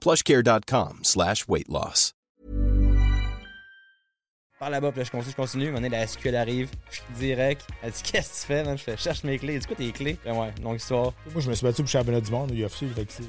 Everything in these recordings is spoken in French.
plushcare.com slash weight loss. Par là-bas, là, je continue, je continue. La SQL arrive, direct. Elle dit Qu'est-ce que tu fais, man? Je fais Cherche mes clés. Elle dit Quoi tes clés? Ben ouais, longue histoire. Moi, je me suis battu pour le championnat du monde au UFC.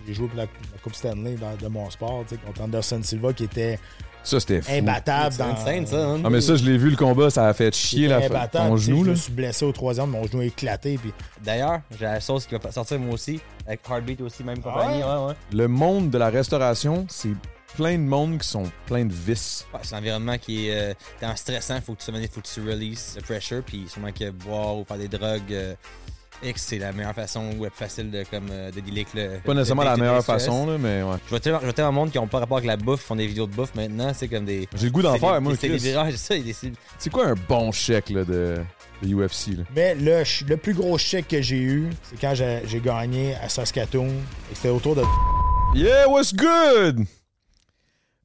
J'ai joué pour la, la Coupe Stanley dans- de mon sport, tu sais, contre Anderson Silva qui était Ça, c'était fou. imbattable. C'est dans, insane, ça. Hein? Ah, mais ça, je l'ai vu le combat, ça a fait chier la imbattable, sais, genou. Je Là. me suis blessé au troisième, mon genou a éclaté. Puis D'ailleurs, j'ai la sauce qui va sortir moi aussi. Avec Heartbeat aussi, même compagnie. Ah Ouais, ouais. Le monde de la restauration, c'est plein de monde qui sont plein de vices. Ouais, c'est l'environnement qui est euh, tellement stressant. Faut que tu faut que tu releases le pressure. Puis sûrement que boire ou faire des drogues. euh, X, c'est la meilleure façon ou facile de, comme, euh, de dealer avec le. Pas nécessairement le la meilleure façon, là, mais ouais. Je vois tellement, je vois tellement de monde qui n'ont pas rapport avec la bouffe, font des vidéos de bouffe maintenant. C'est comme des. J'ai le goût d'en faire, moi, C'est C'est quoi un bon chèque là, de, de UFC? Là? Mais le, le plus gros chèque que j'ai eu, c'est quand j'ai j'ai gagné à Saskatoon. Et C'était autour de. Yeah, what's good?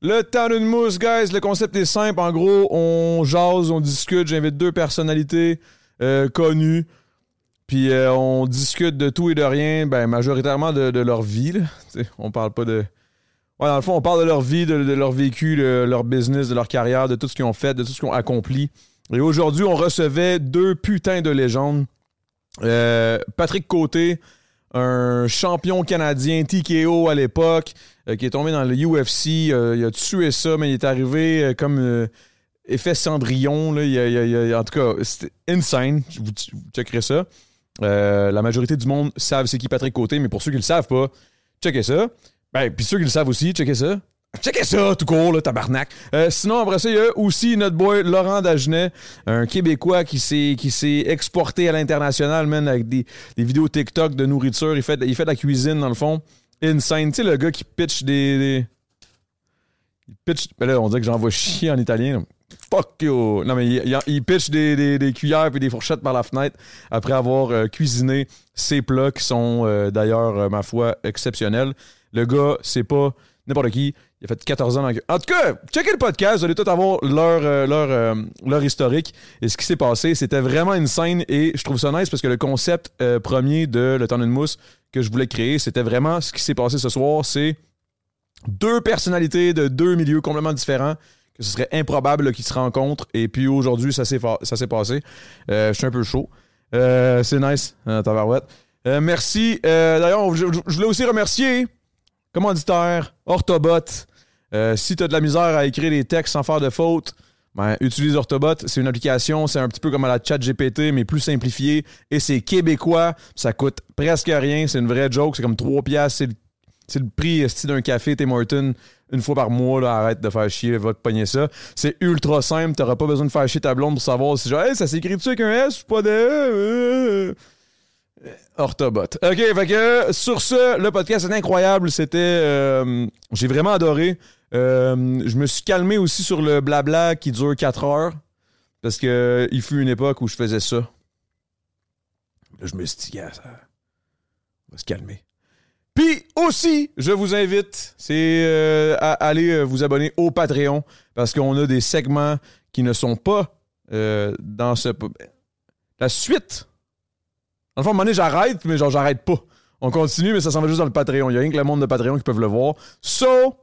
Le temps d'une mousse, guys. Le concept est simple. En gros, on jase, on discute. J'invite deux personnalités euh, connues. Puis euh, on discute de tout et de rien, ben, majoritairement de, leur vie. on parle pas de. Ouais, dans le fond, on parle de leur vie, de, leur vécu, de leur business, de leur carrière, de tout ce qu'ils ont fait, de tout ce qu'ils ont accompli. Et aujourd'hui, on recevait deux putains de légendes. Euh, Patrick Côté, un champion canadien TKO à l'époque, euh, qui est tombé dans le UFC. il a tué ça, mais il est arrivé comme effet Cendrillon. Là. En tout cas, c'était insane. Vous, vous checkerez ça. Euh, la majorité du monde savent c'est qui Patrick Côté, mais pour ceux qui le savent pas, checkez ça. Ben, puis ceux qui le savent aussi, checkez ça. Checkez ça, tout court, là, tabarnak. Euh, sinon, après ça, il y a aussi notre boy Laurent Dagenet, un Québécois qui s'est, qui s'est exporté à l'international, man, avec des, des vidéos TikTok de nourriture. Il fait, il fait de la cuisine, dans le fond. Insane. Tu sais, le gars qui pitch des. Il pitch. Ben là, on dirait que j'envoie chier en italien. Fuck you. Non, mais il, il- pitch des, des- cuillères et des fourchettes par la fenêtre après avoir euh, cuisiné ses plats qui sont euh, d'ailleurs, euh, ma foi, exceptionnels. Le gars, c'est pas n'importe qui. Il a fait 14 ans dans... En tout cas, checkez le podcast, vous allez tout avoir leur, leur, leur historique et ce qui s'est passé. C'était vraiment une scène et je trouve ça nice parce que le concept premier de Le temps d'une mousse que je voulais créer, c'était vraiment ce qui s'est passé ce soir. C'est deux personnalités de deux milieux complètement différents ce serait improbable qu'ils se rencontrent. Et puis aujourd'hui, ça s'est passé. Euh, je suis un peu chaud. Euh, c'est nice, euh, tabarouette. Euh, merci. D'ailleurs, je, voulais aussi remercier commanditaire, Orthobot. Si tu as de la misère à écrire des textes sans faire de faute, ben, utilise Orthobot. C'est une application, c'est un petit peu comme à la chat GPT, mais plus simplifié. Et c'est québécois. Ça coûte presque rien. C'est une vraie joke. C'est comme 3 piastres. C'est le, le prix d'un café Tim Hortons une fois par mois. Arrête de faire chier, va te pogner ça. C'est ultra simple. T'auras pas besoin de faire chier ta blonde pour savoir si genre, Hey, ça s'écrit-tu avec un S ou pas de E? Euh. Orthobot. OK, fait que sur ce, le podcast est incroyable. C'était. euh, J'ai vraiment adoré. Euh, je me suis calmé aussi sur le blabla qui dure 4 heures. Parce que il fut une époque où je faisais ça. Là, je me suis dit, ça va se calmer. Puis aussi, je vous invite, c'est euh, à aller euh, vous abonner au Patreon parce qu'on a des segments qui ne sont pas euh, dans ce. La suite. Dans le fond, à un moment donné, j'arrête, mais genre, j'arrête pas. On continue, mais ça s'en va juste dans le Patreon. Il y a rien que le monde de Patreon qui peuvent le voir. So,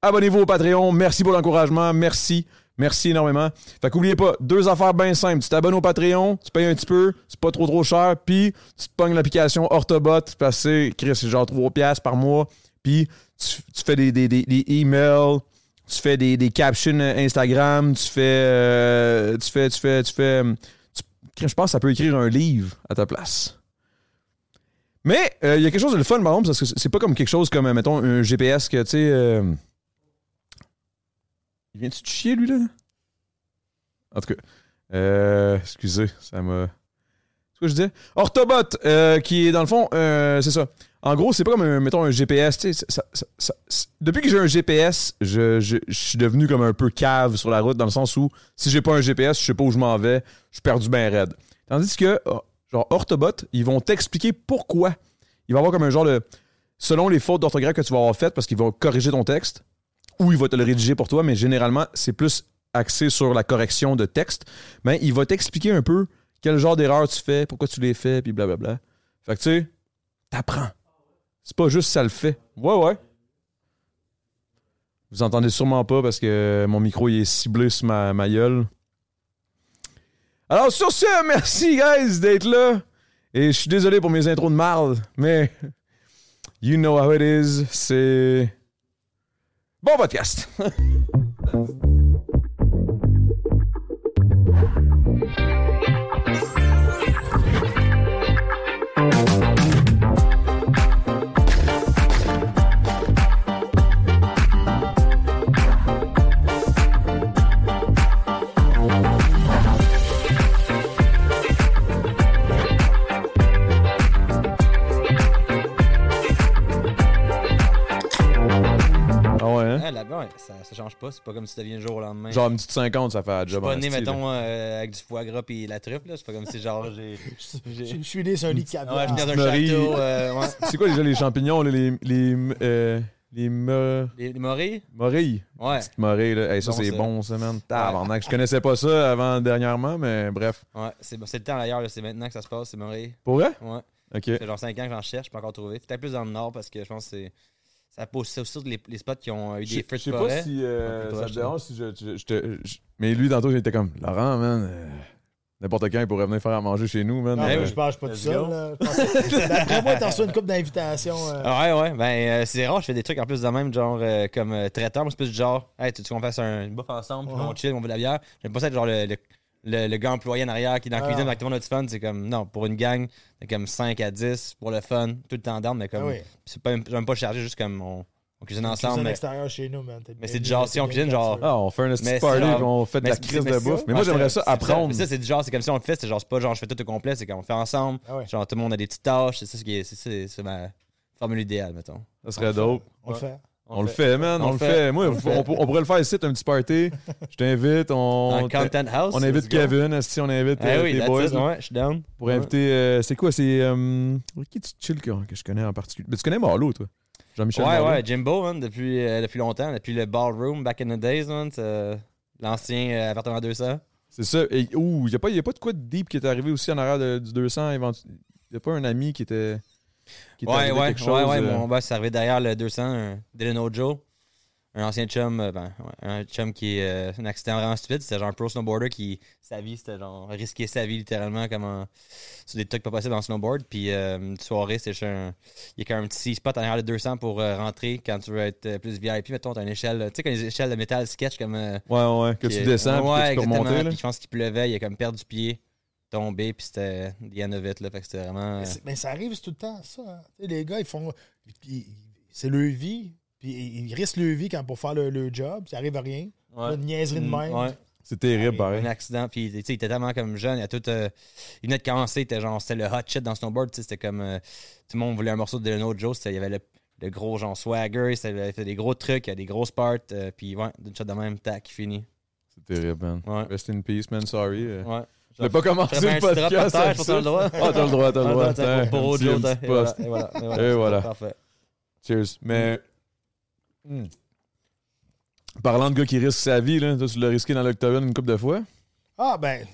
abonnez-vous au Patreon. Merci pour l'encouragement. Merci. Merci énormément. Fait qu'oubliez pas, deux affaires bien simples. Tu t'abonnes au Patreon, tu payes un petit peu, c'est pas trop trop cher, puis tu te pognes l'application Orthobot, parce que c'est, genre 3 piastres par mois, puis tu, fais des, des, des, emails, tu fais des, des captions Instagram, tu fais, euh, tu fais, tu fais, tu fais, tu- je pense que ça peut écrire un livre à ta place. Mais euh, il y a quelque chose de le fun, par exemple, parce que c'est pas comme quelque chose comme, euh, mettons, un GPS que, tu sais... Il vient-tu de chier, lui, là? En tout cas, euh, excusez, ça m'a... C'est quoi je disais? Orthobot, euh, qui est, dans le fond, euh, c'est ça. En gros, c'est pas comme, mettons, un GPS, depuis que j'ai un GPS, je, suis devenu comme un peu cave sur la route, dans le sens où, si j'ai pas un GPS, je sais pas où je m'en vais, je suis perdu bien raide. Tandis que, oh, genre, Orthobot, ils vont t'expliquer pourquoi. Il va avoir comme un genre de. Selon les fautes d'orthographe que tu vas avoir faites, parce qu'ils vont corriger ton texte, ou il va te le rédiger pour toi, mais généralement, c'est plus axé sur la correction de texte. Mais il va t'expliquer un peu quel genre d'erreur tu fais, pourquoi tu les fais, puis blablabla. Fait que tu sais, t'apprends. C'est pas juste ça le fait. Ouais, ouais. Vous entendez sûrement pas parce que mon micro il est ciblé sur ma, ma gueule. Alors sur ce, merci guys d'être là. Et je suis désolé pour mes intros de marde, mais you know how it is. C'est bon podcast. ouais, ça, ça change pas. C'est pas comme si ça devient jour au lendemain. Genre une petite 50, ça fait la je suis job. pas né, mettons, euh, avec du foie gras et la truffe. là. C'est pas comme si, genre, j'ai. Je, suis né sur un lit de Ouais, je viens d'un château. euh, ouais. C'est quoi déjà les champignons, là, les. Les. euh, les me- Les, les morilles? morilles? Ouais. Petite morille, là. Hey, ça, Bon, c'est bon, ça, man. Tabarnak. Je connaissais pas ça avant dernièrement, mais bref. Ouais, c'est c'est le temps d'ailleurs, là, c'est maintenant que ça se passe, c'est morilles. Pour vrai? Ouais. Ok. Ça fait genre 5 ans que j'en cherche, je peux encore trouver. Peut-être plus dans le nord parce que je pense que c'est. Ça pose ça aussi les, les spots qui ont eu Je des je feux de sais pas si euh, ça te dérange si je, je- je te. je- Mais lui, tantôt, il était comme Laurent, man. euh, N'importe quand, il pourrait venir faire à manger chez nous, man. Non, Euh, je marche pas tout seul. Je pense- D'après moi, t'en reçois une couple d'invitations. euh, Ah ouais, ouais. Ben, euh, c'est rare, je fais des trucs en plus de même, genre euh, comme euh, traiteur. Moi, c'est plus du genre, hey, tu veux qu'on fasse un une bouffe ensemble, puis on chill, on boit de la bière. J'aime pas ça être genre le, le, le- le gars employé en arrière qui est dans la Ah. cuisine avec tout le monde a du fun. C'est comme, non, pour une gang, c'est comme 5 à 10 pour le fun, tout le temps down, mais comme, Ah oui. c'est pas, j'aime pas charger juste comme on, on cuisine ensemble. cuisine Mais, extérieur chez nous, man. Mais c'est genre, si on cuisine, genre-. Ah, on fait un petit Mais party, on fait de la crise de bouffe. Mais moi, j'aimerais ça apprendre. Mais ça, c'est du genre, c'est comme si on le fait, c'est genre, c'est pas genre je fais tout au complet, c'est qu'on fait ensemble. Ah. Genre tout le monde a des petites tâches, c'est ça ce qui est, c'est, c'est, c'est ma formule idéale, mettons. Ça serait dope. On le fait. On le fait, man. On, On le fait. fait. Moi, On fait. pourrait le faire ici, un petit party. Je t'invite. On, En Content House. on invite. Kevin. esti, on invite Ah euh, oui, tes boys. it, là, ouais, je suis down. Pour Ouais. inviter. euh, c'est quoi C'est. euh, qui tu chill que, je connais en particulier? Mais tu connais Marlo, toi? Jean-Michel Ouais, ouais, Jimbo, hein, depuis, euh, depuis longtemps, depuis le ballroom back in the days, euh, l'ancien appartement 200. C'est ça. Et, ouh, il n'y a, a pas de quoi de deep qui est arrivé aussi en arrière de- du 200. éventu- Il n'y a pas un ami qui était. Qui Ouais, ouais, quelque ouais, chose, ouais, euh, mon boss est arrivé derrière le 200, un Dylan Ojo, un ancien chum, euh, ben, un chum qui est euh, un accident vraiment stupide, c'était genre un pro snowboarder qui, sa vie, c'était genre risquer sa vie littéralement comme sur des trucs pas possibles en snowboard, puis euh, une soirée, chez un, il y a quand même un petit spot en arrière de 200 pour euh, rentrer quand tu veux être plus VIP, mettons, t'as une échelle, tu sais, les échelles de métal sketch comme... Ouais, ouais, que tu descends puis ouais, que tu peux remonter. Puis je pense qu'il pleuvait, il a comme perdu pied, tombé, puis c'était of it, là. Fait que c'était vraiment. Mais euh, Mais ça arrive tout le temps, ça. hein. Tu sais, les gars, ils font. C'est leur vie. Puis ils risquent leur vie quand pour faire le, le job. Ça arrive à rien. ouais. Une niaiserie de Mm, même. ouais. C'est terrible, un pareil. accident. Puis, tu sais, il était tellement comme jeune. Il, a tout, euh, il venait de commencer. C'était genre, c'était le hot shit dans snowboard. tu sais, C'était comme. euh, tout le monde voulait un morceau de Delano Joe. c'était- Il y avait le, le gros genre swagger. c'était- Il fait des gros trucs. Il y a des grosses parts. euh, puis, ouais, d'une shot de même, tac, fini. C'est terrible, man. Ouais. Rest in peace, man. Sorry. Ouais. Je l'ai pas commencé le podcast. terre, ça. t'as le droit? Ah, t'as le droit, t'as le droit. Pour, autre Et voilà, post. et voilà, et voilà, Et c'est voilà. Parfait. Cheers. Mais. Hmm. Parlant de gars qui risquent sa vie, là, toi, tu l'as risqué dans l'octogone une couple de fois? Ah, ben,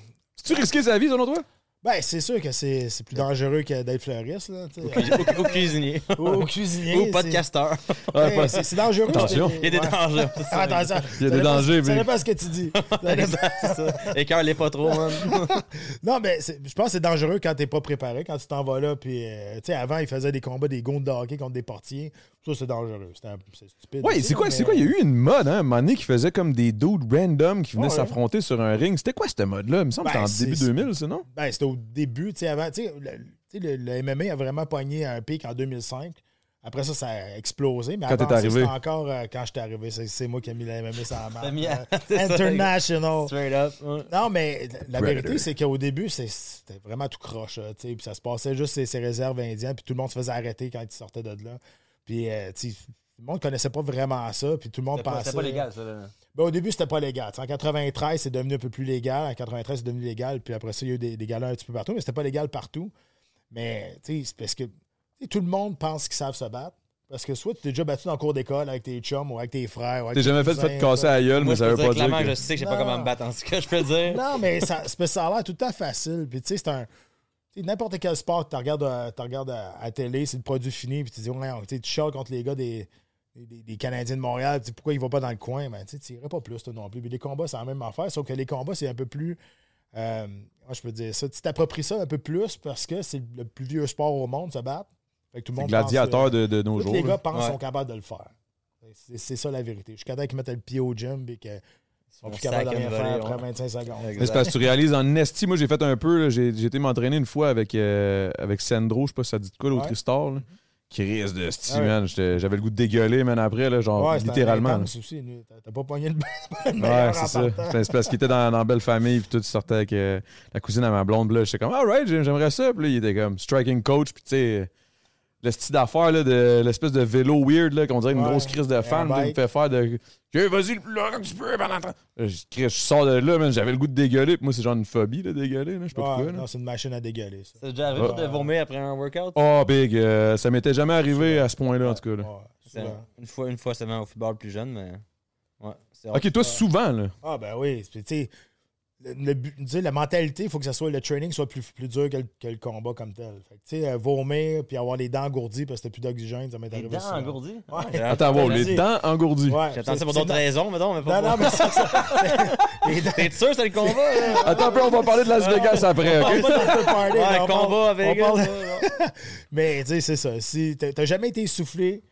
Tu risqué sa vie, selon toi? Ben c'est sûr que c'est c'est plus dangereux que d'être fleuriste. Là. Au, au cuisinier. Ou au cuisinier. Ou c'est- podcasteur. Ouais, c'est c'est dangereux. Attention. Il y a des dangers. Attention. Il y a des dangers, Ça dépend ce que tu dis. Écœur les pas trop, man. Non, mais je pense que c'est dangereux quand t'es pas préparé, quand tu t'en vas là. Puis, euh, tu sais, avant, ils faisaient des combats des gonds de hockey contre des portiers. Ça, c'est dangereux. C'est stupide. Ouais, aussi, c'est quoi, mais- quoi? Il y a eu une mode, hein, un moment donné, qui faisait comme des dudes random qui venaient Ouais, ouais. s'affronter sur un ring. C'était quoi, cette mode-là? Il me semble que Ben, c'était en début 2000, ça, non? Ben, c'était au début, tu sais, avant. Tu sais, le, le- le MMA a vraiment pogné un pic en 2005. Après ça, ça a explosé. Mais Quand avant, t'es arrivé. C'était encore euh, quand j'étais arrivé. C'est, moi qui ai mis le MMA sur la map. T'as mis- Euh. International. Straight up. ouais. Non, mais la vérité, c'est qu'au début, c'était vraiment tout croche. là, tu sais, Puis ça se passait juste ces, ces réserves indiennes, puis tout le monde se faisait arrêter quand ils sortaient de là. Puis, euh, tu sais, le monde connaissait pas vraiment ça, puis tout le monde C'était pas, pensait. c'était pas légal, ça. Là. Ben, au début, c'était pas légal. Sais, en 93, c'est devenu un peu plus légal. En 93, c'est devenu légal. Puis après ça, il y a eu des, des galas un petit peu partout, mais c'était pas légal partout. Mais, tu sais, c'est parce que sais, tout le monde pense qu'ils savent se battre. Parce que soit tu t'es déjà battu dans le cours d'école avec tes chums ou avec tes frères. T'es jamais fait, fait casser à la gueule, Moi, mais je ça veut pas dire que... je sais que j'ai pas Non. comment me battre, en ce que je peux dire. Non, mais ça, ça a l'air tout le temps facile. Puis, tu sais, c'est un. N'importe quel sport que tu regardes, euh, tu regardes à, à la télé, c'est le produit fini, puis tu dis, ouais, tu chiales contre les gars des, des, des Canadiens de Montréal, tu pourquoi ils vont pas dans le coin? Ben, tu sais, tu irais pas plus, toi non plus. Puis les combats, c'est la même affaire, sauf que les combats, c'est un peu plus. Euh, moi, je peux dire ça. Tu t'appropries ça un peu plus parce que c'est le plus vieux sport au monde, se battre. Fait que tout le monde gladiateur pense, de, de nos jours. les gars pensent qu'ils Ouais. sont capables de le faire. C'est ça la vérité. Jusqu'à temps qu'ils mettent le pied au gym et sont On plus capables de rien faire après ouais. 25 secondes. Mais c'est parce que tu réalises en esti. Moi, j'ai fait un peu. là, J'ai j'ai été m'entraîner une fois avec, euh, avec Sandro. Je sais pas si ça dit de quoi, l'autre Ouais. Star. là, Qui risque de esti, Ah ouais. man. J'étais- J'avais le goût de dégueuler, man, après, là, genre, c'était littéralement. intense aussi, lui. T'as- T'as pas pogné le le Ouais, c'est ça. partant. C'est c'est parce qu'il était dans, dans Belle Famille, puis tout, il sortait avec euh, la cousine à ma blonde. puis Là, j'étais comme, alright, j'aimerais ça. Puis là, il était comme striking coach, puis tu sais, le style d'affaires, là, de l'espèce de vélo weird, là, qu'on dirait une Ouais, grosse crise de fan, là, me fait faire de. Ok, vas-y le plus longtemps que tu peux pendant temps. Là, Je, je sors de là, man, j'avais le goût de dégueuler. Puis moi, c'est genre une phobie, de dégueuler, là, je sais pas Ouais, pourquoi. là. non, c'est une machine à dégueuler, ça. C'est déjà arrivé Ouais. de vomir après un workout? Oh, big, euh, ça m'était jamais arrivé à ce point-là, en tout cas. là. Ouais, C'est souvent. une fois, une fois seulement au football plus jeune, mais. Ouais. c'est Ok, toi, souvent, là. Ah, ben oui. Tu sais, le, le but- tu sais, la mentalité, il faut que ça soit le training soit plus, plus dur que le, que le combat comme tel. Tu sais, euh, vomir puis avoir les dents engourdies parce que t'as plus d'oxygène, ça m'est Les arrivé. dents souvent. engourdies? Ouais. Attends, wow, les dents engourdies. Ouais, J'attends ça pour c'est- d'autres raisons, mettons, mais pas Non, non, mais c'est ça. Les dents- T'es sûr que c'est le combat? Attends un peu, on va parler de Las Vegas après, On ok? parle pas d'after party, Ouais, combat ouais. Mais tu sais, c'est ça. Si t'as jamais été essoufflé,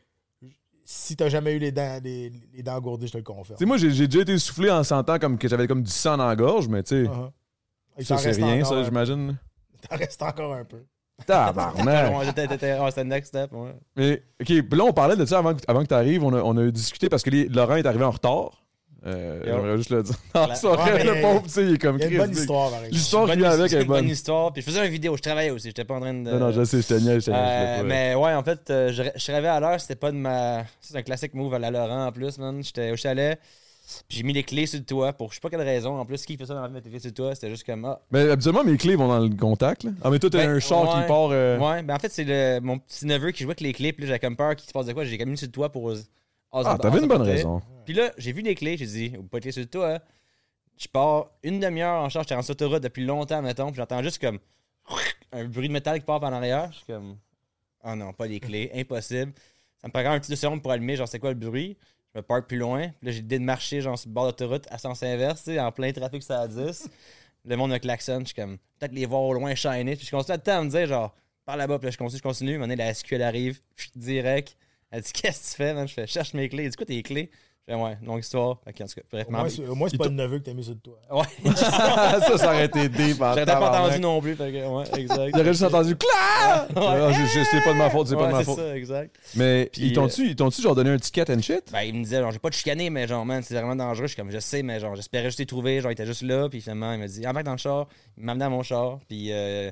si t'as jamais eu les dents, les, les dents engourdies, je te le confirme. Tu sais, moi, j'ai déjà été soufflé en sentant comme que j'avais comme du sang dans la gorge, mais tu sais, Uh-huh. Ça, c'est reste rien, encore ça, un- j'imagine. T'en restes encore un peu. Tabarnak! C'était le next step. ouais. Mais, OK, là, on parlait de ça avant que, avant que tu arrives. On a, on a discuté parce que les- Laurent est arrivé en retard. Euh. J'aimerais juste le dire. Ça, Ouais, mais le pauvre, tu sais, il est comme Chris, bonne histoire, par. L'histoire avec est bonne bonne. histoire. Puis je faisais une vidéo, je travaillais aussi. J'étais pas en train de. Non, non, je sais, je te te Euh, mais ouais, en fait, euh, je, arrivé à l'heure, c'était pas de ma. C'est un classique move à la Laurent en plus, man. J'étais au chalet, puis j'ai mis les clés sur le toit pour je sais pas quelle raison. En plus, qui fait ça dans la mettre les clés sur le toit, c'était juste comme. Ah. Mais habituellement, mes clés vont dans le contact. Là. Ah, mais toi, t'as Ben, un char ouais. qui part. euh, Ouais, ben en fait, c'est mon petit neveu qui jouait avec les clés, puis là, j'avais comme peur qu'il se passe de quoi. J'ai comme mis sur le toit pour. Ah, t'avais une bonne raison. Puis là, j'ai vu les clés, j'ai dit, ou pas de clés sur le toit. hein. Je pars une demi-heure en charge, j'étais en autoroute depuis longtemps, mettons, puis j'entends juste comme un bruit de métal qui part par l'arrière. Je suis comme, oh non, pas les clés, impossible. Ça me prend un petit deux secondes pour allumer, genre, c'est quoi le bruit? Je me parque plus loin. Puis là, j'ai l'idée de marcher, genre, sur le bord d'autoroute à sens inverse, tu sais, en plein trafic, ça à 10. Le monde me klaxonne, je suis comme, peut-être les voir au loin shiner. Puis je continue à temps me dire, genre, par là-bas, puis là, je continue, je continue. Donné, la SQ, elle arrive, puis direct. Elle dit Qu'est-ce que tu fais, man? Je fais Cherche mes clés. Elle dit Quoi tes clés? Je fais Ouais, longue histoire. Fait en tout cas, bref, Au moins, c'est- au moins, c'est Il pas le neveu que t'as mis sur le toit. Ouais. ça, ça aurait été deep. en J'aurais pas tabarnak. entendu non plus. Fait que, ouais, exact. J'aurais juste entendu clap! Ah, je- je- C'est pas de ma faute, c'est pas de Ouais, ma c'est faute. ça, exact. Mais Puis, ils t'ont-tu, ils t'ont-tu genre donné un ticket and shit? Ben, il me disait, genre, j'ai pas de chicaner, mais genre, man, c'est vraiment dangereux. Je suis comme, je sais, mais genre, j'espérais juste les trouver. Genre, il était juste là. Puis finalement, il m'a dit, embarque dans le char. Il m'a amené à mon char. Puis euh,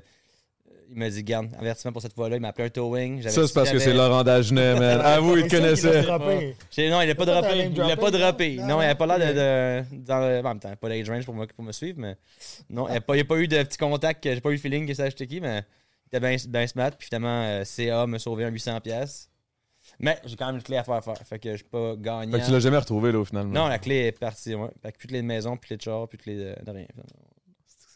il m'a dit, garde, avertissement pour cette fois-là. Il m'a appelé un towing. Ça, c'est parce que c'est Laurent Dagenet, man. Avoue, il te connaissait. Non, il a pas droppé. Il a pas droppé, non? Il avait pas l'air de. de- dans le- En même temps, pas d'age range pour, moi, pour me suivre, mais. Non, il n'y a, pas- il y a pas eu de petit contact. J'ai pas eu le feeling que ça achetait qui, mais il était bien, bien smart. Puis finalement, euh, CA m'a sauvé un 800$. Mais j'ai quand même une clé à faire faire. Fait que je suis pas gagnant. Fait que tu l'as jamais retrouvé, là, au final. Non, la clé est partie, ouais. Fait que plus de clé de maison, plus de clé de char, plus de clé de, de rien. finalement.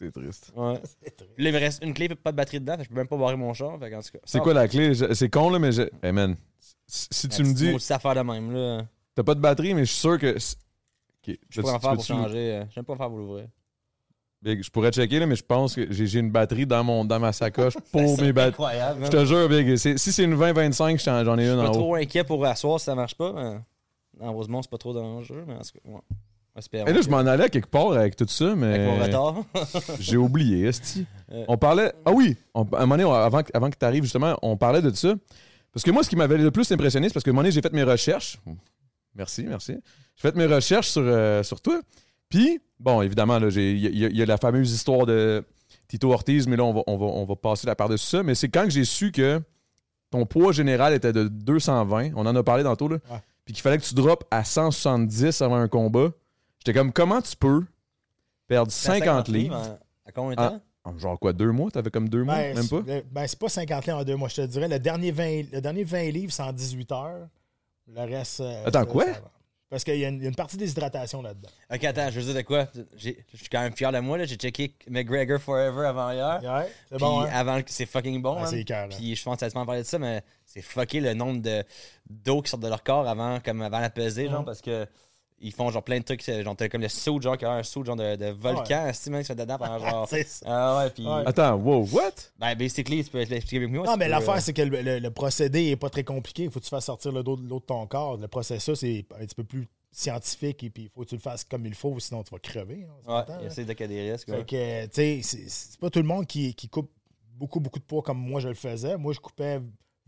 C'est triste. Ouais. Là, il me reste une clé, pas de batterie dedans, fait que je peux même pas barrer mon char. Fait qu'en tout cas. C'est quoi la clé? Je- C'est con, là, mais je... Hey, man, si si tu me dis... C'est affaire de même, là. T'as pas de batterie, mais je suis sûr que... c'est- Ok, Je tu- pourrais en faire pour peux-tu- changer. euh, J'aime pas en faire pour l'ouvrir. Big, je pourrais checker, là, mais je pense que j'ai j'ai une batterie dans, mon, dans ma sacoche pour mes batteries. Incroyable. Je te jure, Big, c'est- si c'est une 20-25, j'en j'en ai une Je suis en pas haut. trop inquiet pour asseoir si ça marche pas. Mais... En Rosemont, c'est pas trop dangereux, mais en tout cas, ouais. Espérons. Et là, je m'en allais quelque part avec tout ça, mais... Avec mon retard. J'ai oublié, esti. Euh. On parlait. Ah oui, on- à un moment donné, on- avant, que- avant que tu arrives, justement, on parlait de ça. Parce que moi, ce qui m'avait le plus impressionné, c'est parce que un moment donné, j'ai fait mes recherches. Merci, merci. J'ai fait mes recherches sur, euh, sur toi. Puis, bon, évidemment, là, j'ai- il y, a- il y a la fameuse histoire de Tito Ortiz, mais là, on va, on va, on va passer la part-dessus ça. Mais c'est quand que j'ai su que ton poids général était de 220, on en a parlé tantôt, là, Ouais. puis qu'il fallait que tu droppes à 170 avant un combat. J'étais comme, comment tu peux perdre 50 livres? en- À combien de Ah, temps? en genre quoi, deux mois? T'avais comme deux mois? Ben, Même pas? le- Ben, c'est pas 50 livres en deux mois, je te dirais. Le dernier 20, le dernier 20 livres, c'est en 18 heures. Le reste. euh, Attends, ça- quoi? ça. Parce qu'il y, a une il y a une partie déshydratation là-dedans. Ok, attends, je veux dire de quoi? J'ai- Je suis quand même fier de moi, là. J'ai checké McGregor Forever avant hier. Ouais, c'est Puis bon, hein? avant c'est fucking bon. Man. c'est. Puis je pense que m'en parler de ça, mais c'est fucké le nombre de d'eau qui sortent de leur corps avant, comme avant la pesée, genre, parce que ils font genre plein de trucs, c'est genre t'as comme le saut, genre qui a un saut genre de, de volcan, ouais. qui se fait dedans pendant genre. C'est ça. Ah ouais, puis. Ouais. Attends, wow, what? Ben, basically, tu peux l'expliquer avec moi. Non, mais peux, l'affaire, euh, c'est que le, le- le procédé n'est pas très compliqué. Il faut que tu fasses sortir le dos de l'eau de ton corps. Le processus est un petit peu plus scientifique et puis il faut que tu le fasses comme il faut, sinon tu vas crever. hein, Ouais, là. essaie de qu'il y a des risques. Fait que, tu sais, c'est- c'est pas tout le monde qui, qui coupe beaucoup, beaucoup de poids comme moi je le faisais. Moi, je coupais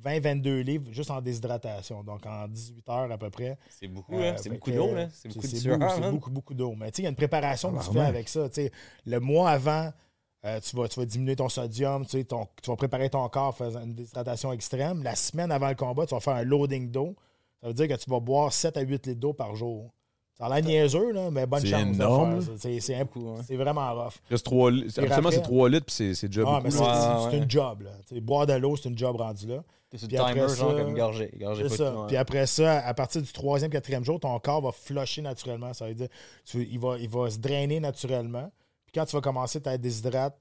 20-22 livres juste en déshydratation. Donc, en 18 heures à peu près. C'est beaucoup, Euh, hein. C'est beaucoup d'eau, là. C'est beaucoup c'est beaucoup, d'eau. Mais tu sais, il y a une préparation que tu fais avec ça. Le mois avant, euh, tu, vas, tu vas diminuer ton sodium, tu, sais, ton- tu vas préparer ton corps faisant une déshydratation extrême. La semaine avant le combat, tu vas faire un loading d'eau. Ça veut dire que tu vas boire 7 à 8 litres d'eau par jour. Ça a l'air niaiseux, là, mais bonne C'est chance énorme, de faire ça. C'est- C'est imp- Beaucoup, hein. c'est vraiment rough. Reste 3 litres. Puis Absolument, c'est 3 litres, puis c'est- Ah, mais c'est Ouais, ouais. une job. Là. Boire de l'eau, c'est une job rendue là. C'est le timer, après genre, ça- comme gorgé. Gorgé C'est pas ça. Puis après ça, à partir du troisième, quatrième jour, ton corps va flusher naturellement. Ça veut dire tu- il, va, il va se drainer naturellement. Puis quand tu vas commencer ta déshydrate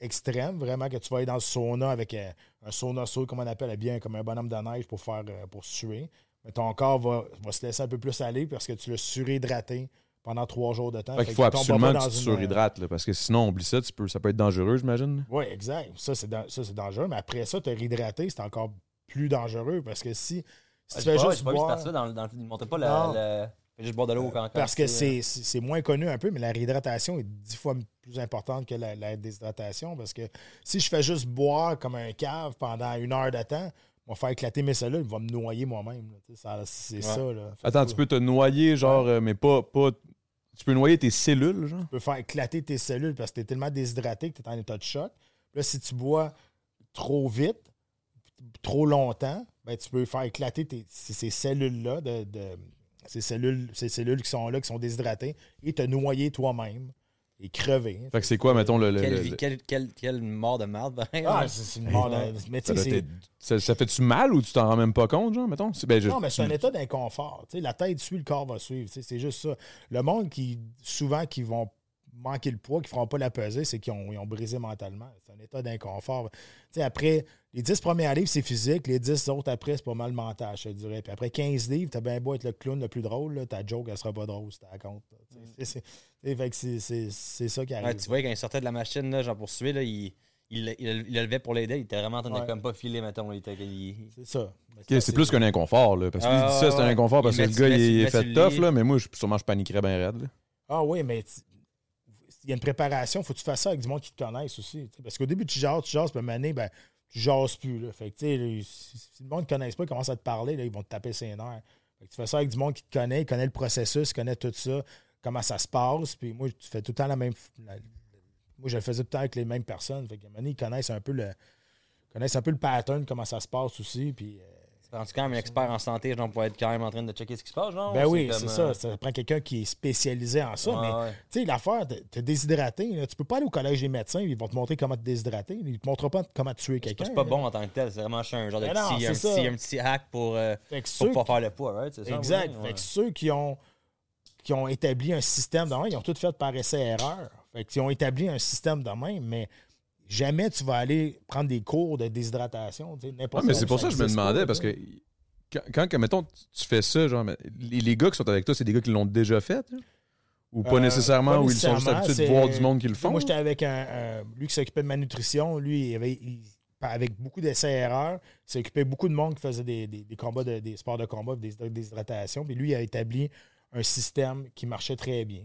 extrême, vraiment que tu vas aller dans le sauna avec euh, un sauna saut, comme on appelle bien, comme un bonhomme de neige pour faire euh, pour suer. Mais ton corps va, va se laisser un peu plus aller parce que tu l'as surhydraté pendant trois jours de temps. Fait Fait qu'il faut que absolument que tu te une- euh, surhydrates, là, parce que sinon, oublie ça, tu peux, ça peut être dangereux, j'imagine. Oui, exact. Ça, c'est dan- ça, c'est dangereux. Mais après ça, te réhydrater, c'est encore plus dangereux parce que si, si Ah, tu fais pas- juste pas boire... partie-là dans, dans, il montrait pas Non. le, le- Fais juste boire de l'eau quand quand Parce que tu- c'est moins connu un peu, mais la réhydratation est dix fois plus importante que la, la déshydratation. Parce que si je fais juste boire comme un cave pendant une heure de temps, on va faire éclater mes cellules, il va me noyer moi-même. C'est Ouais. ça. Là. Attends, que tu peux te noyer, genre, euh, mais pas, pas. Tu peux noyer tes cellules, genre? tu peux faire éclater tes cellules parce que tu es tellement déshydraté que tu es en état de choc. Là, si tu bois trop vite, trop longtemps, ben, tu peux faire éclater tes- ces cellules-là, de, de- ces, cellules, ces cellules qui sont là, qui sont déshydratées, et te noyer toi-même et crever. Fait que c'est quoi, mettons, le. le- Quelle, le- vie- quelle, quelle, quelle mort de merde, pareil, Ah, c'est une mort de- Mais tu ça, ça, ça fait-tu mal ou tu t'en rends même pas compte, genre, mettons? Ben, je- Non, mais c'est un tu- état d'inconfort. Tu sais, la tête suit, le corps va suivre. Tu sais, C'est juste ça. Le monde qui, souvent, qui vont manquer le poids, qui ne feront pas la pesée, c'est qu'ils ont, ils ont brisé mentalement. C'est un état d'inconfort. Tu sais, après, les 10 premiers livres, c'est physique. Les 10 autres après, c'est pas mal mental, je te dirais. Puis après 15 livres, t'as bien beau être le clown le plus drôle, là, ta joke, elle sera pas drôle si t'as compte. sais, c'est- c'est- fait que c'est- c'est c'est ça qui arrive. Ouais, tu vois, quand il sortait de la machine, là, genre pour suer, là, il, il, il, il le levait pour l'aider. Il était vraiment en train de Ouais. comme pas filer, mettons. C'est ça. C'est plus qu'un inconfort, là. Parce qu'il Ah, dit ça, c'est un ouais. inconfort parce Il que le gars, il est fait tough, là. Mais moi, je- sûrement, je paniquerais bien raide, là. Ah oui, mais il y a une préparation. faut que tu fasses ça avec du monde qui te connaisse aussi. Parce qu'au début, tu jases, tu jases, puis à un moment donné, ben, tu jases plus. Là. Fait que, si, le monde ne connaisse pas, ils commencent à te parler, là, ils vont te taper ses nerfs. Que tu fais ça avec du monde qui te connaît, il connaît le processus, il connaît tout ça, comment ça se passe. Puis moi, tu fais tout le temps la même. moi, je le faisais tout le temps avec les mêmes personnes. Fait qu'à un moment donné, ils connaissent un peu le. connaissent un peu le pattern, comment ça se passe aussi. Puis, euh, Rendu quand même un expert en santé, genre, pour être quand même en train de checker ce qui se passe, genre. ben ou oui, c'est euh, ça. Ça prend quelqu'un qui est spécialisé en ça. mais tu sais, l'affaire, te déshydrater, tu peux pas aller au collège des médecins, ils vont te montrer comment te déshydrater. Ils te montreront pas comment tuer quelqu'un. pas- c'est pas bon en tant que tel. C'est vraiment un genre de non, petit, c'est un, ça. petit, un petit hack pour, euh, pouvoir faire le poids, right? Ça? Exact. Fait que ceux qui ont, qui ont établi un système de ils ont tout fait par essai-erreur. Fait qu'ils ont établi un système de même, mais jamais tu vas aller prendre des cours de déshydratation. Ouais, mais où, c'est pour ça que je me demandais, parce que quand, quand, mettons, tu fais ça, genre, les, les gars qui sont avec toi, c'est des gars qui l'ont déjà fait, là? Ou pas Euh, nécessairement, ou ils sont juste habitués de voir du monde qui le font? Moi, j'étais avec un, lui qui s'occupait de ma nutrition. Lui, il avait, il- avec beaucoup d'essais-erreurs, il s'occupait beaucoup de monde qui faisait des, des- des combats, de- des sports de combat, des déshydratations. Puis lui, il a établi un système qui marchait très bien.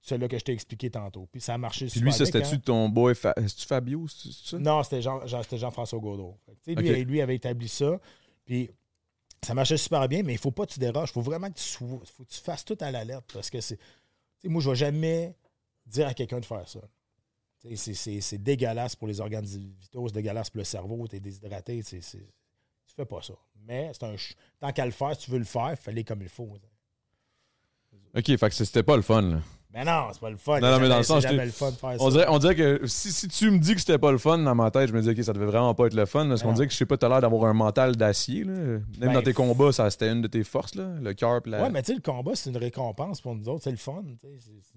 Celui-là que je t'ai expliqué tantôt. Puis ça a marché Puis lui, ça, c'était-tu ton boy, Fa- c'est-tu Fabio, ça? Non, c'était Jean, Jean- Jean-François Gaudreau. Fait tu sais, lui, lui avait établi ça. Puis ça marchait super bien, mais il ne faut pas que tu déroges. Il faut vraiment que tu, faut que tu fasses tout à la lettre. Parce que c'est. tu moi, je ne vais jamais dire à quelqu'un de faire ça. Tu C'est dégueulasse pour les organes vitaux, c'est dégueulasse pour le cerveau, tu es déshydraté. Tu fais pas ça. Mais c'est un tant qu'à le faire, si tu veux le faire, fallait comme il faut. Ok, fait que c'était pas le fun, là. Mais non, c'est pas le fun. Non, non, mais dans le C'est sens, le fun de faire On ça. dirait, on dirait que si, si tu me dis que c'était pas le fun dans ma tête, je me dis, ok, ça devait vraiment pas être le fun. Parce qu'on dirait que je sais pas, t'as l'air d'avoir un mental d'acier. là. Même Ben, dans tes combats, ça c'était une de tes forces, là, le cœur. la- Ouais, mais tu sais, le combat, c'est une récompense pour nous autres. C'est le fun. tu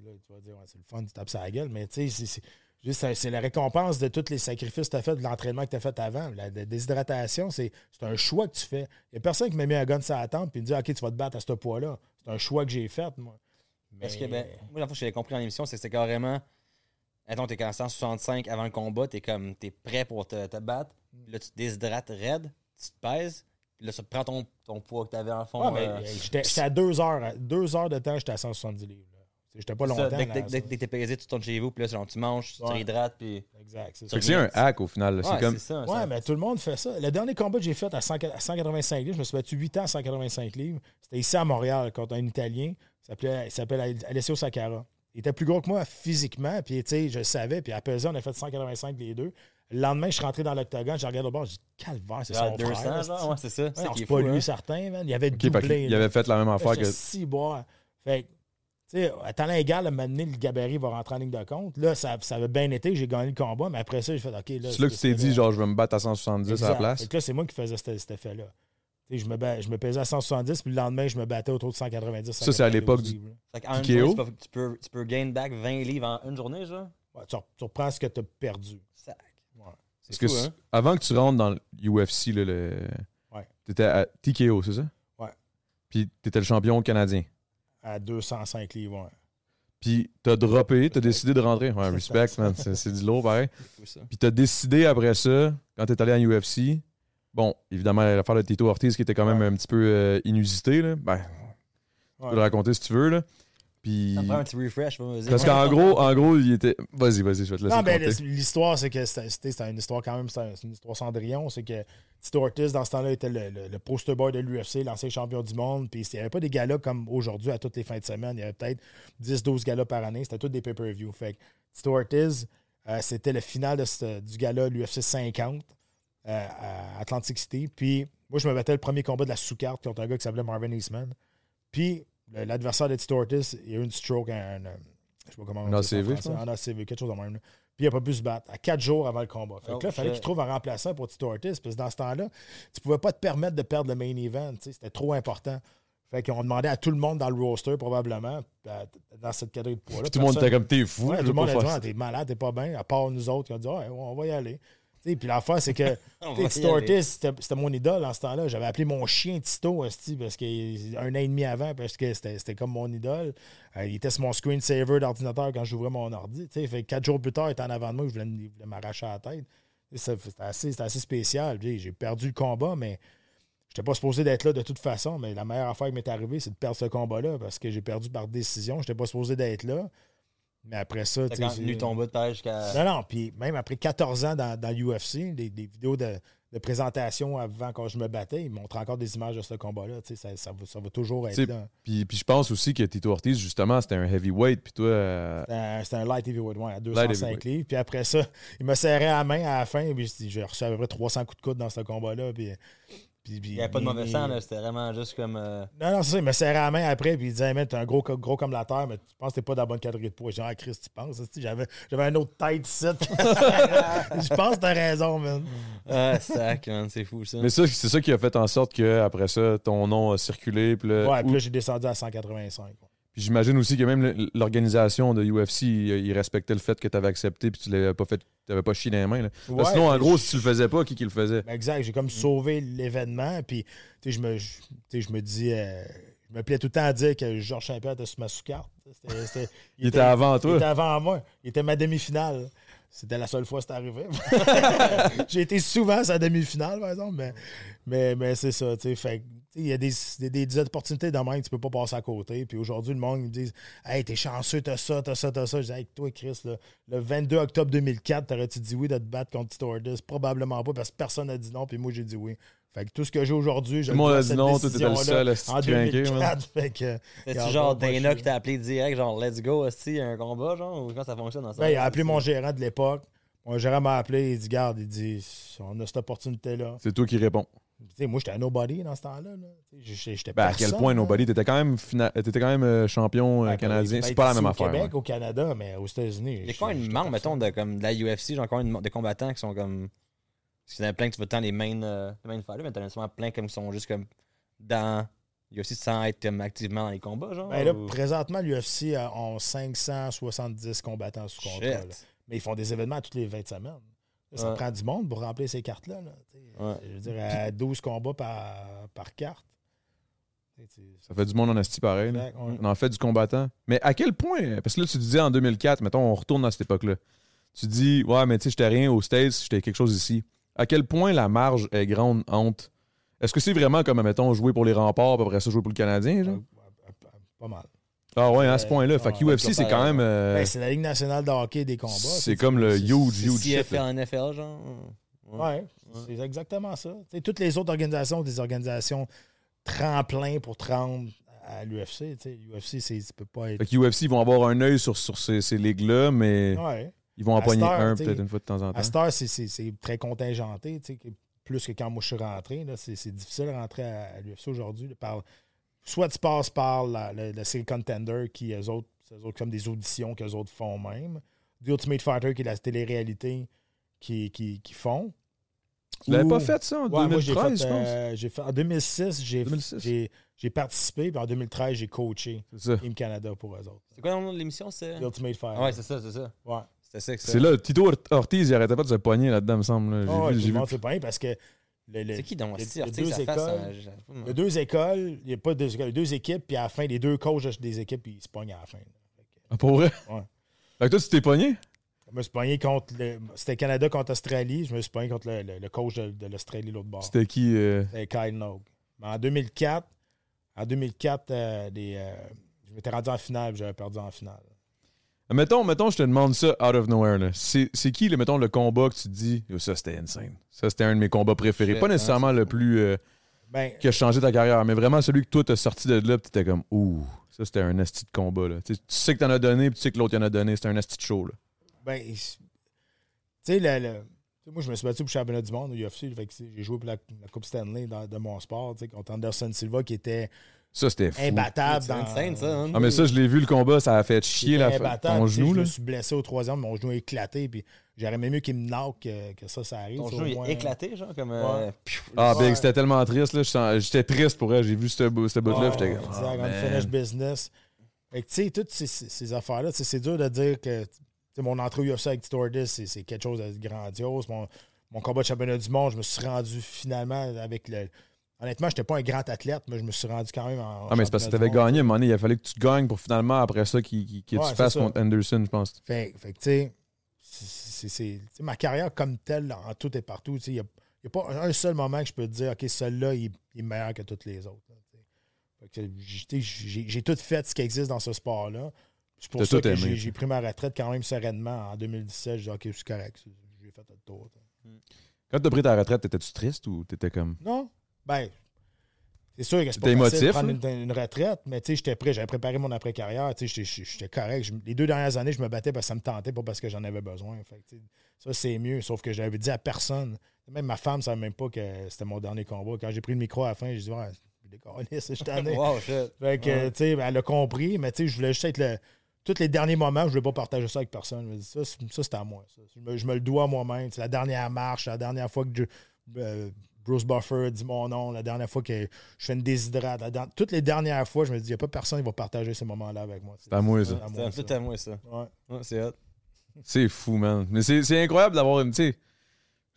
là, vas dire, ouais, c'est le fun, tu tapes ça à la gueule. Mais tu sais, c'est- c'est juste, c'est- la récompense de tous les sacrifices que tu as fait, de l'entraînement que tu as fait avant. La, déshydratation, c'est c'est un choix que tu fais. Il n'y a personne qui m'a mis un gun sur la tempe et me dit, OK, tu vas te battre à ce poids-là. C'est un choix que j'ai fait, moi. Mais- Parce que, ben, moi, la fois que je l'ai compris en émission, c'est que c'était carrément. Attends, t'es qu'en 165 avant le combat, t'es comme. T'es prêt pour te, te battre. Là, tu te déshydrates raide, tu te pèses. Puis là, ça prend ton, ton poids que t'avais en fond. Ouais, mais euh, euh, j'étais à deux heures. Deux heures de temps, j'étais à 170 livres. J'étais pas ça, longtemps. dès, là, dès- dès- que t'es pesé, tu tournes chez vous, puis là, genre, tu manges, tu te Ouais. réhydrates, puis. Exact, c'est c'est un hack au final. Ouais, c'est comme. ça. Ouais, ça- mais tout le monde fait ça. Le dernier combat que j'ai fait à, 100 à 185 livres, je me suis battu 8 ans à 185 livres. C'était ici à Montréal contre un Italien. Il s'appelait- il s'appelle Alessio Sakara. Il était plus gros que moi physiquement, puis tu sais, je le savais. Puis à peser, on a fait 185 les deux. Le lendemain, je suis rentré dans l'octogone, je regarde le bord, je dis Calvaire, c'est genre son 200, frère. genre, ouais, c'est ça. Ouais, C'est pas fou, lui hein? certain, man. Il avait doublé. là. avait fait la même affaire que. Si boire. Fait que, tu sais, à talent égal, à un moment donné, le gabarit va rentrer en ligne de compte. Là, ça, ça avait bien été, j'ai gagné le combat, mais après ça, j'ai fait OK. Là, C'est là que tu t'es dit, genre, je vais me battre à 170 à la place? Fait que là, c'est moi qui faisais cet, cet effet-là. Tu Je me, ba- je me pesais à 170, puis le lendemain, je me battais autour de 190. Ça, c'est à l'époque du- 192 livres. Fait qu'en une TKO? journée, tu peux, tu, peux, tu gain back 20 livres en une journée, genre. Ouais, tu, re- tu reprends ce que tu as perdu. Sac. Ouais. C'est Parce que fou, hein? avant que tu rentres dans l'UFC, là, le... Ouais. t'étais à TKO, c'est ça? Ouais. Puis t'étais le champion canadien? À 205 livres. ouais. Puis t'as droppé, t'as décidé de rentrer. Ouais, respect, man. C'est du lourd, pareil. Puis t'as décidé après ça, quand t'es allé en UFC, bon, évidemment, l'affaire de Tito Ortiz qui était quand même Ouais. un petit peu euh, inusité, là. Ben, tu peux le raconter si tu veux, là. Puis. Ça prend un petit refresh, vas-y. Parce qu'en gros, en gros, il était. Vas-y, vas-y, je vais te laisser Non, mais compter. l'histoire, c'est que c'était une histoire quand même, c'était c'est une histoire Cendrillon. C'est que Tito Ortiz, dans ce temps-là, était le, le- le poster boy de l'UFC, l'ancien champion du monde. Puis il n'y avait pas des galas comme aujourd'hui à toutes les fins de semaine. Il y avait peut-être 10-12 galas par année. C'était tous des pay-per-view. Fait que Tito Ortiz, euh, c'était le final de ce- du gala l'UFC 50 euh, à Atlantic City. Puis moi, je me battais le premier combat de la sous-carte contre un gars qui s'appelait Marvin Eastman. Puis l'adversaire de Tito Ortiz, il a eu une stroke, un, je sais pas comment on dit ça en ACV, pense. Un ACV, quelque chose de même. là. Puis il n'a pas pu se battre à quatre jours avant le combat. Fait que Oh, là, il fallait qu'il trouve un remplaçant pour Tito Ortiz. Parce que dans ce temps-là, tu pouvais pas te permettre de perdre le main event. C'était trop important. Fait qu'on demandait à tout le monde dans le roster, probablement, dans cette catégorie de poids-là. Tout le monde était comme t'es fou. Ouais, tout le monde a dit, ça. t'es malade, t'es pas bien. À part nous autres, qui ont dit, Ouais, on va y aller. Puis l'affaire, c'est que Tito. Ortiz, c'était mon idole en ce temps-là. J'avais appelé mon chien Tito esti, parce que un an et demi avant, parce que c'était comme mon idole. Euh, il était sur mon screensaver d'ordinateur quand j'ouvrais mon ordi. Fait quatre jours plus tard, il était en avant de moi, je voulais, il voulait m'arracher la tête. C'était assez, assez spécial. J'ai perdu le combat, mais j'étais pas supposé d'être là de toute façon. Mais la meilleure affaire qui m'est arrivée, c'est de perdre ce combat-là parce que j'ai perdu par décision. J'étais pas supposé d'être là. Mais après ça, tu sais, ton bout de page jusqu'à. non, non, puis même après 14 ans dans, dans l'UFC, des, des vidéos de, de présentation avant quand je me battais, ils montrent encore des images de ce combat-là. tu sais, Ça, ça, va, ça va toujours être là. Puis, puis je pense aussi que Tito Ortiz, justement, c'était un heavyweight. Puis toi, euh, C'était un- light heavyweight, ouais, à Light 205 heavyweight. livres. Puis après ça, il me serrait à la main à la fin. Puis j'ai reçu à peu près 300 coups de coude dans ce combat-là. Puis, puis- puis- Il n'y avait pas de mauvais mais- sang, là. C'était vraiment juste comme. euh, Non, non, c'est ça. Il me serrait la main après. Puis il disait, man, t'es un gros, gros comme la terre, mais tu penses que t'es pas dans la bonne catégorie de poids. J'ai dit, ah, Chris, tu penses? J'avais j'avais un autre tête ici. Je pense que t'as raison, man. Ah, sac, man, c'est fou, ça. Mais ça, c'est ça qui a fait en sorte que après ça, ton nom a circulé. Puis là- Ouais, puis là, j'ai descendu à 185. ouais. Puis j'imagine aussi que même l'organisation de UFC, il, il respectait le fait que tu avais accepté puis tu l'avais pas fait, tu pas chié dans les mains. là. Parce que Ouais, sinon, en gros, je- si tu le faisais pas, qui qui le faisait? Ben, Exact, j'ai comme sauvé l'événement. Puis, tu sais, je me, je, tu sais, je me dis, euh, je me plais tout le temps à dire que Georges Saint-Pierre était sur ma sous-carte. C'était- c'était- Il était avant toi. Il était avant moi. Il était ma demi-finale. C'était la seule fois que c'est arrivé. j'ai été souvent à sa demi-finale, par exemple, mais, mais, mais c'est ça. tu sais, Fait que, tu sais, il y a des, des, des opportunités de même que tu peux pas passer à côté. Puis aujourd'hui, le monde me dit Hey, t'es chanceux, t'as ça, t'as ça, t'as ça. Je dis Hey, toi, Chris, là, le 22 octobre 2004, t'aurais-tu dit oui de te battre contre Tito? Probablement pas, parce que personne n'a dit non, puis moi, j'ai dit oui. Fait que tout ce que j'ai aujourd'hui, je Tout le monde a dit non, toi, t'étais le seul à se En craquer, 2004. Fait que, C'est-tu genre Dana qui t'a appelé direct, genre let's go, aussi, un combat, genre, ou comment ça fonctionne dans ça? Ben, il a appelé mon gérant de l'époque. Mon gérant m'a appelé, il dit Garde, il dit On a cette opportunité-là. C'est toi qui réponds. Tu sais, moi, j'étais un nobody dans ce temps-là. là. Tu sais, J'étais j'étais Ben, à quel point. Nobody, t'étais quand même, fina- t'étais quand même euh, champion euh, Ben, canadien. ben, C'est pas la même au affaire. Québec, ouais. au Canada, mais aux États-Unis. Il y a je- combien de j'étais membres, mettons, de, comme, de la UFC, genre combien de, de combattants qui sont comme. Parce qu'il y en a plein que tu vas tant les main, euh, les main fighters, mais t'en as sûrement plein comme qui sont juste comme dans UFC sans être comme, activement dans les combats, genre. Ben là, ou- présentement, l'UFC a ont 570 combattants sous contrat. Mais ils font des événements toutes les 20 semaines. Ça Ouais. prend du monde pour remplir ces cartes-là. là. Ouais. Je veux dire, à 12 combats par, par carte. Ça fait du monde en asti pareil. là. Exact, ouais. On en fait du combattant. Mais à quel point, parce que là, tu disais en 2004, mettons, on retourne à cette époque-là. Tu dis, ouais, mais tu sais, j'étais rien aux States, j'étais quelque chose ici. À quel point la marge est grande entre. Est-ce que c'est vraiment comme, mettons, jouer pour les remparts, puis après ça, jouer pour le Canadien, genre? Pas mal. Ah ouais, à ce point-là. Fait que ouais, UFC, c'est quand même. euh, Ben, c'est la Ligue nationale de hockey des combats. c'est tu comme le huge, C'est huge shit. CFL là. en NFL, genre. Ouais, c'est exactement ça. Tu sais, toutes les autres organisations, sont des organisations tremplin pour te rendre à l'UFC. L'UFC, c'est- ça peut pas être. Fait que UFC, ils vont avoir un œil sur, sur ces, ces ligues-là, mais Ouais. ils vont en À cette heure, un tu sais, peut-être une fois de temps en À temps. cette heure, c'est- c'est c'est très contingenté. tu sais, que- Plus que quand moi je suis rentré. là, C'est c'est difficile de rentrer à, à l'UFC aujourd'hui. là, par- Soit tu passes par la, le, le Single Contender, qui eux autres, c'est eux autres comme des auditions qu'eux autres font même. The Ultimate Fighter, qui est la télé-réalité qui, qui, qui font. Tu l'avais pas fait ça en Ouais, moi, j'ai 2013, fait, je pense? euh, j'ai fait- en 2006, j'ai 2006. j'ai- j'ai participé, puis en 2013, j'ai coaché C'est ça. Team Canada pour eux autres. C'est quoi le nom de l'émission? C'est? The Ultimate Fighter. Ah ouais, c'est ça, c'est ça. Ouais. C'était ça que ça. C'est là, Tito Or- Ortiz, il arrêtait pas de se pogner là-dedans, me semble. là. J'ai ouais, vu- tout le monde parce que C'est qui donc? il y a- Si il y a Ortiz, deux écoles. Il y a deux écoles, il n'y a pas deux écoles, il y a deux équipes, puis à la fin, les deux coachs des équipes, ils se pognent à la fin. Ah, pour vrai? Ouais. Fait que toi, tu t'es pogné? Je me suis pogné contre. le- C'était Canada contre Australie, je me suis pogné contre le, le- le coach de, de l'Australie, l'autre bord. C'était qui? euh, C'était Kyle Nogue. Mais en 2004, en 2004, euh, des, euh, je m'étais rendu en finale, puis j'avais perdu en finale. Mettons, mettons, je te demande ça out of nowhere. là. C'est c'est qui, le, mettons, le combat que tu te dis, ça c'était insane. Ça c'était un de mes combats préférés. Pas nécessairement le plus. euh, Ben, qui a changé ta carrière, mais vraiment celui que toi t'as sorti de là, pis t'étais comme, ouh, ça c'était un asti de combat. Là. Tu sais- tu que t'en as donné, puis tu sais que l'autre y en a donné. C'était un asti de show. Là. Ben, tu sais, le, tu moi, je me suis battu pour le championnat du monde au UFC. fait que J'ai joué pour la, la Coupe Stanley dans- de mon sport, tu sais, contre Anderson Silva, qui était Ça c'était fou. imbattable. C'est dans, insane, ça, hein? Ah, mais ça, je l'ai vu le combat, ça a fait chier la, imbattable, ton tu sais, genou. Je Là. me suis blessé au troisième, mon genou a éclaté, puis j'aurais aimé mieux qu'il me knock que, que ça, ça arrive. Ton genou est éclaté, genre, comme. euh, Ouais. Ah, Ouais. Big, c'était tellement triste. là. Je J'étais triste pour elle. J'ai vu ce bout- ce bout-là, Ouais, j'étais comme, exact, ah, man. business. Fait que, tu sais, toutes ces, ces- affaires-là, c'est dur de dire que tu sais, mon entrée au UFC avec Tito c'est quelque chose de grandiose. Mon, mon combat de championnat du monde, je me suis rendu finalement avec le. Honnêtement, je n'étais pas un grand athlète, mais je me suis rendu quand même en. Ah, mais c'est parce que tu avais gagné, donné, il a fallu que tu gagnes pour finalement, après ça, qu'il Ouais, tu fasses ça. contre Anderson, je pense. Fait, fait que, tu sais, ma carrière comme telle, en tout et partout, tu sais, il n'y a, y a pas un seul moment que je peux te dire, OK, celui-là, il, il est meilleur que tous les autres. j'ai- tout fait ce qui existe dans ce sport-là. C'est pour ça tout que aimé, j'ai pris ma retraite quand même sereinement en 2017. J'ai dit, OK, c'est correct, j'ai fait le tour. Quand tu as pris ta retraite, étais-tu triste ou t'étais comme. Non, ben, c'est sûr que c'est pas facile de prendre une, une retraite, mais tu sais, j'étais prêt, j'avais préparé mon après-carrière, tu sais, j'étais- correct. Je- les deux dernières années, je me battais parce que ça me tentait, pas parce que j'en avais besoin. Fait ça, c'est mieux, sauf que j'avais dit à personne, même ma femme ne savait même pas que c'était mon dernier combat. Quand j'ai pris le micro à la fin, j'ai dit, ouais, je décolle, je suis tanné. Wow, shit. Fait que, tu sais, ben, elle a compris, mais tu sais, je voulais juste être le. Tous les derniers moments, je ne voulais pas partager ça avec personne. Je me dis, ça, c'est- ça, c'est à moi. ça. Je, me, je me le dois à moi-même. C'est la dernière marche, la dernière fois que je- euh, Bruce Buffer dit mon nom, la dernière fois que je fais une déshydrate. toutes les dernières fois, je me dis, il n'y a pas personne qui va partager ces moments-là avec moi. C'est à moi, ça. C'est tout à moi, ça. Ouais. Ouais, c'est hot. C'est fou, man. Mais c'est c'est incroyable d'avoir une. Tu sais,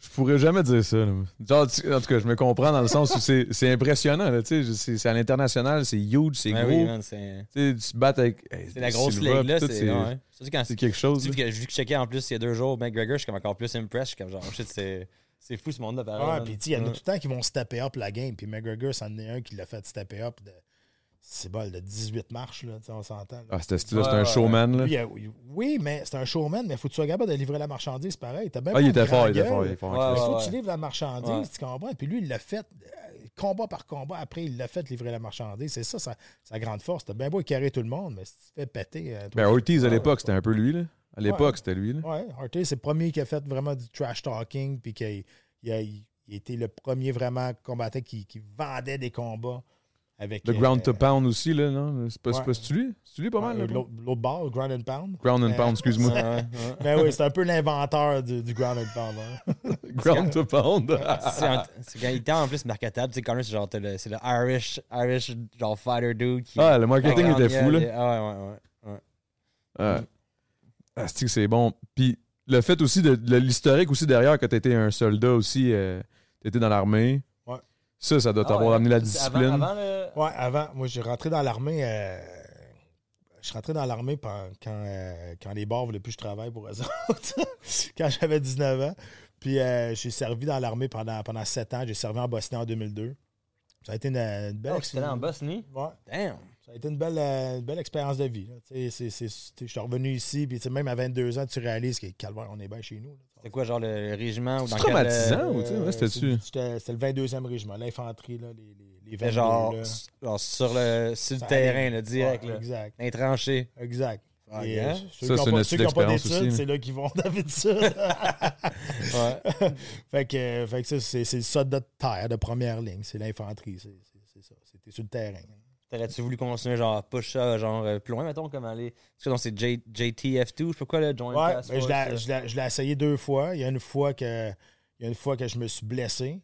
je pourrais jamais dire ça. là. Genre, tu- en tout cas, je me comprends dans le sens où c'est c'est impressionnant. C'est à l'international, c'est huge, c'est Ben gros. oui, man, Tu sais, tu te battes avec. hey, c'est la grosse ligue, là. C'est ouais. Quelque chose. Vu que, vu que je checkais en plus il y a deux jours McGregor, je suis comme encore plus impressed. Je suis comme genre, shit, c'est, c'est fou ce monde-là, pareil. Man. puis il y en a Ouais. tout le temps qui vont stepper up la game. Puis McGregor, c'en est un qui l'a fait stepper up de. C'est bon, de 18 marches, là, tu sais, on s'entend. Ah, c'était stylé, Ouais, c'était un showman. Là. Lui, a- oui, mais c'est un showman, mais il faut que tu sois capable de livrer la marchandise pareil. T'as même Ah, il était fort, il était fort, il était fort. Ouais, faut ouais. que tu livres la marchandise, Ouais. tu comprends? Puis lui, il l'a fait euh, combat par combat. Après, il l'a fait livrer la marchandise. C'est ça, sa, sa grande force. T'as bien beau carrer tout le monde, mais si tu te fais péter. euh, toi, Ben, Ortiz, à l'époque, c'était un peu lui. Là. À l'époque, c'était lui. Là. Ouais, Ortiz, c'est le premier qui a fait vraiment du trash talking, puis qu'il a, il a, il a été le premier vraiment combattant qui, qui vendait des combats avec. Le euh, ground to pound aussi, là, non? C'est pas, c'est ouais. pas c'est lui? C'est lui pas mal? euh, L'autre ball, ground and pound. Ground and Euh, pound, excuse-moi. Ben oui, c'est un peu l'inventeur du, du ground and pound. hein. Ground to pound. c'est, quand il était en plus marketable. Tu sais, Connor, c'est genre, le, c'est le Irish, Irish, genre fighter dude qui. ah, le marketing était fou, là. Ah, ouais, ouais, ouais. ouais. Ah, c'est que c'est bon. Puis le fait aussi de, de l'historique aussi derrière que tu étais un soldat aussi, euh, tu étais dans l'armée. Ouais. Ça, ça doit Ah t'avoir ouais, amené la discipline. Avant, avant le. Ouais, avant, moi, j'ai rentré dans l'armée. euh, je suis rentré dans l'armée quand, euh, quand les bars voulaient plus que je travaille pour eux autres. quand j'avais 19 ans. Puis euh, j'ai servi dans l'armée pendant, pendant 7 ans. J'ai servi en Bosnie en 2002. Ça a été une, une belle Oh, là en expérience. Bosnie? Ouais. Damn! Ça a été une belle, euh, une belle expérience de vie. là. Tu sais, c'est- c'est- c'est- Je suis revenu ici, puis tu sais, même à 22 ans, tu réalises que calvaire, on est bien chez nous. C'est quoi, genre le régiment ou C'est dans quel, traumatisant, euh, ou tu sais, ouais, c'était-tu? c'est- C'était le 22e régiment, l'infanterie, là, les, les, les C'était 22, genre, là. genre sur le, sur le terrain, là, direct. Ouais. Exact. Les tranchées. Exact. Ah, Et, hein? euh, ceux Ça, qui c'est n'ont une pas, ceux qui ont pas expérience aussi, d'études, c'est là qu'ils vont d'habitude. Ouais. fait que, euh, fait que ça, c'est c'est le soldat de terre de première ligne. C'est l'infanterie. C'est ça. C'était sur le terrain. T'aurais-tu voulu continuer, genre, push ça, genre, euh, plus loin, mettons, comme aller. Parce que donc, c'est J- JTF2, je sais pas quoi, le Joint Ouais, Task je Force, l'ai- euh. je l'ai je l'ai essayé deux fois. Il y a une fois que, il y a une fois que je me suis blessé.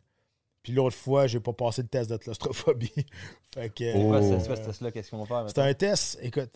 Puis l'autre fois, j'ai pas passé le test de claustrophobie. fait que, Oh. ce- c'est quoi ce test-là? Qu'est-ce qu'on va faire? C'est un test, écoute.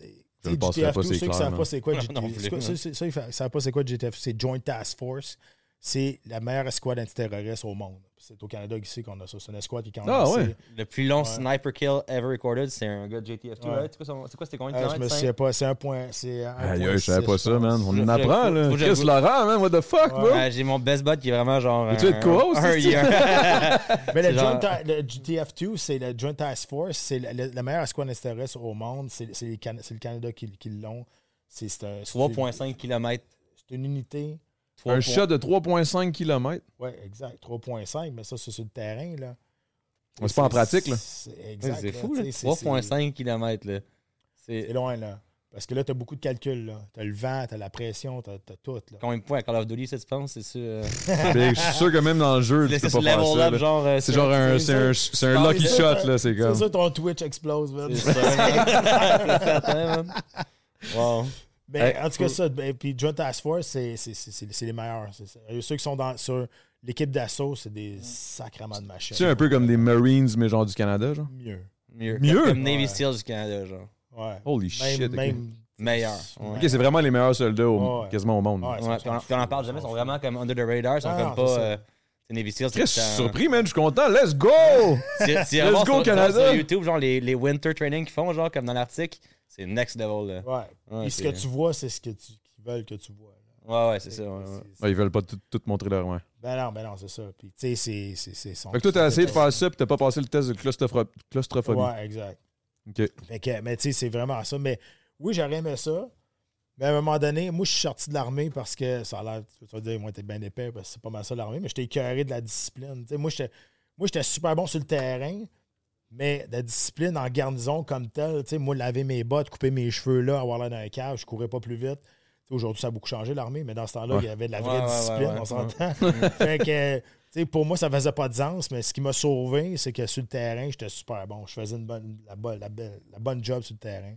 Je le tu sais, passerai pas, GTF2, c'est ceux qui clair, savent pas c'est quoi Non, GTF2, non plus, c'est quoi- ouais. ceux- ceux- ceux qui savent pas c'est quoi GTF, c'est Joint Task Force. C'est la meilleure escouade antiterroriste au monde. C'est au Canada ici qu'on a ça. C'est une escouade qui est quand même Ah, assez- ouais. Le plus long Ouais. sniper kill ever recorded, c'est un gars de JTF2, Ouais. right? C'est quoi, c'est quoi, c'était combien de Ah, je me souviens pas. C'est un point. C'est un Aïe, je savais pas ça, man. On en apprend, là. Chris je- Laurent, man. What the fuck, bro? J'ai mon best bud qui est vraiment genre. Être un- co-host. Mais le, C'est genre- Joint Ta- le GTF2, c'est le Joint Task Force. C'est la, meilleure escouade antiterroriste au monde. C'est le Canada qui, l'ont. C'est- 3,5 km. C'est une unité. Un shot de 3,5 km. Oui, exact. 3,5, mais ça, c'est sur le terrain. là. Ouais, c'est pas en pratique, là. C'est C'est fou, là. tu sais, c'est- 3,5 km, là. C'est C'est loin, là. Parce que là, tu as beaucoup de calculs. là. Tu as le vent, tu as la pression, tu as, tout. Là. combien de points à Call of Duty, ça, tu penses? C'est sûr. euh, Big, Je suis sûr que même dans le jeu, tu peux pas faire level ça. up, là. genre. euh, C'est genre un, c'est c'est un, c'est un lucky c'est shot, là. C'est C'est comme. ça, ton Twitch explose. man. C'est ça. C'est certain, man. Wow. Ben, en tout cas, ça. Ben, puis Joint Task Force, c'est c'est- c'est- c'est- les meilleurs. c'est ça. Et Ceux qui sont dans, sur l'équipe d'assaut, c'est des sacrements de machines. C'est un peu comme des Marines, mais genre du Canada, genre? Mieux. Mieux. Mieux? Comme Navy Ouais. Seals du Canada, genre. Ouais. Holy Même, shit. même- Meilleur. Ouais. Ok, c'est vraiment les meilleurs soldats au- Ouais. quasiment au monde. Ouais, Ouais, puis on, puis on en parle jamais, ils sont vraiment comme under the radar, ils sont Ah, comme pas. euh, C'est Navy Seals. Très surpris, man. Je suis content. Let's go! Let's go, sur- Canada! Sur YouTube, genre les, les winter training qu'ils font, genre comme dans l'article, c'est next level. Là. Ouais. Ouais, Puis ce que tu vois, c'est ce que tu, qu'ils veulent que tu vois. là. Ouais, ouais, c'est ça. ouais, ouais. C'est- Ouais, ils veulent pas tout, tout montrer leur main. Ben non, ben non, c'est ça. Puis tu sais, c'est- c'est. c'est son- Fait que toi, t'as essayé de faire ça, puis t'as pas passé le test de claustropho- claustrophobie. Ouais, exact. Ok. Fait que, mais tu sais, c'est vraiment ça. Mais oui, j'aurais aimé ça. Mais à un moment donné, moi, je suis sorti de l'armée parce que ça a l'air. Tu vas dire, moi, t'es bien épais parce que c'est pas mal ça l'armée, mais j'étais écœuré de la discipline. J'étais moi, j'étais super bon sur le terrain, mais la discipline en garnison comme telle, tu sais, moi, laver mes bottes, couper mes cheveux là, avoir l'air d'un cave, je courais pas plus vite. Tu sais, Aujourd'hui, ça a beaucoup changé l'armée, mais dans ce temps-là, Ouais. il y avait de la vraie Ouais, discipline, ouais, ouais. on s'entend. fait que, tu sais, pour moi, ça faisait pas de sens, mais ce qui m'a sauvé, c'est que sur le terrain, j'étais super bon. Je faisais une bonne, la, bonne, la, belle- la bonne job sur le terrain.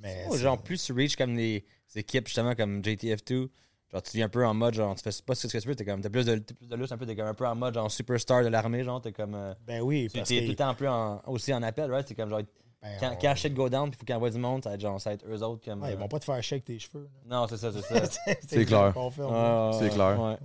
Mais Oh, genre, plus tu reach comme les équipes, justement, comme JTF2, genre, tu deviens un peu en mode, genre, tu fais pas ce que tu veux, t'es comme, t'as plus de, t'as plus de lustre, un peu, t'es comme un peu en mode, genre, superstar de l'armée, genre, t'es comme, euh, ben oui, tu parce t'es que tout le temps un peu en- aussi en appel, right? C'est comme, genre, ben, quand, on- quand shit go down, puis faut qu'il envoie du monde, ça va être, genre, ça va être eux autres, comme. ouais, ils euh, vont pas te faire shake tes cheveux. là. Non, c'est ça, c'est ça. C'est clair. C'est clair. ouais.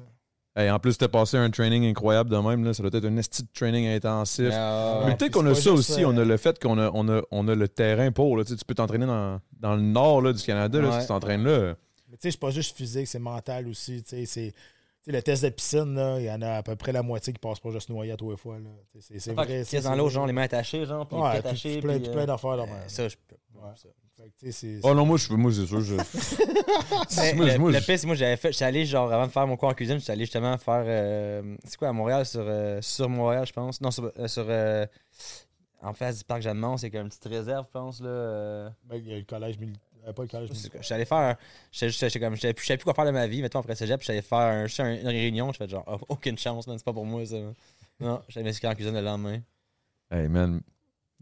Hey, en plus, t'as passé un training incroyable de même. Là. Ça doit être un esti de training intensif. Mais, euh, Mais peut-être qu'on a ça aussi. euh, On a le fait qu'on a, on a, on a le terrain pour. Là. Tu, sais, tu peux t'entraîner dans, dans le nord là, du Canada. Là, Ouais. si tu t'entraînes là. Mais tu sais, c'est pas juste physique, c'est mental aussi. Tu sais, c'est. tu sais, le test de piscine, là, il y en a à peu près la moitié qui passe pas juste noyer à tous les fois. là. Tu C'est c'est vrai. est dans l'eau, genre, les mains attachées, genre, puis Ouais, attachés. plein, puis, plein euh, d'affaires euh, même. Ça, je peux. Tu Oh non, moi, je, moi c'est sûr. Je... Moi, le, moi, le je- pire, c'est moi, j'avais fait, j'étais allé, genre, avant de faire mon cours en cuisine, j'étais allé justement faire, euh, c'est quoi, à Montréal, sur, euh, sur Montréal, je pense. Non, sur, euh, sur euh, en face du parc Jeanne-Mont, c'est comme une petite réserve, je pense, là. euh, Ben, il y a le collège militaire. Pas le collège je sais militaire. pas, allé faire, je savais plus quoi faire de ma vie, mettons, après cégep, puis j'allais faire un, une réunion, je fais genre, oh, aucune chance, man, c'est pas pour moi, ça. Non, j'allais m'inscrire en cuisine le lendemain. Hey, man.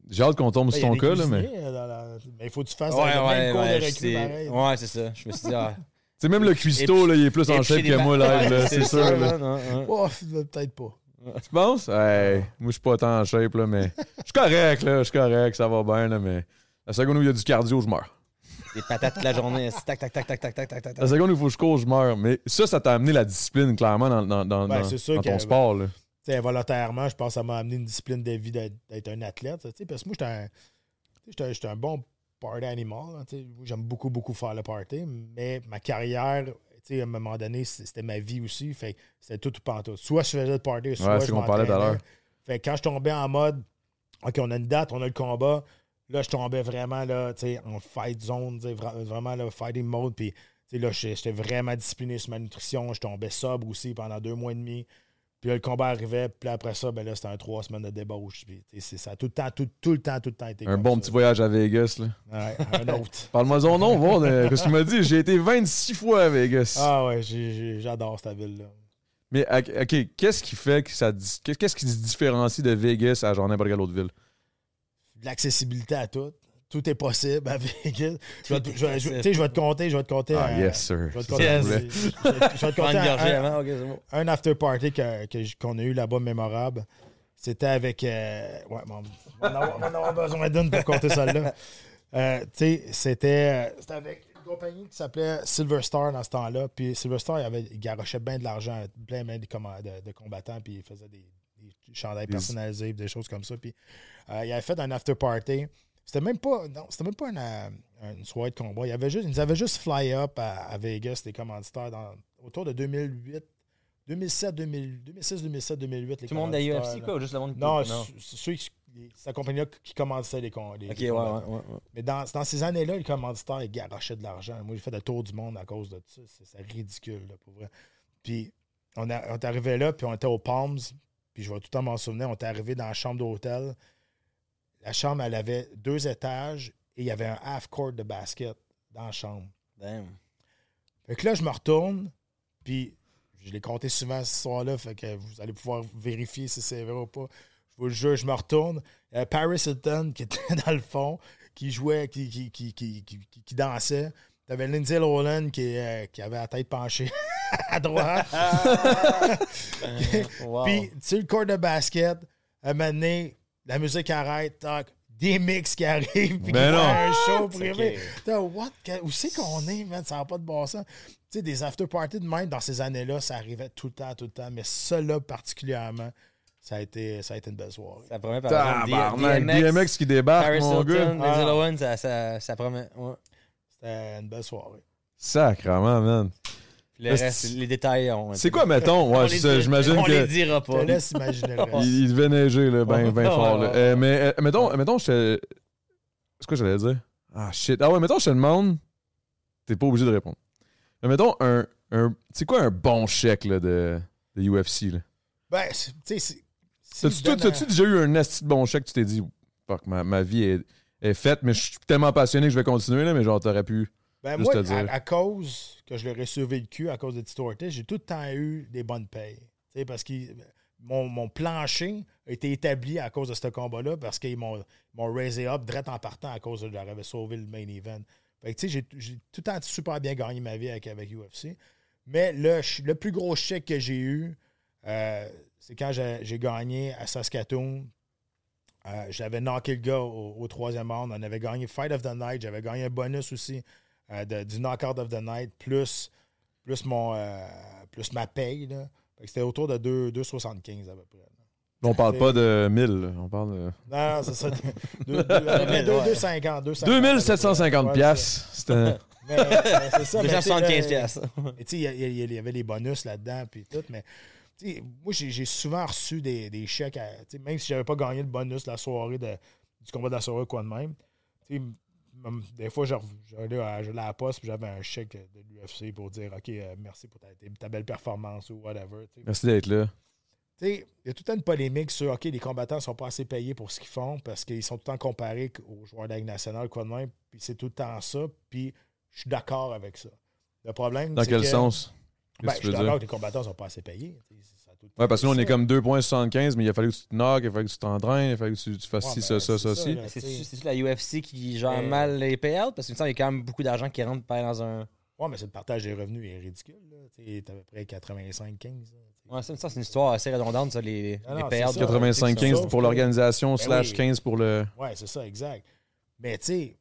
J'ai hâte qu'on tombe sur ton cas, là, mais. euh, la- Mais il faut que tu fasses Ouais, ouais, même cours ouais, de pareil. Ouais, c'est ça. Je me suis dit, ah. Tu sais, même le cuistot, là, il est plus en shape que moi, là, c'est sûr. Oh, peut-être pas. Tu penses? Hey, moi, je suis pas tant en shape, là, mais. Je suis correct, là. Je suis correct, ça va bien, là, mais. La seconde où il y a du cardio, je meurs. Des patates toute la journée. Tac, tac, tac, tac, tac, tac, tac, tac. La seconde où il faut que je cours, je meurs. Mais ça, ça t'a amené la discipline, clairement, dans, dans, dans, Ben, ton que- sport, là. Tu sais, volontairement, je pense que ça m'a amené une discipline de vie d'être un athlète. Parce que moi, j'étais un, j'étais- un bon party animal. hein, J'aime beaucoup, beaucoup faire le party. Mais ma carrière, à un moment donné, c'était ma vie aussi. Fait c'était tout ou pas tout. Soit je faisais le party, soit Ouais, je m'entraînais. Fait quand je tombais en mode, OK, on a une date, on a le combat, là, je tombais vraiment là, tu en fight zone, tu vraiment là, fighting mode. Puis, tu là, j'étais vraiment discipliné sur ma nutrition. Je tombais sobre aussi pendant deux mois et demi. Puis là, le combat arrivait, puis après ça, ben là, c'était un trois semaines de débauche. Puis, tu ça a tout le temps, tout, tout le temps, tout le temps été Un bon ça. petit voyage à Vegas, là. Ouais, un autre. Parle-moi son nom, voir de- qu'est-ce qu'il m'a dit. J'ai été 26 fois à Vegas. ah ouais, j'adore cette ville-là. Mais, ok, qu'est-ce qui fait que ça. Qu'est-ce qui se différencie de Vegas à genre n'importe quelle autre ville? De L'accessibilité à tout. Tout est possible à Vegas. Je vais, te- je je- je vais compter, je vais te compter. Ah, un- yes, sir. Je vais te compter, je vais- te compter une un- bon. after party que- que qu'on a eu là-bas mémorable. C'était avec. euh, ouais, bon, on va en avoir- besoin d'une pour compter celle-là. Euh, tu sais, c'était euh, c'était avec une compagnie qui s'appelait Silver Star dans ce temps-là. Puis Silver Star, il, avait, il garochait bien de l'argent, plein, plein de, de- de combattants, puis il faisait des, des chandails Des- personnalisés, des choses comme ça. Puis euh, il avait fait un after party. C'était même pas, non, c'était même pas une, euh, une soirée de combat. Il avait juste, ils nous avaient juste fly up à, à Vegas, les commanditaires, dans, autour de 2008, 2007, 2000, 2006, 2007, 2008. les Tout le monde de la UFC, quoi, ou juste le monde qui- Non, non. ceux qui, la compagnie-là qui commandait les, les, ouais, ouais, combattants. ouais. ouais. Mais dans, dans ces années-là, les commanditaires, ils garochaient de l'argent. Moi, j'ai fait le tour du monde à cause de ça. C'est, c'est ridicule, là, pour vrai. Puis, on, a- on est arrivé là, puis on était aux Palms. Puis, je vais tout le temps m'en souvenir. On est arrivé dans la chambre d'hôtel. La chambre, elle avait deux étages et il y avait un half-court de basket dans la chambre. Damn. Fait que là, je me retourne, puis je l'ai compté souvent ce soir-là, fait que vous allez pouvoir vérifier si c'est vrai ou pas. Je vous le jure, je me retourne. Paris Hilton qui était dans le fond, qui jouait, qui, qui, qui, qui, qui- qui- qui dansait. T'avais Lindsay Lohan qui, euh, qui avait la tête penchée à droite. Wow. Puis, tu sais, le court de basket, à un moment donné, la musique arrête, tac, des mix qui arrivent, puis Ben un show privé. Putain, what? Où c'est qu'on est, man? Ça n'a pas de bon sens. Tu sais, des after-parties de même, dans ces années-là, ça arrivait tout le temps, tout le temps. Mais cela particulièrement, ça a été, ça a été une belle soirée. Ça promet par exemple Tabarnak, DMX, DMX qui débarque, Paris mon gars. Hilton, Ah. Ça, ça, ça promet. Ouais. C'était une belle soirée. Sacrement, man. Le reste, les détails, on. C'est quoi, mettons? on Ouais, j'imagine On les que. dira Je te pas. laisse imaginer le reste. Il, il devait neiger, là, ben, ben fort. ouais, là. ouais. Euh, mais, euh, mettons, mettons, je te. C'est quoi j'allais dire? Ah, shit. Ah ouais, mettons, je te demande. T'es pas obligé de répondre. Mais mettons, un. un c'est quoi un bon chèque, là, de, de UFC, là? Ben, tu sais, T'as-tu déjà eu un esti de bon chèque? Tu t'es dit, fuck, ma, ma vie est, est faite, mais je suis tellement passionné que je vais continuer, là, mais genre, t'aurais pu. Ben Juste moi, te dire. à, à cause que je l'aurais survécu à cause de Ortiz, j'ai tout le temps eu des bonnes payes. Parce que mon, mon plancher a été établi à cause de ce combat-là parce qu'ils m'ont raisé up direct en partant à cause de leur avait sauvé le main event. J'ai tout le temps super bien gagné ma vie avec, avec UFC. Mais le, le plus gros chèque que j'ai eu, euh, c'est quand j'ai j'ai gagné à Saskatoon. Euh, j'avais knocké le gars au, au troisième round. On avait gagné Fight of the Night. J'avais gagné un bonus aussi euh, de- du Knockout of the Night, plus, plus, mon, euh, plus ma paye. là. C'était autour de 2 2,75 à peu près. On parle pas de 1000, là, on parle de. Non, non, c'est ça. 2,50. 2750 piastres. C'était. C'est ça. mais tu sais, 275 là, piastres. Et tu sais, il y a- il y, a- il y avait les bonus là-dedans, puis tout, mais tu sais, moi, j'ai souvent reçu des, des chèques, à- tu sais, même si j'avais pas gagné le bonus la soirée de, du combat de la soirée ou quoi de même. Des fois, j'allais j'allais à, j'allais à la poste, puis j'avais un chèque de l'UFC pour dire OK, euh, merci pour ta, ta belle performance ou whatever. Merci d'être là. Tu sais, il y a tout le temps une polémique sur OK, les combattants sont pas assez payés pour ce qu'ils font parce qu'ils sont tout le temps comparés aux joueurs de la Ligue nationale, quoi de même, puis c'est tout le temps ça, puis je suis d'accord avec ça. Le problème, Dans c'est quel que- sens? ben, je suis d'accord que les combattants sont pas assez payés. Tout le temps Ouais, parce que là, on est comme 2,75, mais il a fallu que tu te knock, il a fallu que tu t'entraînes, il a fallu que tu, tu fasses Ouais, ci, ben, ça, ça, ça, c'est ci. là, C'est tu sais. c'est la UFC qui gère Mais- mal les payouts parce qu'il me semble qu'il y a quand même beaucoup d'argent qui rentre dans un. Ouais, mais c'est le partage des revenus est ridicule. Là. Tu à peu près 85-15. là, tu sais. Ouais, ça, ça, c'est une histoire assez redondante, ça, les, Ah les non, payouts. c'est ça. 85-15 Sauf pour l'organisation, Ben slash oui. 15 pour le. Ouais, c'est ça, exact. Mais tu sais,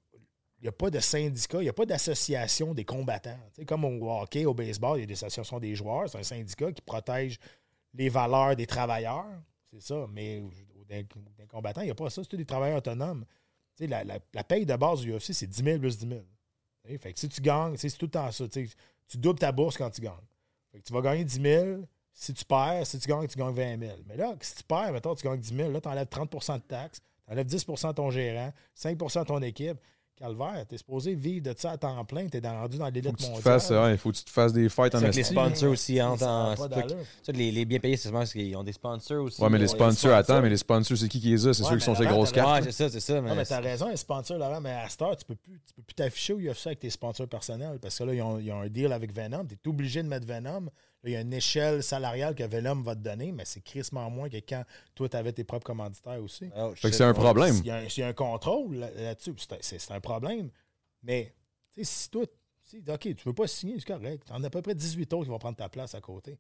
il n'y a pas de syndicat, il n'y a pas d'association des combattants. Tu sais, comme au hockey, au baseball, il y a des associations des joueurs. C'est un syndicat qui protège les valeurs des travailleurs. C'est ça. Mais des combattants, il n'y a pas ça. C'est des travailleurs autonomes. La, la, paye de base du UFC, c'est 10 000 plus 10 000. Tu sais, Fait que si tu gagnes, c'est tout le temps ça. Tu doubles ta bourse quand tu gagnes. Tu vas gagner 10 000. Si tu perds, si tu gagnes, tu gagnes 20 000. Mais là, si tu perds, mettons, tu gagnes 10 000, là, tu enlèves 30% de taxes, tu enlèves 10% de ton gérant, 5% de ton équipe. Calvaire, tu es supposé vivre de ça à temps plein, tu es rendu dans Faut l'élite que tu te mondiale. fasses, ouais, faut que tu te fasses des fights en C'est que les sponsors aussi Ça entrent a en. ça, les, les bien payés, c'est souvent parce qu'ils ont des sponsors aussi. Ouais, mais les sponsors, attends, mais les sponsors, c'est qui qui les a? C'est Ouais, ceux qui sont ces grosses cartes. Ouais, c'est ça, c'est ça. Non, Mais, t'as raison, un sponsor, Laurent, mais à cette heure, tu peux plus, tu peux plus t'afficher au UFC avec tes sponsors personnels parce que là, ils ont, ils ont un deal avec Venom. Tu es obligé de mettre Venom. Là, il y a une échelle salariale que Venom va te donner, mais c'est crissement moins que quand toi, tu avais tes propres commanditaires aussi. Oh, Fait que shit, c'est un problème. Il y a un, il y a un contrôle là- là-dessus, c'est- un problème. Mais, si toi, si, OK, tu veux pas signer, c'est correct. Tu en as à peu près 18 autres qui vont prendre ta place à côté.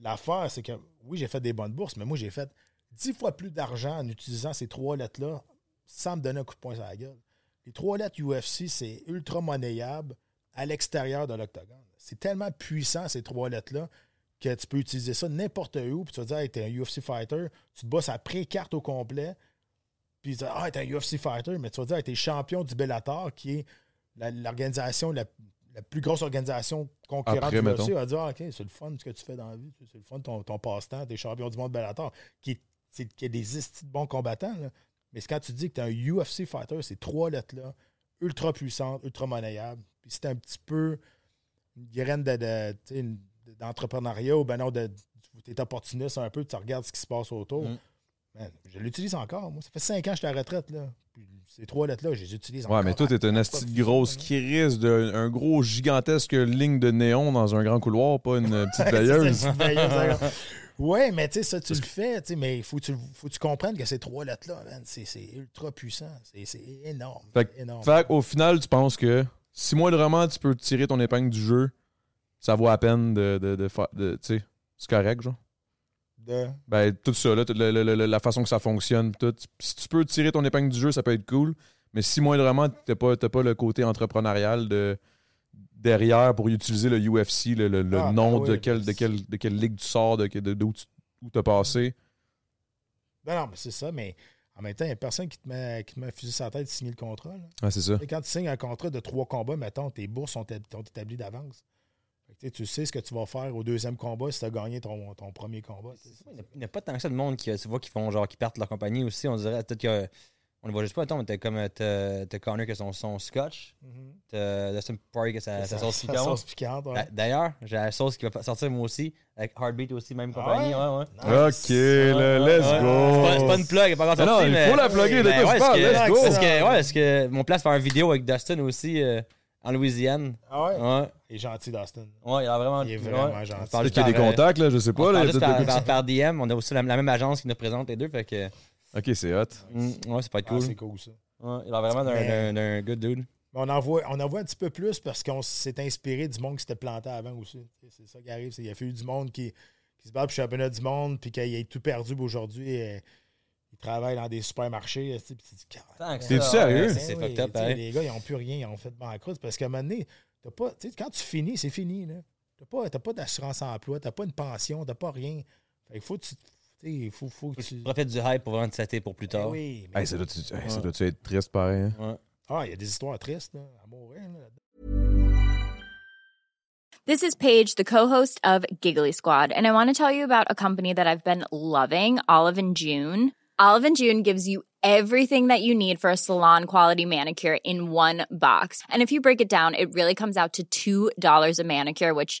L'affaire, c'est que, oui, j'ai fait des bonnes bourses, mais moi, j'ai fait 10 fois plus d'argent en utilisant ces trois lettres-là sans me donner un coup de poing sur la gueule. Les trois lettres UFC, c'est ultra monnayable à l'extérieur de l'octogone. C'est tellement puissant, ces trois lettres-là, que tu peux utiliser ça n'importe où, puis tu vas dire, hey, t'es un UFC fighter, tu te bosses à pré-carte au complet, puis tu dis, ah, t'es un UFC fighter, mais tu vas dire, hey, t'es champion du Bellator, qui est l'organisation, la, la plus grosse organisation concurrente du UFC. va dire, ah, OK, c'est le fun ce que tu fais dans la vie, c'est le fun ton, ton passe-temps, t'es champion du monde Bellator, qui, est- qui a des estis de bons combattants, là. Mais quand tu dis que t'es un UFC fighter, ces trois lettres-là, ultra puissantes, ultra monnayables, puis c'est un petit peu une graine de, de, d'entrepreneuriat ou ben non, tu es opportuniste un peu, tu regardes ce qui se passe autour. Mm. Man, je l'utilise encore. Moi, ça fait cinq ans que je suis à la retraite. Là. Puis ces trois lettres-là, je les utilise Ouais, encore. mais toi, t'es une esti de grosse crise d'un un gros gigantesque ligne de néon dans un grand couloir, pas une euh, petite veilleuse. Oui, mais tu sais, ça, tu le fais, mais il faut, que tu- faut que tu comprennes que ces trois lettres-là, c'est ultra puissant. C'est énorme. Fait énorme. Fait qu'au final, tu penses que si moi, vraiment, tu peux tirer ton épingle du jeu, ça vaut la peine de, de, de faire. de- Tu sais, c'est correct, genre. De... Ben, tout ça, là, le- le- le- la façon que ça fonctionne. Tout. Si tu peux tirer ton épingle du jeu, ça peut être cool. Mais si moindrement, tu n'as pas, t'as pas le côté entrepreneurial de, derrière pour utiliser le UFC, le, le- le Ah, ben nom oui, de, quelle, de, quelle, de quelle ligue tu sors, de, de, d'où tu as passé. Ben non, mais c'est ça, mais en même temps, il n'y a personne qui te met, qui te met un fusil sur la tête de signer le contrat. là. Ah, c'est ça. Et quand tu signes un contrat de trois combats, mettons, tes bourses sont, étab- sont établies d'avance. Tu sais, ce que tu vas faire au deuxième combat si tu as gagné ton, ton premier combat. tu sais. Il n'y a- il n'y a pas tant que ça de monde qui, tu vois, qui font genre qui partent leur compagnie aussi. On dirait peut-être que. On le voit juste pas, attends, mais t'as comme euh, t'as t'as Connor qui a son, son scotch, Mhm. t'as Dustin Poirier qui a sa, sa sauce Sa piquante. sauce piquante, ouais. D'a- D'ailleurs, j'ai la sauce qui va sortir moi aussi, avec Heartbeat aussi, même compagnie. Ah ouais, ouais. Nice. Ok, là, let's Ouais. go. C'est pas, c'est pas une plug, elle est pas encore Mais non, il mais. faut la plugger, de quoi tu ouais, parles, est-ce que- let's go. Est-ce que, ouais, est-ce que mon place faire une vidéo avec Dustin aussi euh, en Louisiane? Ah ouais? Ouais. Il est gentil, Dustin. Ouais, il a vraiment. Il est vraiment ouais. gentil. Peut-être qu'il y a des euh, contacts, là, je sais pas. Là, par- par DM, on a aussi la, la même agence qui nous présente les deux, fait que. Ok, c'est hot. mm, ouais, c'est pas Ah, cool. c'est cool, ça. Ouais, il a vraiment d'un- good dude. Mais on en voit, on en voit un petit peu plus parce qu'on s'est inspiré du monde qui s'était planté avant aussi. C'est ça qui arrive. Il y a fallu du monde qui, qui se bat pour le championnat du monde puis qu'il ait tout perdu aujourd'hui. il travaille dans des supermarchés. puis tu sérieux? Ouais, Ben C'est oui, fucked up, pareil. Les gars, ils n'ont plus rien, ils ont fait banqueroute parce qu'à un moment donné, t'as pas, quand tu finis, c'est fini. Tu n'as pas, t'as pas d'assurance emploi, tu n'as pas une pension, tu n'as pas rien. Fait que faut, que tu, il faut, faut que Tu tu. profites du hype pour vraiment te setter pour plus Ben tard. oui, mais- Hey, ça doit-tu hey, ça doit-tu être triste pareil. hein? Ouais. Ah, il y a des histoires tristes là, à mourir. là. This is Paige, the co-host of Giggly Squad, and I want to tell you about a company that I've been loving, Olive and June. Olive and June gives you everything that you need for a salon quality manicure in one box. And if you break it down, it really comes out to $2 a manicure, which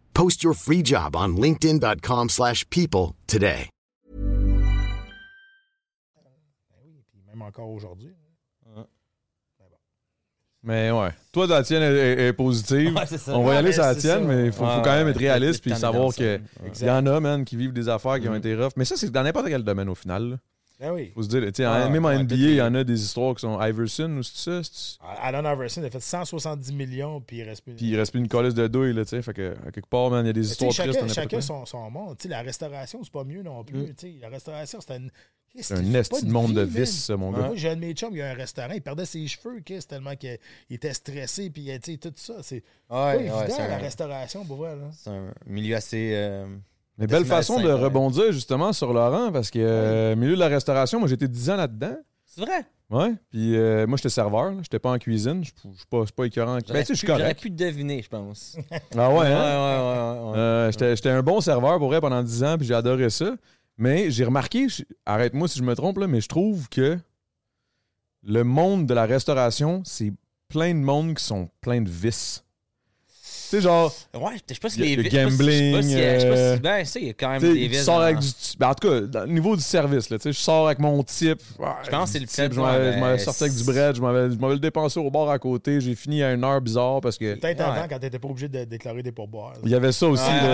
Post your free job on linkedin.com/people slash people today. Oui, puis même encore aujourd'hui. Mais ouais. Toi, la tienne est, est- est positive. Ouais, c'est ça. On va y aller sur la tienne, ça. mais il faut, Ouais, faut quand même être réaliste puis savoir qu'il y en a, man, qui vivent des affaires qui ont Mhm. été rough. Mais ça, c'est dans n'importe quel domaine au final. Ben oui. Faut se dire, tu sais, Ah, même en NBA, il y en a des histoires qui sont Iverson ou c'est ça? c'est- Allen Iverson a fait 170 millions, puis il reste plus. Puis il reste plus une colisse de douille, là, tu sais. Fait que, à quelque part, man, il y a des histoires tristes. chacun, chacun son, son monde. Tu sais, la restauration, c'est pas mieux non plus. Mm. Tu sais, La restauration, c'est un. C'est un esti de monde de vices, ça, mon gars. Moi, j'ai un de mes chums, il a un restaurant, il perdait ses cheveux, Chris, tellement qu'il était stressé, puis tu sais, tout ça. C'est pas Ouais, évident, ouais, c'est la un, restauration, pour vrai. Là. c'est un milieu assez. euh, Mais belle façon de rebondir justement sur Laurent parce que euh, milieu de la restauration, moi j'étais 10 ans là-dedans. C'est vrai? Ouais. Puis euh, moi j'étais serveur, j'étais pas en cuisine, je suis pas, pas écœurant. Ben, J'aurais tu sais, J'aurais pu deviner, je pense. Ah ouais, ouais, hein? ouais, ouais, ouais. Euh, j'étais, un bon serveur pour vrai pendant 10 ans, puis j'ai adoré ça. Mais j'ai remarqué, arrête-moi si je me trompe, là, mais je trouve que le monde de la restauration, c'est plein de monde qui sont plein de vices. Tu sais, genre, Ouais, je sais pas si Le- les le vices- je sais pas si- gambling, Ben, il y a quand même des tu vices. sors dans- avec du. ben, en tout cas, dans le niveau du service, là, tu sais, je sors avec mon type. Je pense que c'est le type. Je m'avais sorti avec du bread, je m'avais je m'avais le dépensé au bar à côté. J'ai fini à une heure bizarre parce que. Peut-être Ouais. avant, quand t'étais pas obligé de déclarer des pourboires. Il y avait ça aussi, depuis,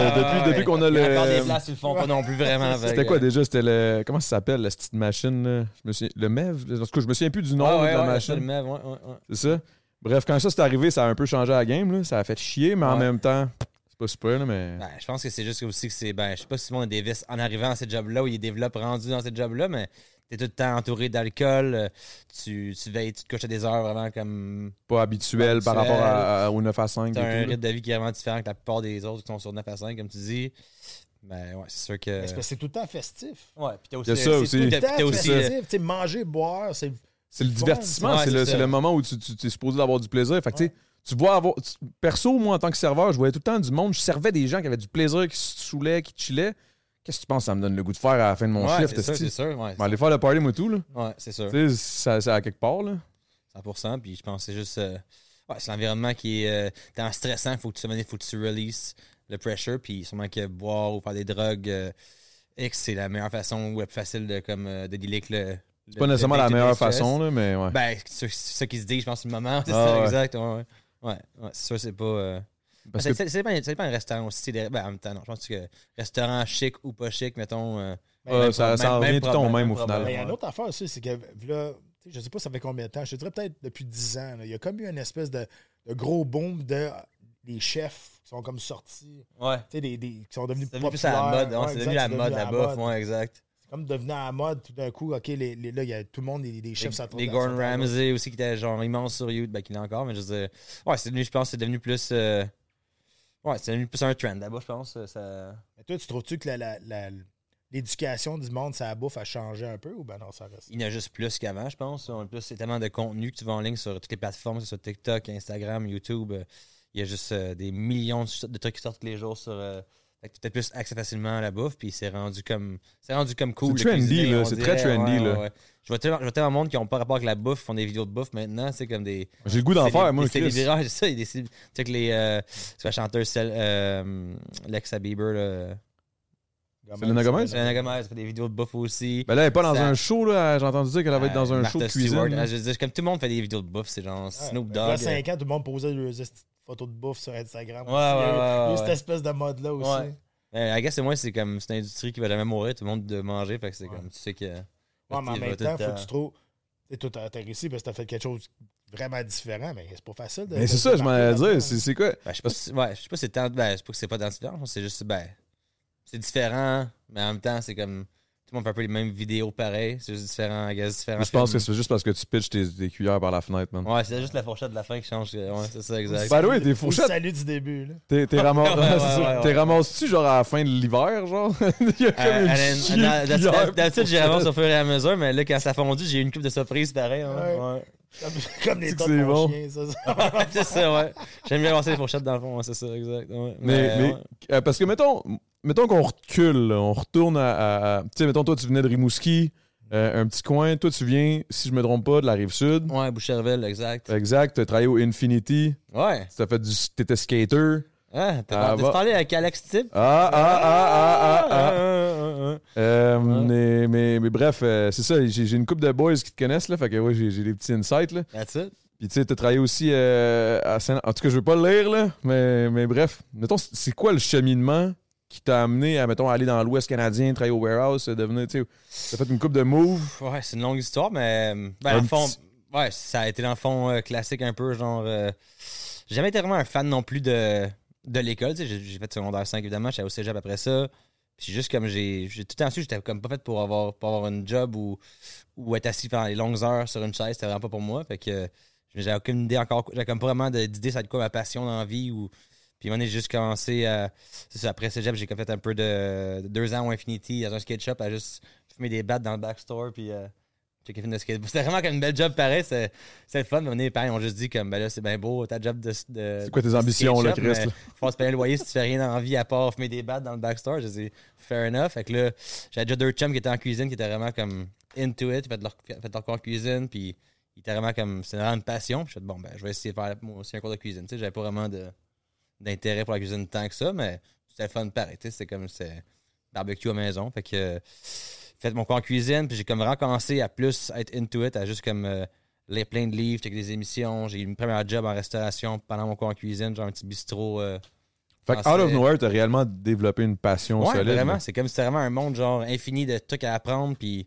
ouais, depuis qu'on a encore des le. places, ils le font pas non plus vraiment. C'était quoi déjà? C'était le. Comment ça s'appelle, la petite machine? là? Je me souviens- le MEV? En tout cas, je me souviens plus du nom Ouais, de la ouais, machine. ouais. C'est ça? Bref, quand ça s'est arrivé, ça a un peu changé la game. Là. Ça a fait chier, mais en même temps, c'est pas super, là, mais. Ben, je pense que c'est juste aussi que c'est. Ben, je sais pas si le monde a des vices en arrivant à ce job-là ou il développe rendu dans ce job-là, mais t'es tout le temps entouré d'alcool, euh, tu, tu veilles, tu te couches à des heures vraiment comme. pas habituel par rapport à, à- au 9 à 5. T'as un tout, là. rythme de vie qui est vraiment différent que la plupart des autres qui sont sur 9 à 5, comme tu dis. Ben ouais, c'est sûr que. C'est parce que c'est tout le temps festif. Ouais, puis t'as aussi. Il y a ça c'est aussi. tout- le temps euh, festif. Tu sais, manger, boire, c'est. C'est le divertissement, ouais, c'est le, c'est le moment où tu, tu, tu es supposé avoir du plaisir. Fait que, tu vois avoir. tu- perso, moi, en tant que serveur, je voyais tout le temps du monde. Je servais des gens qui avaient du plaisir, qui se saoulaient, qui chillaient. Qu'est-ce que tu penses? Ça me donne le goût de faire à la fin de mon Ouais, shift? c'est sûr, c'est sûr. Ouais, aller faire le party, moi, tout. Là. ouais, c'est sûr. Tu sais, ça- c'est à quelque part. Là. 100%. Puis je pense que c'est juste. euh, ouais, c'est l'environnement qui est euh, tellement stressant. Il faut que tu il faut que tu releases le pressure. Puis sûrement que boire ou faire des drogues euh, X, c'est la meilleure façon ou la plus facile de, comme, euh, de dealer avec le. C'est pas nécessairement la meilleure façon, là, mais ouais. Ben, c'est ça qui se dit, je pense, le moment. C'est Ah, ça, ouais. exact. Ouais, ouais. C'est sûr, c'est pas. euh, Parce c'est que- c'est- c'est pas, c'est pas un restaurant aussi. Ben, en même temps, non. Je pense que restaurant chic ou pas chic, mettons. euh, même ça- ça en revient même tout le temps au même, au même final. Mais il y a une autre affaire aussi, c'est que là, je sais pas ça fait combien de temps, je te dirais peut-être depuis 10 ans, là, il y a comme eu une espèce de, de gros boom de des chefs qui sont comme sortis, Ouais. tu sais, des, des- qui sont devenus C'est devenu plus à la populaires. mode. Ouais, c'est devenu la mode, mode. Ouais, exact. Comme devenu à la mode tout d'un coup, OK, les, les- là, il y a tout le monde, des, des chefs, Les, ça les Gordon. Ramsay aussi qui était genre immense sur YouTube, ben qu'il est encore, mais je veux dire, ouais, c'est devenu, je pense, que c'est devenu plus, euh, ouais, c'est devenu plus un trend là-bas, je pense. Ça, Mais toi, tu trouves-tu que l'éducation du monde, ça bouffe a changé un peu ou ben non, ça reste? il y en a juste plus qu'avant, je pense. En plus, c'est tellement de contenu que tu vas en ligne sur toutes les plateformes, que ce soit TikTok, Instagram, YouTube. euh, Il y a juste euh, des millions de, de trucs qui sortent tous les jours sur. euh, fait que tu as plus accès facilement à la bouffe, puis c'est rendu comme c'est rendu comme cool. C'est trendy, là, c'est très trendy, Ouais, là. ouais, ouais. Je vois tellement, je vois tellement de monde qui n'ont pas rapport avec la bouffe, font des vidéos de bouffe maintenant, c'est comme des. J'ai le goût d'en faire, moi, des c'est ça, il y a des célé- Tu sais que les. Euh, c'est la chanteuse celle, euh, Lexa Bieber, là. Selena Gomez? Selena Gomez, elle fait des vidéos de bouffe aussi. Ben là, elle est pas dans Ça- un show, là. J'ai entendu dire qu'elle va être dans Euh, un Martha show de Stewart, cuisine. là. euh, je veux dire, comme tout le monde fait des vidéos de bouffe, c'est genre Snoop Il y a Dogg. 5 ans, tout le monde posait des photos de bouffe sur Instagram. Ouais, aussi. Il y a eu- ouais, ouais, il y a eu ouais, cette espèce de mode-là aussi. Ouais. I guess, c'est moi, c'est comme, c'est une industrie qui va jamais mourir, tout le monde de manger, fait que c'est Ouais. comme, tu sais que. Ouais, mais en tu même temps, faut que tu trouves. Tu sais, toi, t'as t'as réussi parce que t'as fait quelque chose de vraiment différent, mais c'est pas facile de. Mais c'est ça, je m'en allais dire. C'est c'est quoi? Ben, je sais pas si, ouais, je sais pas si c'est tant, ben, c'est pas que c'est pas dans différent, c'est juste, ben, c'est différent, mais en même temps, c'est comme, tout le monde fait un peu les mêmes vidéos pareilles, c'est juste différent, I guess, différent. Moi, je pense que c'est juste parce que tu pitches tes, tes cuillères par la fenêtre, man. Ouais, c'est juste la fourchette de la fin qui change, ouais, c'est ça, exact. Tes Au fourchettes, salut du début, là. t'es t'es ramas- Ouais, ouais, T'es ramasses-tu genre à la fin de l'hiver, genre? Il y a comme Euh, une d'habitude- j'y avance au fur et à mesure, mais là, quand ça a fondu, j'ai eu une coupe de surprise pareil. hein, Ouais. ouais. Comme, comme les tas de bon. chien, ça. ça. c'est ça, ouais. J'aime bien avancer les fourchettes dans le fond, ouais, c'est ça, exact. ouais. Mais, mais ouais. euh, parce que mettons, mettons qu'on recule, là, on retourne à. à- à- tu sais, mettons, toi, tu venais de Rimouski, euh, un petit coin. Toi, tu viens, si je me trompe pas, de la rive sud. Ouais, Boucherville, exact. Exact. Tu as travaillé au Infinity. Ouais. Tu as fait du. T'étais skater. Ah, t'as Ah, parlé- avec Alex Tip? Ah, ah, ah, ah, ah, ah. ah. Euh, mais, mais, mais bref, euh, c'est ça. J'ai une couple de boys qui te connaissent, là. Fait que ouais, j'ai j'ai des petits insights, là. That's it. Puis tu sais, t'as travaillé aussi euh, à Saint... En tout cas, je veux pas le lire, là, mais, mais bref. Mettons, c'est quoi le cheminement qui t'a amené à, mettons, aller dans l'Ouest canadien, travailler au warehouse, devenir, tu sais, t'as fait une coupe de moves. Ouais, c'est une longue histoire, mais ben, dans le fond, ouais, ça a été dans le fond euh, classique un peu, genre. euh, j'ai jamais été vraiment un fan non plus de, de l'école. tu sais, J'ai j'ai fait secondaire 5, évidemment, j'étais au cégep après ça. Puis juste comme j'ai j'ai tout le temps su, j'étais comme pas fait pour avoir, pour avoir une job ou, ou être assis pendant les longues heures sur une chaise, c'était vraiment pas pour moi. Fait que j'avais aucune idée encore, j'avais comme pas vraiment d'idée ça de quoi ma passion dans la vie ou. Puis donné, j'ai juste commencé à. C'est ça, après cégep, j'ai fait un peu de, de deux ans au Infinity dans un skate shop à juste fumer des battes dans le backstore puis euh, de. C'était vraiment comme une belle job pareil, c'est c'est le fun. Mais mes parents ont juste dit comme ben là c'est bien beau ta job de. de C'est quoi tes de ambitions, là, Chris, là? Faut se payer le loyer si tu fais rien la vie à part fumer des battes dans le backstore. Je dis fair enough. Fait que là, j'avais déjà deux chums qui étaient en cuisine qui étaient vraiment comme into it, ils fait leur, fait leur cours en cuisine puis ils étaient vraiment comme c'était vraiment une passion. Puis je suis bon ben je vais essayer de faire moi aussi un cours de cuisine. Tu sais, j'avais pas vraiment de d'intérêt pour la cuisine tant que ça, mais c'était le fun pareil. C'était comme c'est barbecue à maison. Fait que euh, fait mon cours en cuisine, puis j'ai comme vraiment commencé à plus être into it, à juste comme euh, lire plein de livres, checker des émissions. J'ai eu une première job en restauration pendant mon cours en cuisine, genre un petit bistrot. euh, Fait que out of nowhere, t'as réellement développé une passion Ouais, solide. vraiment. C'est comme c'était vraiment un monde genre infini de trucs à apprendre, puis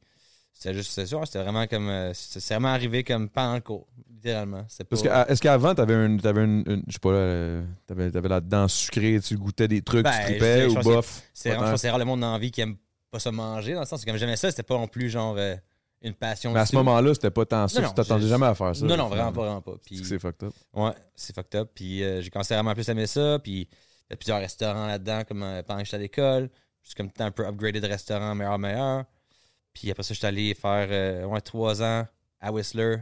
c'était juste c'est sûr, c'était vraiment comme euh, c'est vraiment arrivé comme pendant le cours, littéralement. Pas Parce que, à- est-ce qu'avant, t'avais une, t'avais une, une- je sais pas, là, euh, t'avais, t'avais la dent sucrée, tu goûtais des trucs, Ben, tu je tripais je ou bof? C'est je c'est rare le monde dans la vie qui aime pas ça manger, dans le sens que comme j'aimais ça, c'était pas non plus genre euh, une passion. Mais à ce moment-là, c'était pas tant ça, tu t'attendais je- jamais à faire ça. Non, non, vraiment pas, vraiment pas. C'est Puis, c'est fucked up. ouais, c'est fucked up. Puis euh, j'ai commencé vraiment plus à aimer ça. Puis il y a plusieurs restaurants là-dedans, comme euh, pendant que j'étais à l'école. suis comme tout un peu upgradé de restaurant meilleur, meilleur. Puis après ça, je suis allé faire euh, ouais, trois ans à Whistler,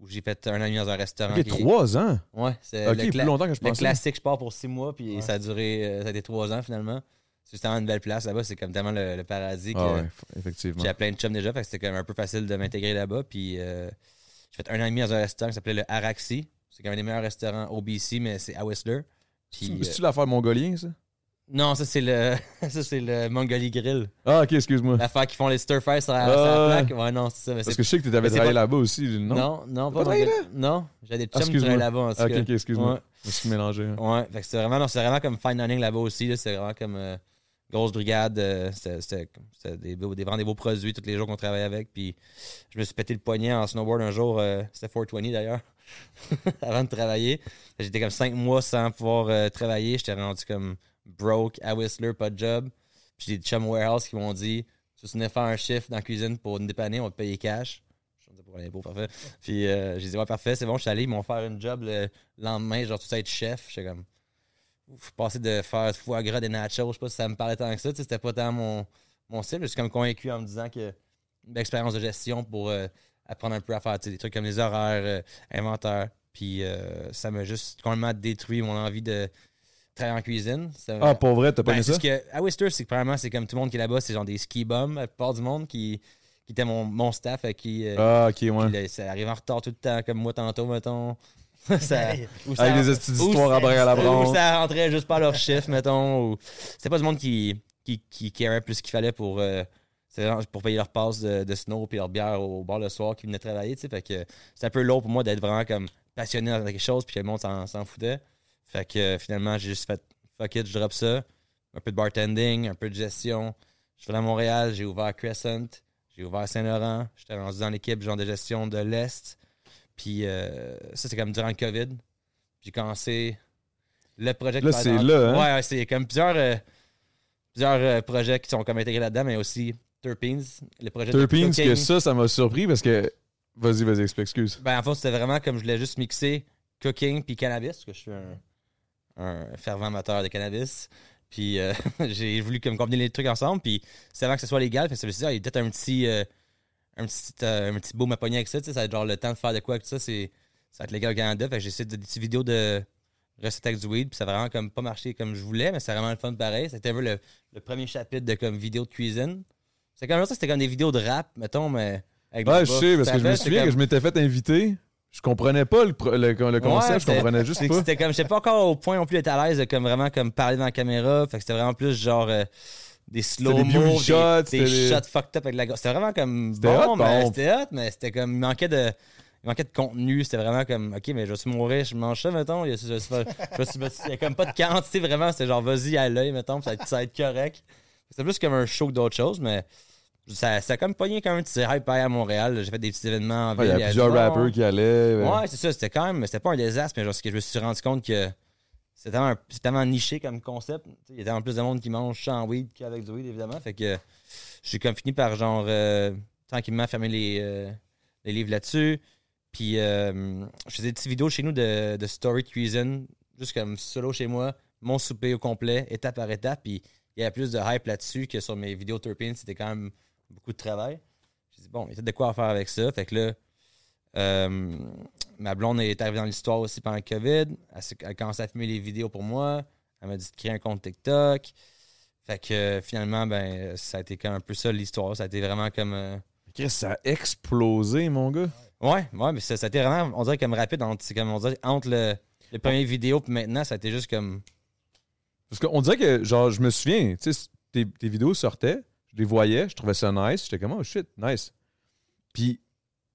où j'ai fait un an et demi dans un restaurant. Ok, qui- trois ans? Ouais, c'est Ok, le, plus cla- longtemps que je le pensais. classique, je pars pour six mois, puis ça a duré, euh, ça a été trois ans finalement. C'est justement une belle place là-bas, c'est comme tellement le, le paradis que Ah ouais, f- effectivement. j'ai plein de chums déjà, fait que c'était quand même un peu facile de m'intégrer là-bas. Puis euh, j'ai fait un an et demi dans un restaurant qui s'appelait le Araxi. C'est quand même un des meilleurs restaurants au BC, mais c'est à Whistler. C'est-tu l'affaire mongolien, ça? Non, ça c'est le ça c'est le Mongolie Grill. Ah, ok, excuse-moi. L'affaire qui font les stir fries sur la, Ah, sur la ouais. plaque. Ouais, non, c'est ça. Mais Parce c'est que je sais que tu avais c'est travaillé pas- là-bas aussi, non? non, non, Pas pas travaillé Mongolie- Non, j'ai des Ah, chums qui excuse-moi. travaillent là-bas en tout Ah, cas. ok, ok, excuse-moi. Ouais. Je me suis mélangé. hein. Ouais, fait que c'est vraiment, non, c'est vraiment comme fine dining là-bas aussi. là. C'est vraiment comme euh, grosse brigade. euh, c'était c'était- c'était des, beaux- des, vraiment des beaux produits tous les jours qu'on travaillait avec. Puis je me suis pété le poignet en snowboard un jour. euh, c'était 420 d'ailleurs. avant de travailler. J'étais comme cinq mois sans pouvoir euh, travailler. J'étais rendu comme broke à Whistler, pas de job. Puis j'ai des chums warehouse qui m'ont dit Tu venais faire un shift dans la cuisine pour nous dépanner, on va te payer cash. Je disais pour l'impôt, parfait. Puis euh, j'ai dit Ouais, parfait, c'est bon, je suis allé. Ils m'ont fait une job le lendemain, genre tout ça être chef. J'étais comme Ouf, passer de faire foie gras des nachos, je sais pas si ça me parlait tant que ça. tu sais, C'était pas tant mon, mon style. Je suis comme convaincu en me disant que une belle expérience de gestion pour euh, apprendre un peu à faire des trucs comme les horaires, euh. Puis euh, ça m'a juste complètement détruit mon envie de travailler en cuisine. Ça Ah, pour vrai, t'as pas ben, aimé ça? parce que à Whistler, c'est que premièrement, c'est comme tout le monde qui est là-bas, c'est genre des ski bums, la plupart du monde qui, qui était mon, mon staff à qui, euh, Ah, ok, qui, ouais. là, ça arrive en retard tout le temps, comme moi tantôt, mettons. ça, ou ça- Avec des petites ou histoires à bras à la Ou branche. ça rentrait juste pas à leur chiffre, mettons. Ou... C'était pas du monde qui, qui, qui carait plus qu'il fallait pour, euh, pour payer leur passe de, de snow puis leur bière au bar le soir qui venaient travailler. tu sais. Fait que c'est un peu lourd pour moi d'être vraiment comme passionné dans quelque chose puis que le monde s'en, s'en foutait. Fait que euh, finalement, j'ai juste fait fuck it, je drop ça. Un peu de bartending, un peu de gestion. Je suis allé à Montréal, j'ai ouvert Crescent, j'ai ouvert Saint-Laurent. J'étais rendu dans l'équipe genre de gestion de l'Est. Puis euh, ça, c'est comme durant le COVID. J'ai commencé le projet. Là, c'est là, hein? Ouais, ouais, c'est comme plusieurs, euh, plusieurs euh, projets qui sont comme intégrés là-dedans, mais aussi Terpenes, le projet de que ça, ça m'a surpris parce que. Vas-y, vas-y, explique, excuse. Ben, en fait, c'était vraiment comme je voulais juste mixer cooking puis cannabis, parce que je suis un, un fervent amateur de cannabis. Puis euh, j'ai voulu comme combiner les trucs ensemble, puis c'est avant que ce soit légal, fait que ça dit, ah, il y a peut-être un petit, euh, un petit, euh, un petit pogner avec ça, tu sais, ça va être genre le temps de faire de quoi avec ça, c'est, ça va être légal au Canada, fait que j'ai essayé de, des petites vidéos de recettes avec du weed, puis ça a vraiment comme pas marché comme je voulais, mais c'est vraiment le fun pareil. C'était un peu le, le premier chapitre de comme vidéo de cuisine. C'est comme ça, c'était comme des vidéos de rap, mettons, mais avec Ouais, je sais, parce que je me souviens comme- que je m'étais fait inviter. Je comprenais pas le, le, le concept, Ouais, je comprenais juste c'est pas. C'était comme, j'étais pas encore au point non plus d'être à l'aise de comme vraiment comme parler dans la caméra. Fait que c'était vraiment plus genre euh, des slow mo, des, shots, des shots fucked up avec la. C'était vraiment comme bon, hot, mais c'était hot, mais c'était comme il manquait de il manquait de contenu. C'était vraiment comme ok, mais je se mourir, je mange ça mettons? Il y a, comme pas de quantité vraiment. C'était genre vas-y à l'œil mettons, ça, va être- ça va être correct. C'était plus comme un show que d'autres choses, mais ça, ça a comme pogné quand même un petit hype à Montréal. J'ai fait des petits événements en Ouais, Il ville. y a plusieurs rappers qui allaient. Ouais, c'est ça. C'était quand même. C'était pas un désastre, mais genre, ce que je me suis rendu compte que c'est tellement, niché comme concept. Il y a tellement plus de monde qui mange sans weed qu'avec du weed, évidemment. Fait que j'ai comme fini par, genre, euh, tranquillement fermer les, euh, les livres là-dessus. Puis euh, je faisais des petites vidéos chez nous de, de story cuisine, juste comme solo chez moi, mon souper au complet, étape par étape. Puis il y avait plus de hype là-dessus que sur mes vidéos Turpin. C'était quand même beaucoup de travail. J'ai dit, bon, il y a de quoi faire avec ça. Fait que là, euh, ma blonde est arrivée dans l'histoire aussi pendant le COVID. Elle, a commencé à filmer les vidéos pour moi. Elle m'a dit de créer un compte TikTok. Fait que euh, finalement, ben, ça a été comme un peu ça l'histoire. Ça a été vraiment comme. euh, Chris, ça a explosé, mon gars. Ouais, ouais, mais ça, ça a été vraiment, on dirait comme rapide. Entre, c'est comme, on dirait, entre le, le premier vidéo puis maintenant, ça a été juste comme. Parce qu'on dirait que, genre, je me souviens, tu sais, tes, tes vidéos sortaient, je les voyais, je trouvais ça nice. J'étais comme, oh shit, nice. Puis,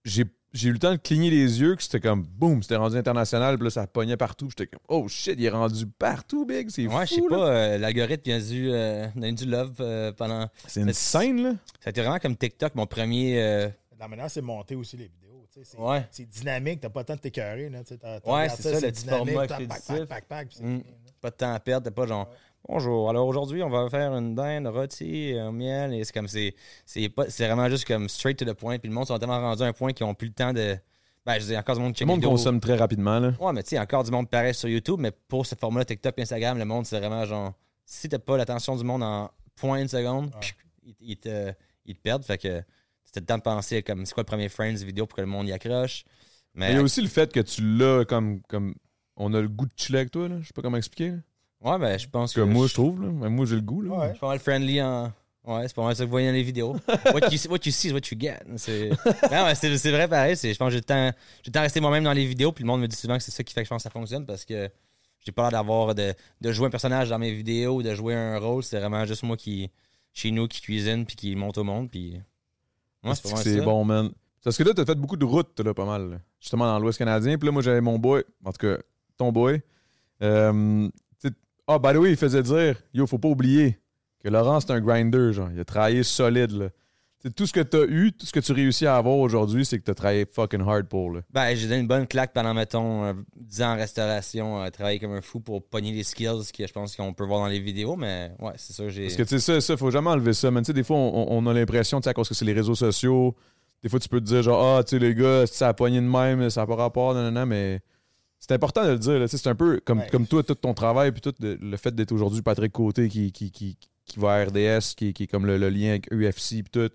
j'ai j'ai eu le temps de cligner les yeux, que c'était comme, boum, c'était rendu international, puis là, ça pognait partout. J'étais comme, oh shit, il est rendu partout, big, c'est Ouais, je sais pas, euh, l'algorithme a dû euh, love euh, pendant. C'est une scène, là. Ça a été vraiment comme TikTok, mon premier. euh, La manière, c'est monter aussi les vidéos. tu sais, C'est Ouais. c'est dynamique, t'as pas le temps de t'écœurer. là, tu sais, t'as- t'as Ouais, c'est ça, le petit dynamique, format tac, expéditif. pac, pac, pac, pac, puis c'est Mm. pas de temps à perdre, t'es pas genre bonjour. Alors aujourd'hui, on va faire une dinde rôtie au miel et c'est comme c'est c'est pas c'est vraiment juste comme straight to the point puis le monde sont tellement rendus à un point qu'ils ont plus le temps de ben je dis encore du monde qui le monde consomme très rapidement, là. Ouais, mais tu sais encore du monde pareil sur YouTube, mais pour ce format TikTok, Instagram, le monde c'est vraiment genre si t'as pas l'attention du monde en point une seconde, ils, ils te, ils te perdent. Fait que c'était le temps de penser comme c'est quoi le premier frame de vidéo pour que le monde y accroche. Mais Mais il y a aussi le fait que tu l'as comme, comme. On a le goût de chiller avec toi, là. Je sais pas comment expliquer. là. Ouais, ben je pense Que que moi, je trouve, là. Mais moi, j'ai le goût, là. Ouais. Je suis pas mal friendly en. Ouais, c'est pas mal ça que vous voyez dans les vidéos. what, you, what you see is what you get. C'est non, mais c'est, c'est vrai pareil. C'est, je pense que j'ai le temps, j'ai le temps de rester moi-même dans les vidéos. Puis le monde me dit souvent que c'est ça qui fait que je pense que ça fonctionne parce que j'ai pas l'air d'avoir de, de jouer un personnage dans mes vidéos ou de jouer un rôle. C'est vraiment juste moi qui, chez nous, qui cuisine puis qui monte au monde. Puis. Moi, c'est pas mal c'est ça. bon, man? Parce que là, t'as fait beaucoup de routes, là, pas mal. là. Justement, dans l'Ouest canadien. Puis là, moi, j'avais mon boy. En tout cas, ton boy. Euh, Ah, the way, il faisait dire Yo, faut pas oublier que Laurent, c'est un grinder, genre. Il a travaillé solide, là. Tu sais, tout ce que t'as eu, tout ce que tu réussis à avoir aujourd'hui, c'est que t'as travaillé fucking hard pour, là. Ben, j'ai donné une bonne claque pendant, mettons, euh, 10 ans en restauration, euh, travailler comme un fou pour pogner les skills que je pense qu'on peut voir dans les vidéos, mais ouais, c'est ça, j'ai. Parce que, tu sais, ça, ça, faut jamais enlever ça. Mais, tu sais, des fois, on, on a l'impression, tu sais, à cause que c'est les réseaux sociaux, des fois, tu peux te dire, genre, ah, tu sais, les gars, ça a pogné de même, ça n'a pas rapport, non, non, non, mais c'est important de le dire. Tu c'est un peu comme, Ouais. comme toi, tout ton travail, puis tout le, le fait d'être aujourd'hui Patrick Côté qui, qui, qui, qui va à RDS, qui, qui est comme le, le lien avec UFC, puis tout.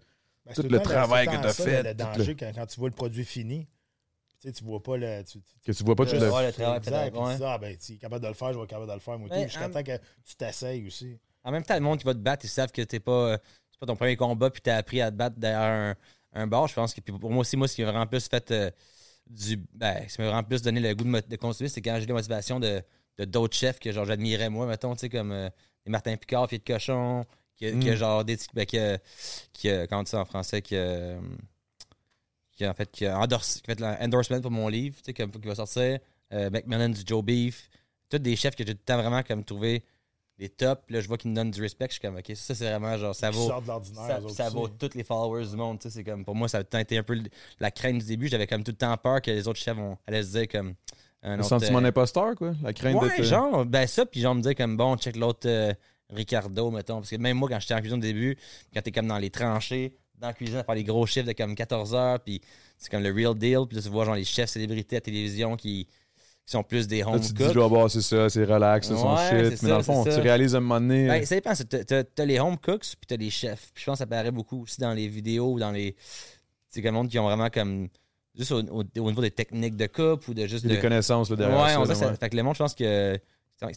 Ben, Tout le travail que temps ça, fait, Le tout danger le- quand, quand tu vois le produit fini, tu sais, tu vois pas le. Tu, tu- Que tu vois pas tout le. travail tu dis, ah, ben, s'il est capable de le faire, je vais être capable de le faire, moi, Ouais, tout, jusqu'à temps que tu t'essayes aussi. En même temps, le monde qui va te battre, ils savent que t'es pas, euh, c'est pas ton premier combat, puis t'as appris à te battre derrière un, un bar. Je pense que puis pour moi aussi, moi, ce qui m'a vraiment plus fait euh, du. Ben, ce qui m'a vraiment plus donné le goût de, de continuer, c'est quand j'ai eu la motivation de, de d'autres chefs que genre j'admirais moi, mettons, tu sais, comme euh, Martin Picard, Pied de Cochon, qui, a- qui a Mm. genre des. Ben, qui, a- qui a- comment on dit ça en français, qui a, qui a, en fait, qui a qui a fait l'endorsement pour mon livre, tu sais, qui va sortir. Euh, Macmillan du Joe Beef. Tous des chefs que j'ai tout le temps vraiment comme trouvé les tops. Là, je vois qu'ils me donnent du respect. Je suis comme, OK, ça, c'est vraiment genre, ça vaut. de Ça, ça vaut tous les followers du monde. tu sais, C'est comme, pour moi, ça a été un peu la crainte du début. J'avais comme tout le temps peur que les autres chefs vont, allaient se dire comme. Un Le autre, sentiment euh, d'imposteur, quoi. La crainte Ouais, d'être. euh, genre, ben ça, puis genre me dire comme bon, check l'autre euh, Ricardo, mettons. Parce que même moi, quand j'étais en cuisine au début, quand t'es comme dans les tranchées, dans la cuisine, à faire les gros chiffres de comme 14 heures, puis c'est comme le real deal, puis là, tu vois genre les chefs célébrités à télévision qui, qui sont plus des Là, home tu te dis, cooks. bah, c'est ça, c'est relax, c'est son Ouais, shit. Mais ça, dans le fond, tu ça. réalises à un moment donné. Ben, ça dépend. t'as- T'as t'as les home cooks, puis t'as les chefs. Puis je pense que ça paraît beaucoup aussi dans les vidéos ou dans les. C'est comme le monde qui ont vraiment comme. Juste au, au- au niveau des techniques de coupe ou de juste. de- des connaissances là, derrière ouais, ça. on ça- ouais. Fait que le monde, je pense que.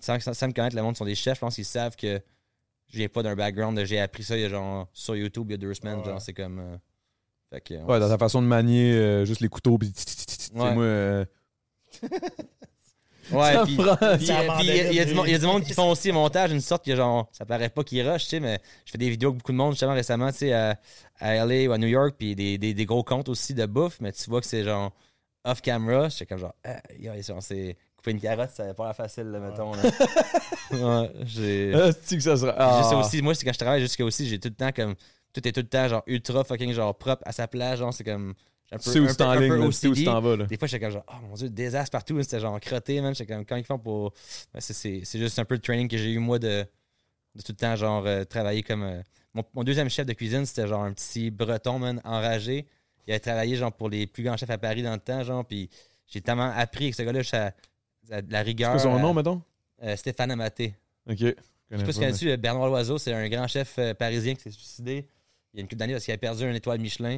Sans, me connaître, le monde sont des chefs. Je pense qu'ils savent que je viens pas d'un background de j'ai appris ça il y a genre sur YouTube il y a deux semaines. Ouais. Genre, c'est comme. euh, fait que. Ouais, dans ta façon de manier euh, juste les couteaux, puis tu sais, Ouais. moi. euh, Ouais, puis euh, il y, a du monde- qui font aussi montage, une sorte que genre, ça paraît pas qu'ils rush, tu sais, mais je fais des vidéos avec beaucoup de monde, justement, récemment, tu sais, à, à LA ou à New York, puis des, des, des gros comptes aussi de bouffe, mais tu vois que c'est genre comme genre, ah, yo, genre, c'est couper une carotte, ça pas facile, là, mettons, là. ouais, j'ai. Ah, que ça sera. Ah. aussi, moi, c'est quand je travaille, jusqu'à aussi, j'ai tout le temps comme. Tout est tout le temps, genre, ultra fucking, genre, propre à sa place, genre, c'est comme. Un où ligne, sais où t'en vas, là? Des fois, j'étais comme genre, oh mon dieu, désastre partout. C'était genre crotté, man. J'étais comme, quand ils font pour. Ben, c'est- c'est c'est juste un peu le training que j'ai eu, moi, de, de tout le temps, genre, euh, travailler comme. euh, Mon, mon deuxième chef de cuisine, c'était genre un petit breton, man, enragé. Il avait travaillé, genre, pour les plus grands chefs à Paris dans le temps, genre, puis j'ai tellement appris avec ce gars-là, sa- de la C'est rigueur. quoi son euh, nom, mettons? euh, Stéphane Amaté. Ok. Je Je sais pas si pas, tu Bernard Loiseau, c'est un grand chef parisien qui s'est suicidé il y a une couple d'années parce qu'il a perdu une étoile Michelin.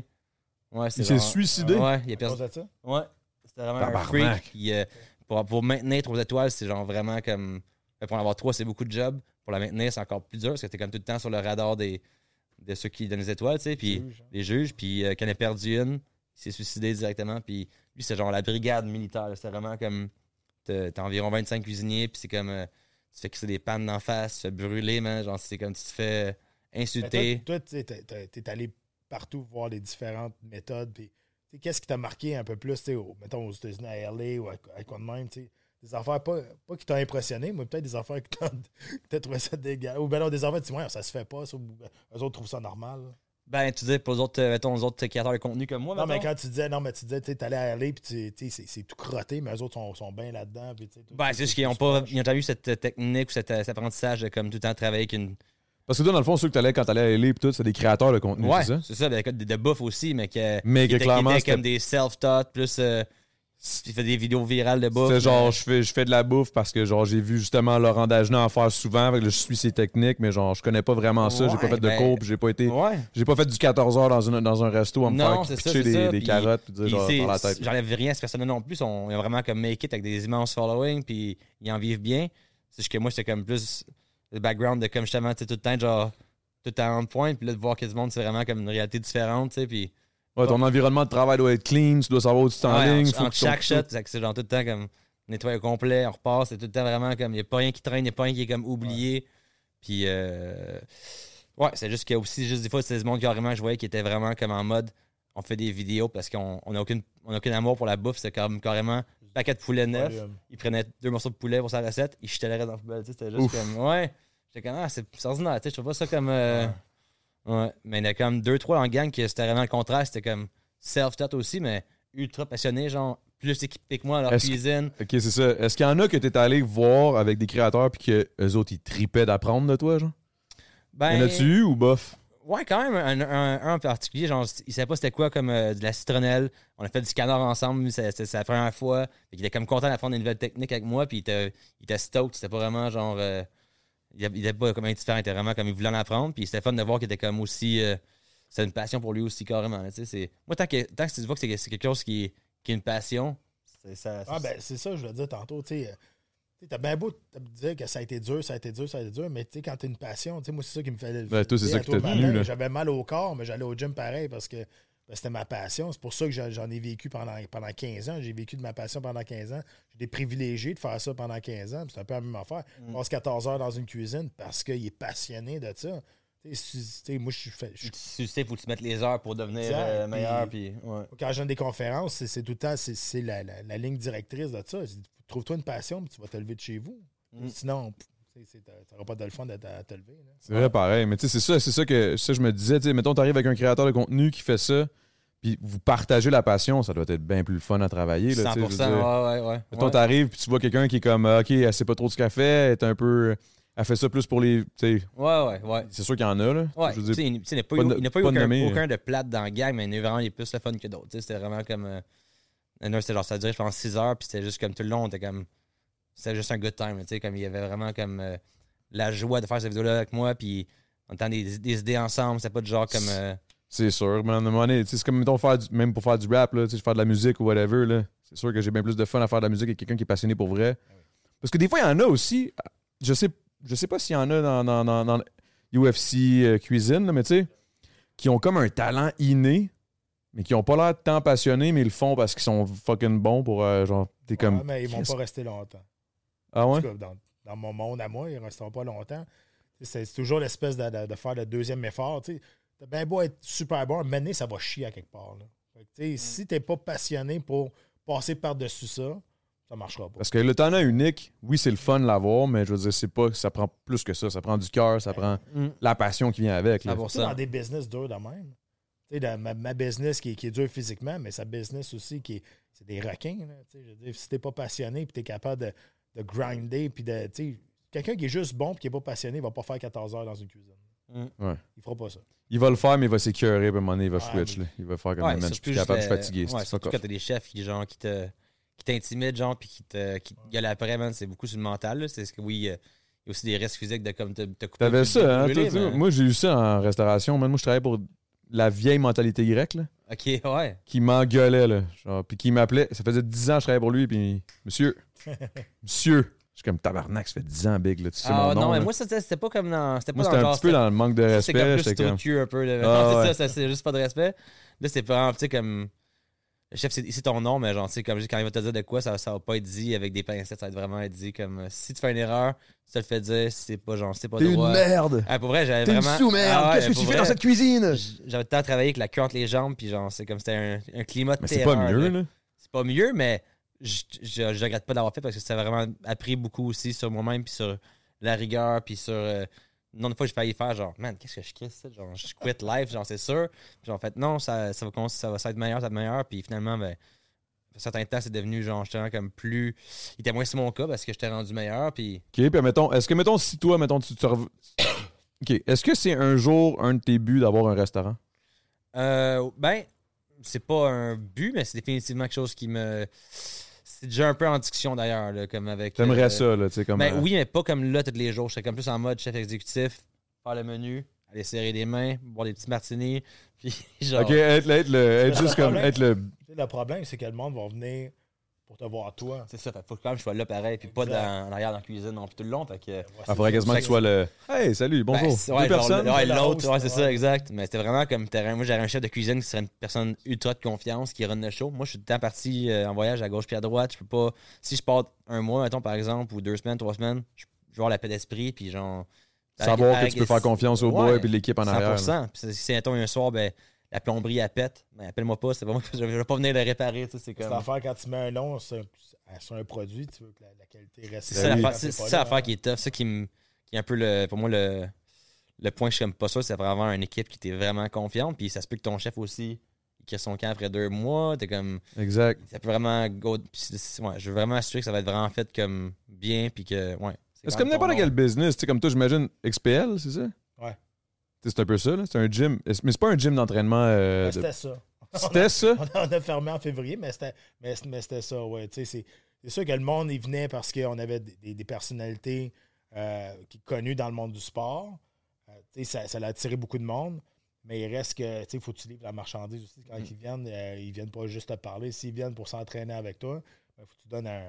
Ouais, c'est Il s'est vraiment- suicidé? Ouais, il a perdu. Ouais, c'était vraiment un freak. Euh, pour, pour maintenir trois étoiles, c'est genre vraiment comme. euh, Pour en avoir trois, c'est beaucoup de job. Pour la maintenir, c'est encore plus dur parce que t'es comme tout le temps sur le radar des, de ceux qui donnent les étoiles, tu sais. Puis Juge, hein. les juges. Puis euh, quand il a perdu une, il s'est suicidé directement. Puis lui, c'est genre la brigade militaire. C'était vraiment comme. T'as environ 25 cuisiniers. Puis c'est comme. euh, tu fais crisser des pannes d'en face, tu te fais brûler, man. Genre, c'est comme tu te fais Mais insulter. Toi, toi, tu t'es allé partout voir les différentes méthodes. puis, Qu'est-ce qui t'a marqué un peu plus, tu sais, au- mettons aux États-Unis, à LA ou à, à quoi de même, tu sais, des affaires pas, pas qui t'ont impressionné, mais peut-être des affaires que t'as trouvé ça dégueulasse. Ou ben non, des affaires, tu dis, ouais, ça se fait pas, ça, ou eux autres trouvent ça normal. Ben, tu dis pour les autres, euh, mettons, les autres créateurs de contenu comme moi, Non, mais quand tu disais, non, mais tu disais, tu sais, t'allais à LA, puis tu c'est- tout crotté, mais eux autres sont, sont bien là-dedans. Ben, c'est juste qu'ils n'ont pas, ils ont jamais eu cette euh, technique ou cet, euh, cet apprentissage de comme tout le temps travailler avec une. Parce que toi, dans le fond, ceux que t'allais quand t'allais à LA, tout, c'est des créateurs de contenu, Ouais, c'est ça? c'est ça, ben, de, de bouffe aussi, mais que. Mais que étaient- qui clairement, étaient c'était- comme des self-taught, plus. euh, Tu fais des vidéos virales de bouffe. C'était genre, mais- je fais, je fais de la bouffe parce que genre j'ai vu justement Laurent Dagenet en faire souvent. Fait que là, je suis ses techniques, mais genre je connais pas vraiment ça. J'ai pas fait de ben, cours, puis j'ai pas été. Ouais. J'ai pas fait du 14 heures dans, une- dans un resto à me Non, faire c'est ça, pitcher c'est des, ça, des puis- carottes puis dire genre c'est- par la tête. J'enlève rien à ce personnage non plus. On, ils ont vraiment comme make it avec des immenses following, puis ils en vivent bien. C'est juste que moi, j'étais comme plus le background de comme justement, tu sais, tout le temps, genre, tout le temps on point, puis là, de voir que du monde, c'est vraiment comme une réalité différente, tu sais, puis. Ouais, ton environnement de travail doit être clean, tu dois savoir où tu t'en Ouais, ligne. entre- entre chaque shot, c'est genre tout le temps comme nettoyer au complet, on repart, c'est tout le temps vraiment comme, il n'y a pas rien qui traîne, il n'y a pas rien qui est comme oublié. Puis, euh, ouais, c'est juste qu'il y a aussi, juste des fois, c'est ce monde carrément, je voyais qui était vraiment comme en mode, on fait des vidéos parce qu'on n'a aucune, on a aucun amour pour la bouffe, c'est comme carrément paquet de poulet neuf. Volume. Il prenait deux morceaux de poulet pour sa recette, il jetait le reste dans la poubelle, tu c'était juste Ouf. comme, ouais. J'étais comme, ah, c'est ordinaire, tu je trouve pas ça comme. euh, ouais. Mais il y en a comme deux, trois le gang qui c'était vraiment le contraire, c'était comme self-taught aussi, mais ultra passionné, genre, plus équipé que moi dans leur que- cuisine. Ok, c'est ça. Est-ce qu'il y en a que t'es allé voir avec des créateurs puis que eux autres ils tripaient d'apprendre de toi, genre? Ben, Y'en a-tu eu ou bof? Ouais, quand même, un, un- en particulier, genre, il savait pas c'était quoi comme euh, de la citronnelle. On a fait du canard ensemble, c'est sa première fois. Il était comme content d'apprendre des nouvelles techniques avec moi, puis il était, il était stoked, c'était pas vraiment genre. euh, il, était pas comme indifférent, il était vraiment comme il voulait en apprendre, puis c'était fun de voir qu'il était comme aussi. euh, c'est une passion pour lui aussi, carrément. Moi, tant que, tant que tu vois que c'est quelque chose qui qui est une passion, c'est ça. Ah, ben, c'est ça, je veux dire tantôt, tu sais. T'as bien beau te dire que ça a été dur, ça a été dur, ça a été dur, mais tu sais, quand t'as une passion, tu sais, moi, c'est ça qui me fait. Ben, toi, c'est ça tenu. J'avais mal au corps, mais j'allais au gym pareil parce que ben, c'était ma passion. C'est pour ça que j'en ai vécu pendant, pendant 15 ans. J'ai vécu de ma passion pendant 15 ans. J'ai été privilégié de faire ça pendant 15 ans. C'est un peu la même affaire. Mm. Il passe 14 heures dans une cuisine parce qu'il est passionné de ça. Tu sais, si- tu sais, moi, je je- Tu sais, faut que tu mettes les heures pour devenir Exact, euh, meilleur, puis. ouais. Quand je donne des conférences, c'est tout le temps c'est- c'est la, la- la ligne directrice de ça. Trouve-toi une passion, puis tu vas te lever de chez vous. Mm. Sinon, tu n'auras pas de le fun de te lever. C'est vrai, pareil. Mais tu sais, c'est ça, c'est ça que ça, je me disais. Tu sais, mettons, t'arrives avec un créateur de contenu qui fait ça, puis vous partagez la passion, ça doit être bien plus le fun à travailler. Là, 100%, tu sais, je veux dire. ouais, ouais, ouais. Mettons, Ouais. t'arrives, puis tu vois quelqu'un qui est comme, ah, OK, elle sait pas trop ce qu'elle fait, elle est un peu. Elle fait ça plus pour les. Ouais, ouais, ouais. c'est sûr qu'il y en a, là. Ouais, Je veux dire, il n'y a pas pas eu, de- a pas eu pas de aucun, aucun de plate dans le gang, mais il y en a vraiment les plus le fun que d'autres. C'était vraiment comme. Euh, non, c'était genre, ça durait, je pense, 6 heures, puis c'était juste comme tout le long, on était comme. C'était juste un good time, tu sais, comme il y avait vraiment comme euh, la joie de faire cette vidéo-là avec moi, puis on entend des, des idées ensemble, c'était pas du genre comme. euh, C'est sûr, mais à un moment donné, tu sais, c'est comme, mettons, faire du- même pour faire du rap, là, tu sais, faire de la musique ou whatever, là, c'est sûr que j'ai bien plus de fun à faire de la musique avec quelqu'un qui est passionné pour vrai. Parce que des fois, il y en a aussi, je sais, je sais pas s'il y en a dans, dans, dans, dans UFC euh, cuisine, là, mais tu sais, qui ont comme un talent inné, mais qui ont pas l'air tant passionnés, mais ils le font parce qu'ils sont fucking bons pour, euh, genre, t'es comme... Ouais, mais ils vont pas rester longtemps. Ah En ouais? tout cas, dans, dans mon monde à moi, ils ne resteront pas longtemps. C'est toujours l'espèce de, de- de faire le deuxième effort. Tu sais. T'as bien beau être super bon, mener, ça va chier à quelque part. là. Fait que, tu sais, Si tu n'es pas passionné pour passer par-dessus ça, ça ne marchera pas. Parce que le talent unique, oui, c'est le fun de l'avoir, mais je veux dire, c'est pas, ça prend plus que ça. Ça prend du cœur, ça prend Mm. la passion qui vient avec. là. 100%. Tu sais, dans des business durs de même. Tu sais, dans ma, ma business qui est, qui est dure physiquement, mais sa business aussi qui est. C'est des requins. Là, tu sais, je veux dire, si t'es pas passionné puis tu es capable de, de grinder, puis de. tu sais, Quelqu'un qui est juste bon et qui n'est pas passionné, il va pas faire 14 heures dans une cuisine. Mm. Ouais. Il fera pas ça. Il va le faire, mais il va s'écœurer, puis à un moment donné, il va Ouais, switch. mais- là. Il va faire comme Ouais, man, je suis capable, je suis fatigué. c'est Ouais, surtout quand t'as des chefs qui, genre, qui te qui t'intimident, genre, puis qui te qui gueulent après, man, c'est beaucoup sur le mental. là. C'est ce que oui, euh, il y a aussi des risques physiques de comme te, te couper. T'avais te ça, hein? brûler, mais- Moi, j'ai eu ça en restauration. Man, moi, je travaillais pour la vieille mentalité grecque, là, Ok, ouais. qui m'engueulait, là. Genre, puis qui m'appelait. Ça faisait 10 ans que je travaillais pour lui, puis Monsieur, Monsieur. Je suis comme tabarnak, ça fait 10 ans, Big, là. Tu sais Ah mon nom. non, mais là. moi, c'était c'était pas comme dans. C'était pas Moi, dans c'était un petit peu dans le manque de respect. C'est comme plus un peu. là. Ah, Non, c'est ouais. ça, ça, c'est juste pas de respect. Là, c'est pas, tu sais, comme. Le chef, c'est c'est ton nom, mais genre, tu sais, comme quand il va te dire de quoi, ça, ça va pas être dit avec des pincettes, ça va être vraiment être dit comme euh, si tu fais une erreur, tu te le fais dire, si c'est pas genre, c'est pas T'es une droit. merde! Ah, pour vrai, j'avais T'es une vraiment. sous-merde! Ah ouais, Qu'est-ce que tu fais dans cette cuisine? J'avais le temps de travailler avec la queue entre les jambes, puis genre, c'est comme c'était un, un climat de Mais c'est pas mieux, là. là. C'est pas mieux, mais je, je, je regrette pas d'avoir fait parce que ça a vraiment appris beaucoup aussi sur moi-même, puis sur la rigueur, puis sur. euh, non, une fois, j'ai failli faire genre, man, qu'est-ce que je ça? Genre, je quitte live, genre, c'est sûr. Puis en fait, non, ça, ça, va, ça va ça être meilleur, ça va être meilleur. Puis finalement, ben, un certain temps, c'est devenu genre, j'étais comme plus. Il était moins sur mon cas parce que j'étais rendu meilleur. Puis OK, puis mettons, est-ce que, mettons, si toi, mettons, tu te rev- OK, est-ce que c'est un jour un de tes buts d'avoir un restaurant? Euh, ben, c'est pas un but, mais c'est définitivement quelque chose qui me. C'est déjà un peu en discussion d'ailleurs, là, comme avec. T'aimerais euh, ça, là, tu sais, comme. Ben euh, oui, mais pas comme là tous les jours. J'étais comme plus en mode chef exécutif, faire le menu, aller serrer les mains, boire des petits martinis, puis genre. Ok, être, être le, être juste le comme. problème. Être le. Le problème, c'est que le monde va venir pour te voir toi. C'est ça, fait, faut quand même que je sois là pareil, puis pas dans, en arrière dans la cuisine non plus tout le long. Fait que. Ah, faudrait quasiment que tu sois le. Hey, salut, bonjour. Ben, c'est- ouais, Deux genre, personnes. ouais, Le l'autre, ouais, c'est ça, exact. Mais c'était vraiment comme terrain. Moi, j'avais un chef de cuisine qui serait une personne ultra de confiance, qui run le show. Moi, je suis tout le temps parti euh, en voyage à gauche puis à droite. Je peux pas. Si je pars un mois, mettons, par exemple, ou deux semaines, trois semaines, je vais avoir la paix d'esprit, puis genre. Savoir avec- que tu peux faire confiance au Ouais, bois et l'équipe en arrière. là. 100%. Puis si, mettons, un soir, ben, la plomberie, elle pète, ben, appelle-moi pas. C'est que je, je vais pas venir le réparer. tu sais, C'est comme. l'affaire quand tu mets un nom sur, sur un produit, tu veux que la, la qualité reste. C'est ça oui. l'affaire- ça qui est tough. Ça qui, me- qui est un peu le, pour moi le, le point que je suis comme pas sûr, c'est vraiment une équipe qui t'est vraiment confiante. Puis ça se peut que ton chef aussi, il quitte son camp après deux mois. T'es comme. Exact. Ça peut vraiment go. ouais, je veux vraiment assurer que ça va être vraiment fait comme bien. Puis que. Ouais. C'est comme n'importe quel business. Tu sais, comme toi, j'imagine, XPL, c'est ça? C'est un peu ça, là. C'est un gym. Mais c'est pas un gym d'entraînement. euh, de- C'était ça. C'était ça? On a, on a fermé en février, mais c'était, mais, mais c'était ça, ouais. C'est, c'est sûr que le monde y venait parce qu'on avait des, personnalités euh, qui connues dans le monde du sport. Euh, ça, ça a attiré beaucoup de monde. Mais il reste que, tu sais, il faut que tu livres la marchandise aussi. Quand ils viennent, euh, ils viennent pas juste te parler. S'ils viennent pour s'entraîner avec toi, il faut que tu donnes un,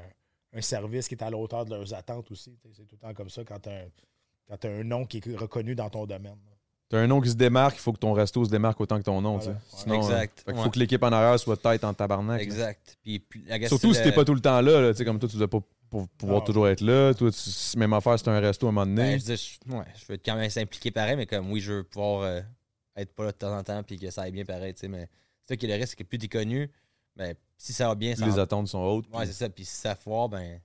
un service qui est à la hauteur de leurs attentes aussi. C'est tout le temps comme ça quand tu as, un nom qui est reconnu dans ton domaine. T'as un nom qui se démarque, il faut que ton resto se démarque autant que ton nom, Voilà. tu sais. Ouais. Sinon, Exact. euh, Ouais. faut que l'équipe en arrière soit tête en tabarnak. Exact. Puis, Surtout si le- t'es pas tout le temps là, là, tu sais, comme toi, tu dois pas pour pouvoir Non. toujours être là. Toi, tu- même affaire, c'est un resto à un moment donné. Ben, je, dis, je, ouais, je veux quand même s'impliquer pareil, mais comme oui, je veux pouvoir euh, être pas là de temps en temps puis que ça aille bien pareil, tu sais. Mais c'est ça qui est le risque, c'est que plus t'es connu, ben, si ça va bien, ça les attentes sont hautes. Ouais, puis- c'est ça. Puis si ça foire, ben,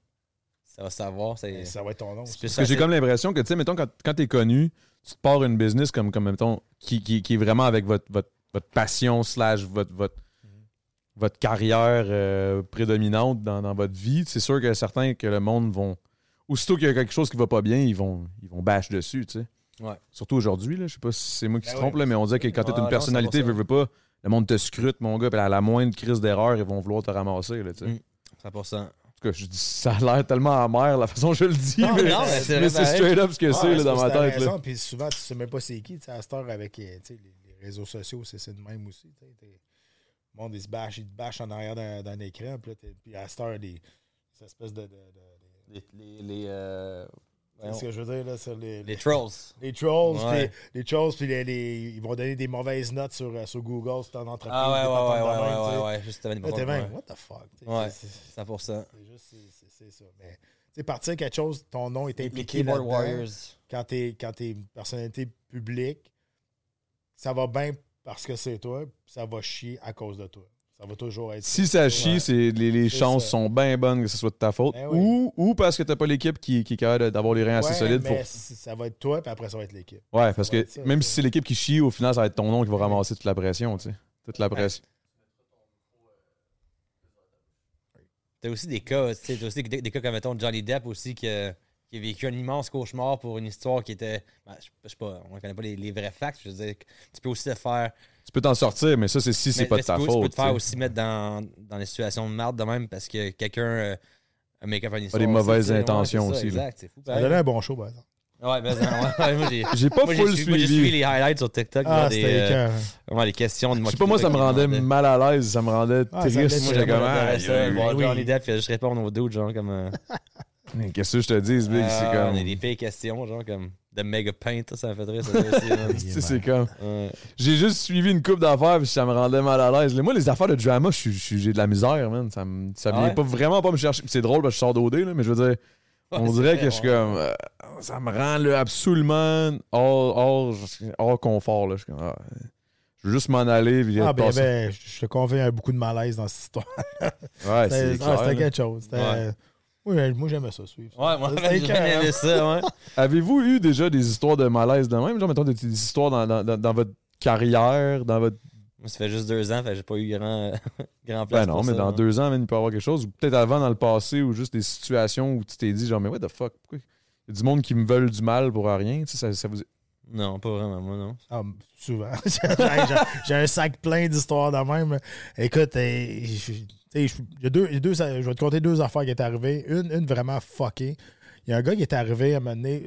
ça va savoir. Mais Ça va être ton nom. plus Parce que j'ai comme l'impression que, tu sais, mettons, quand, quand t'es connu, tu te pars une business comme, comme mettons, qui, qui, qui est vraiment avec votre, votre, votre passion slash votre, votre, votre carrière euh, prédominante dans, dans votre vie. C'est sûr que certains que le monde vont... Aussitôt qu'il y a quelque chose qui va pas bien, ils vont, ils vont bash dessus, tu sais. Ouais. Surtout aujourd'hui, là. Je sais pas si c'est moi qui Ben se trompe, là, mais on dirait que quand t'es Ah, une personnalité, 100%. veux, veux pas, le monde te scrute, mon gars, puis à la moindre crise d'erreur, ils vont vouloir te ramasser, là, tu sais. Mm. 100%. En tout cas, je dis, ça a l'air tellement amer la façon dont je le dis, Non, mais, mais mais c'est straight up ce que c'est là, dans ma tête. là. Puis souvent, tu sais même pas c'est qui. À cette heure, avec euh, les, les réseaux sociaux, c'est de même aussi. tu sais, t'es- Le monde, il se bâche, il te bâche en arrière d'un d'un écran. Puis, là, puis à cette heure, des, ces espèces de. de, de- de- Les, les, les, euh, ce que je veux dire, là, sur les, les trolls. les trolls, Ouais. puis les trolls, puis les, les- ils vont donner des mauvaises notes sur, euh, sur Google, sur ton entreprise. Ah ouais, ouais, ouais, ouais, ouais, ouais, juste t'avais une t'es bonne- même, ouais. what the fuck? Ouais. c'est- c'est- 100%. C'est juste, c'est- ça. Mais, tu sais, partir quelque chose, ton nom est Les impliqué keyboard là-dedans. warriors. quand t'es quand t'es une personnalité publique, ça va bien parce que c'est toi, puis ça va chier à cause de toi. Ça va toujours être Si ça chie, c'est, les, chances ça. sont bien bonnes que ce soit de ta faute. Ben oui. ou, ou parce que t'as pas l'équipe qui, qui est capable d'avoir les reins assez solides. mais Pour... ça va être toi, puis après ça va être l'équipe. Ouais, parce ça que ça, même ça. si c'est l'équipe qui chie, au final, ça va être ton nom qui va ramasser toute la pression, tu sais. Toute la pression. T'as aussi des cas, tu sais, t'as aussi des, des cas comme, mettons, Johnny Depp aussi, qui, a- qui a vécu un immense cauchemar pour une histoire qui était. ben, je, je sais pas, on connaît pas les, les vrais facts. Je veux dire, tu peux aussi te faire. Tu peux t'en sortir, mais ça, c'est si c'est pas de ta peux, Tu peux faute. te faire aussi mettre dans, dans des situations de merde de même parce que quelqu'un euh, a make up une histoire. des mauvaises. Ouais, intentions c'est ça, aussi. Exact, c'est fou. Ça donné un bon show, par exemple. Ouais, ben, ouais, ouais, moi, j'ai. J'ai pas Moi, full j'ai su- moi, j'ai suivi. suivi les highlights sur TikTok. Ah, des, c'était euh, vraiment, les questions de Je sais pas, moi, ça me rendait mal à l'aise, ça me rendait Ah, triste. laisse- J'étais comme, moi, voir. Johnny Depp, juste répondre aux dudes, genre comme. euh, Qu'est-ce que je te dis, Big? C'est ah, comme. On a des pires questions, genre comme. De Mega Paint, ça, ça me fait très ça c'est comme. Ouais. J'ai juste suivi une coupe d'affaires puis ça me rendait mal à l'aise. Moi, les affaires de drama, j'ai de la misère, man. Ça, me- ça Ah vient ouais? pas vraiment pas me chercher. C'est drôle parce que je sors d'OD, là, mais je veux dire, on Ouais, dirait que je suis comme. euh, ça me rend là, absolument hors, hors, hors confort. Là. Je, suis comme, ah, je veux juste m'en aller. Puis Ah, ben, ben, je te convainc, il y a beaucoup de malaise dans cette histoire. ouais, c'est ah, c'était quelque chose. C'était- Ouais. Oui, moi, j'aimais ça, suivre. Ouais, moi, j'ai aimé ça, ouais. Avez-vous eu déjà des histoires de malaise de même? Genre, mettons, des, des histoires dans, dans- dans- dans votre carrière, dans votre. Moi, ça fait juste deux ans, fait j'ai pas eu grand, grand place. Ben non, pour mais ça, dans hein. deux ans, man, il peut y avoir quelque chose. Ou peut-être avant, dans le passé, ou juste des situations où tu t'es dit, genre, mais what the fuck? Pourquoi? Il y a du monde qui me veulent du mal pour rien. Tu sais, ça, ça vous... Non, pas vraiment, moi, non. Ah, souvent. J'ai- un sac plein d'histoires de même. Écoute, je il y a deux, je vais te conter deux affaires qui étaient arrivées. Une, une vraiment fuckée. Il y a un gars qui est arrivé à un moment donné.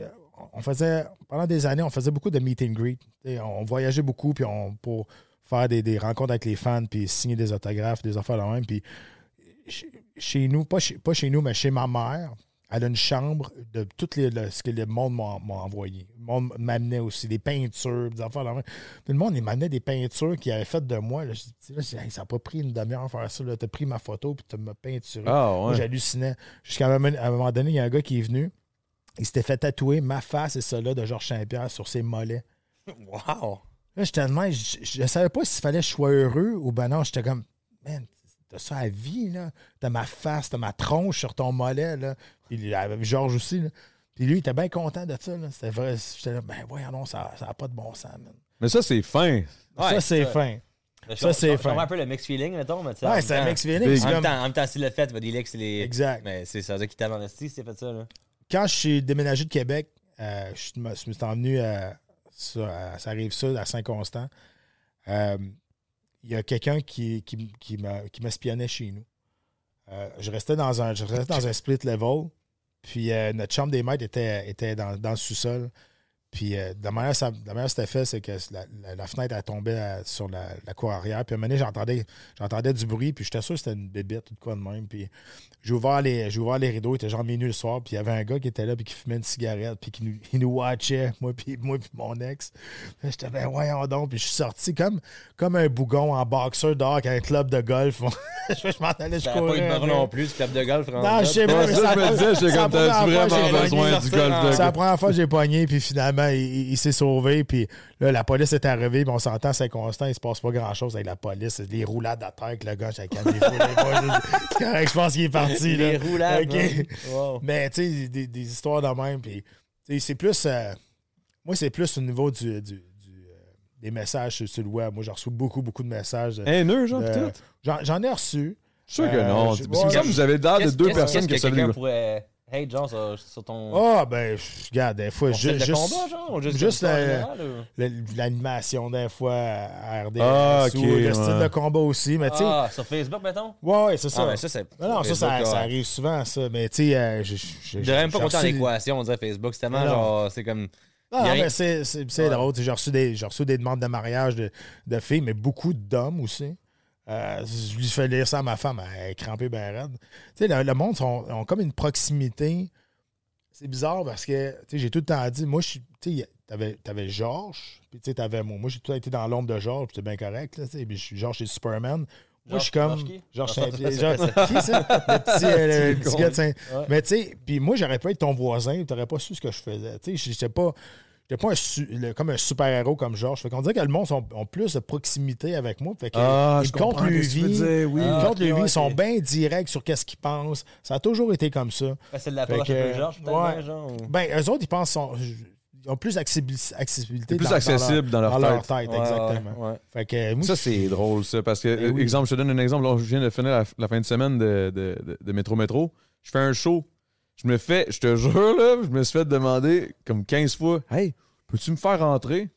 On faisait, pendant des années, on faisait beaucoup de meet and greet. On voyageait beaucoup puis on, pour faire des, des rencontres avec les fans puis signer des autographes, des affaires de même. Puis chez- chez nous, pas chez, pas chez nous, mais chez ma mère, elle a une chambre de tout les, le- ce que le monde m'a envoyé. Le monde m'amenait aussi des peintures, des affaires. Puis le monde, m'amenait des peintures qu'il avait faites de moi. Là, je dis, je Hey, ça n'a pas pris une demi-heure à faire ça. Tu as pris ma photo puis tu m'as peinturé. Ah, ouais. j'hallucinais. Jusqu'à un moment à un moment donné, il y a un gars qui est venu. Il s'était fait tatouer ma face et celle-là de Georges Saint-Pierre sur ses mollets. Wow! Là, j'étais. Je ne savais pas s'il fallait que je sois heureux ou ben non, j'étais comme. Man, t'as ça à vie, là. T'as ma face, t'as ma tronche sur ton mollet, là. Puis avait Georges aussi, là. Puis lui, il était bien content de ça, là. C'était vrai. J'étais là, ben voyons, non, ça n'a pas de bon sens, man. Mais ça, c'est fin. ça, c'est fin. Ça, c'est fin. un peu le mix feeling, mettons, mais tu sais, en Ouais, c'est un temps- mix feeling. C'est En même comme- temps, en même temps, s'il l'a fait, tu vas dire que c'est les. Exact. Mais c'est ça, qui t'a dans le style, c'est fait ça, là. quand je suis déménagé de Québec, euh, je, me, suis emmené à, ça, à- ça arrive ça, à Saint-Constant. Euh, Il y a quelqu'un qui, qui, qui m'espionnait chez nous. Euh, je, restais dans un, je restais dans un split level. Puis euh, notre chambre des maîtres était, était dans, dans le sous-sol. Puis euh, de la manière ça- de la manière que c'était fait, c'est que la, la- la fenêtre elle tombait à- sur la, la cour arrière. Puis à un moment donné, j'entendais, j'entendais du bruit. Puis j'étais sûr que c'était une bébête ou de quoi de même. Puis j'ai ouvert les, j'ai ouvert les rideaux, il était genre minuit le soir, puis il y avait un gars qui était là, puis qui fumait une cigarette, puis qui nous, il nous watchait, moi, puis moi, puis mon ex. J'étais, ben voyons donc, puis je suis sorti comme, comme un bougon en boxeur dehors avec un club de golf. je je m'en allais, je T'as pas eu courais. non plus, tu club de golf, Non, je sais pas, mais ça, je me disais, la comme, que vraiment j'ai besoin du golf de C'est la première fois que j'ai pogné, puis finalement, il, il- il s'est sauvé, puis là, la police est arrivée, puis on s'entend, c'est constant, il se passe pas grand-chose avec la police. Des roulades à terre avec le gars, j'ai calmé C'est correct, je pense qu'il est parti. Les là. roulades. Wow. Mais tu sais, des, des histoires de même. Puis, c'est plus. euh, moi, c'est plus au niveau du, du- du, euh, des messages sur, le web. Moi, j'ai reçu beaucoup, beaucoup de messages. de- Haineux, genre, de- tout. J'en j'en ai reçu. Je suis sûr que Euh, non. Parce que vous avez l'air de deux personnes que saluent. quelqu'un pourrait. Hey, John, sur, sur ton. Ah, ben, je- regarde, des fois, style juste. combat, genre, juste, le- L'animation, des fois, à RDS. Ah, ok, ou le style ouais. de combat aussi. Mais tu sais. Ah, sur Facebook, mettons? Ouais, ouais, c'est ça. Ah, ça, c'est. Non, non, ça, arrive souvent, ça. Mais tu sais, euh, je. je- dirais même pas en reçu- équation, on dirait Facebook. C'est tellement Non. genre. C'est comme. Non, mais c'est, c'est, c'est Ouais. drôle. J'ai reçu, des, j'ai reçu des demandes de mariage de, de filles, mais beaucoup d'hommes aussi. Euh, je lui fais lire ça à ma femme, elle est crampée bien raide. Tu sais, le, le monde sont, ont comme une proximité. C'est bizarre parce que tu sais, j'ai tout le temps dit, moi, je suis. Tu sais, t'avais, t'avais Georges, puis tu sais, t'avais moi. Moi, j'ai tout le temps été dans l'ombre de Georges, puis c'est bien correct. Là, tu sais, puis je suis Georges chez Superman. Moi, je suis comme. Georges Saint-Pierre. Qui ça? Le petit, euh, le C'est petit gars de Saint- Ouais. Mais tu sais, puis moi, j'aurais pu être ton voisin, tu n'aurais pas su ce que je faisais. Tu sais, j'étais pas. J'étais pas un su- le- comme un super-héros comme Georges. Fait qu'on dirait que le monde sont- ont plus de proximité avec moi. Fait que Ah, ils je comptent vie. Ils Ah, comptent ok, le vie. ouais, Ils sont bien directs sur qu'est-ce qu'ils pensent. Ça a toujours été comme ça. Ah, C'est de la peu Georges, peut-être, ouais. bien, genre. ou- Ben, eux autres, ils pensent sont- ils ont plus accessibilité. Plus dans- dans accessible dans leur tête. Ouais, exactement. ouais, ouais. Fait que moi, Ça, c'est drôle, ça. Parce que, Ben oui. exemple, je te donne un exemple. Là, je viens de finir la, la fin de semaine de, de, de- de Métro Métro. Je fais un show. Je me fais, je te jure, là, je me suis fait demander comme 15 fois Hey, peux-tu me faire rentrer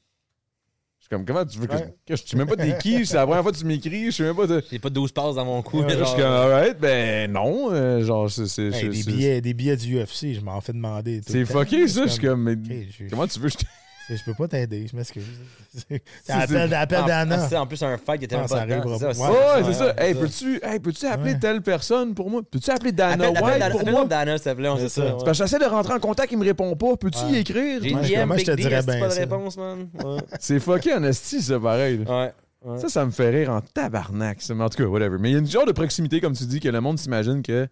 Je suis comme, comment tu veux que. Ouais. que je sais même pas t'es qui C'est la première fois que tu m'écris. Je sais même pas. de- J'ai pas 12 passes dans mon cou. Ouais, Je suis comme, alright, ben non. euh, genre, c'est. c'est- Hey, c'est- des, c'est- billets, des billets du UFC, je m'en fais demander. tout C'est fucké, ça. Je suis comme, mais. Je- Comment tu veux que je te- Je peux pas t'aider, je m'excuse. C'est appel, appel en, d'Anna. c'est en plus un fight qui était Ah, même pas dedans, c'est ça. Ouais, c'est ça. Hey, peux-tu hey, peux appeler Ouais. telle personne pour moi? Peux-tu appeler Dana White Dana- pour appelle moi? Dana, s'il te plaît, on C'est sait ça. ça. C'est parce que j'essaie de rentrer en contact, il me répond pas. Peux-tu Ouais. y écrire? Comment je te dirais bien pas de réponse, man? C'est fucké en esti, ça, pareil. Ouais. ouais. Ça, ça me fait rire en tabarnak. ça. Mais en tout cas, whatever. Mais il y a une genre de proximité, comme tu dis, que le monde s'imagine que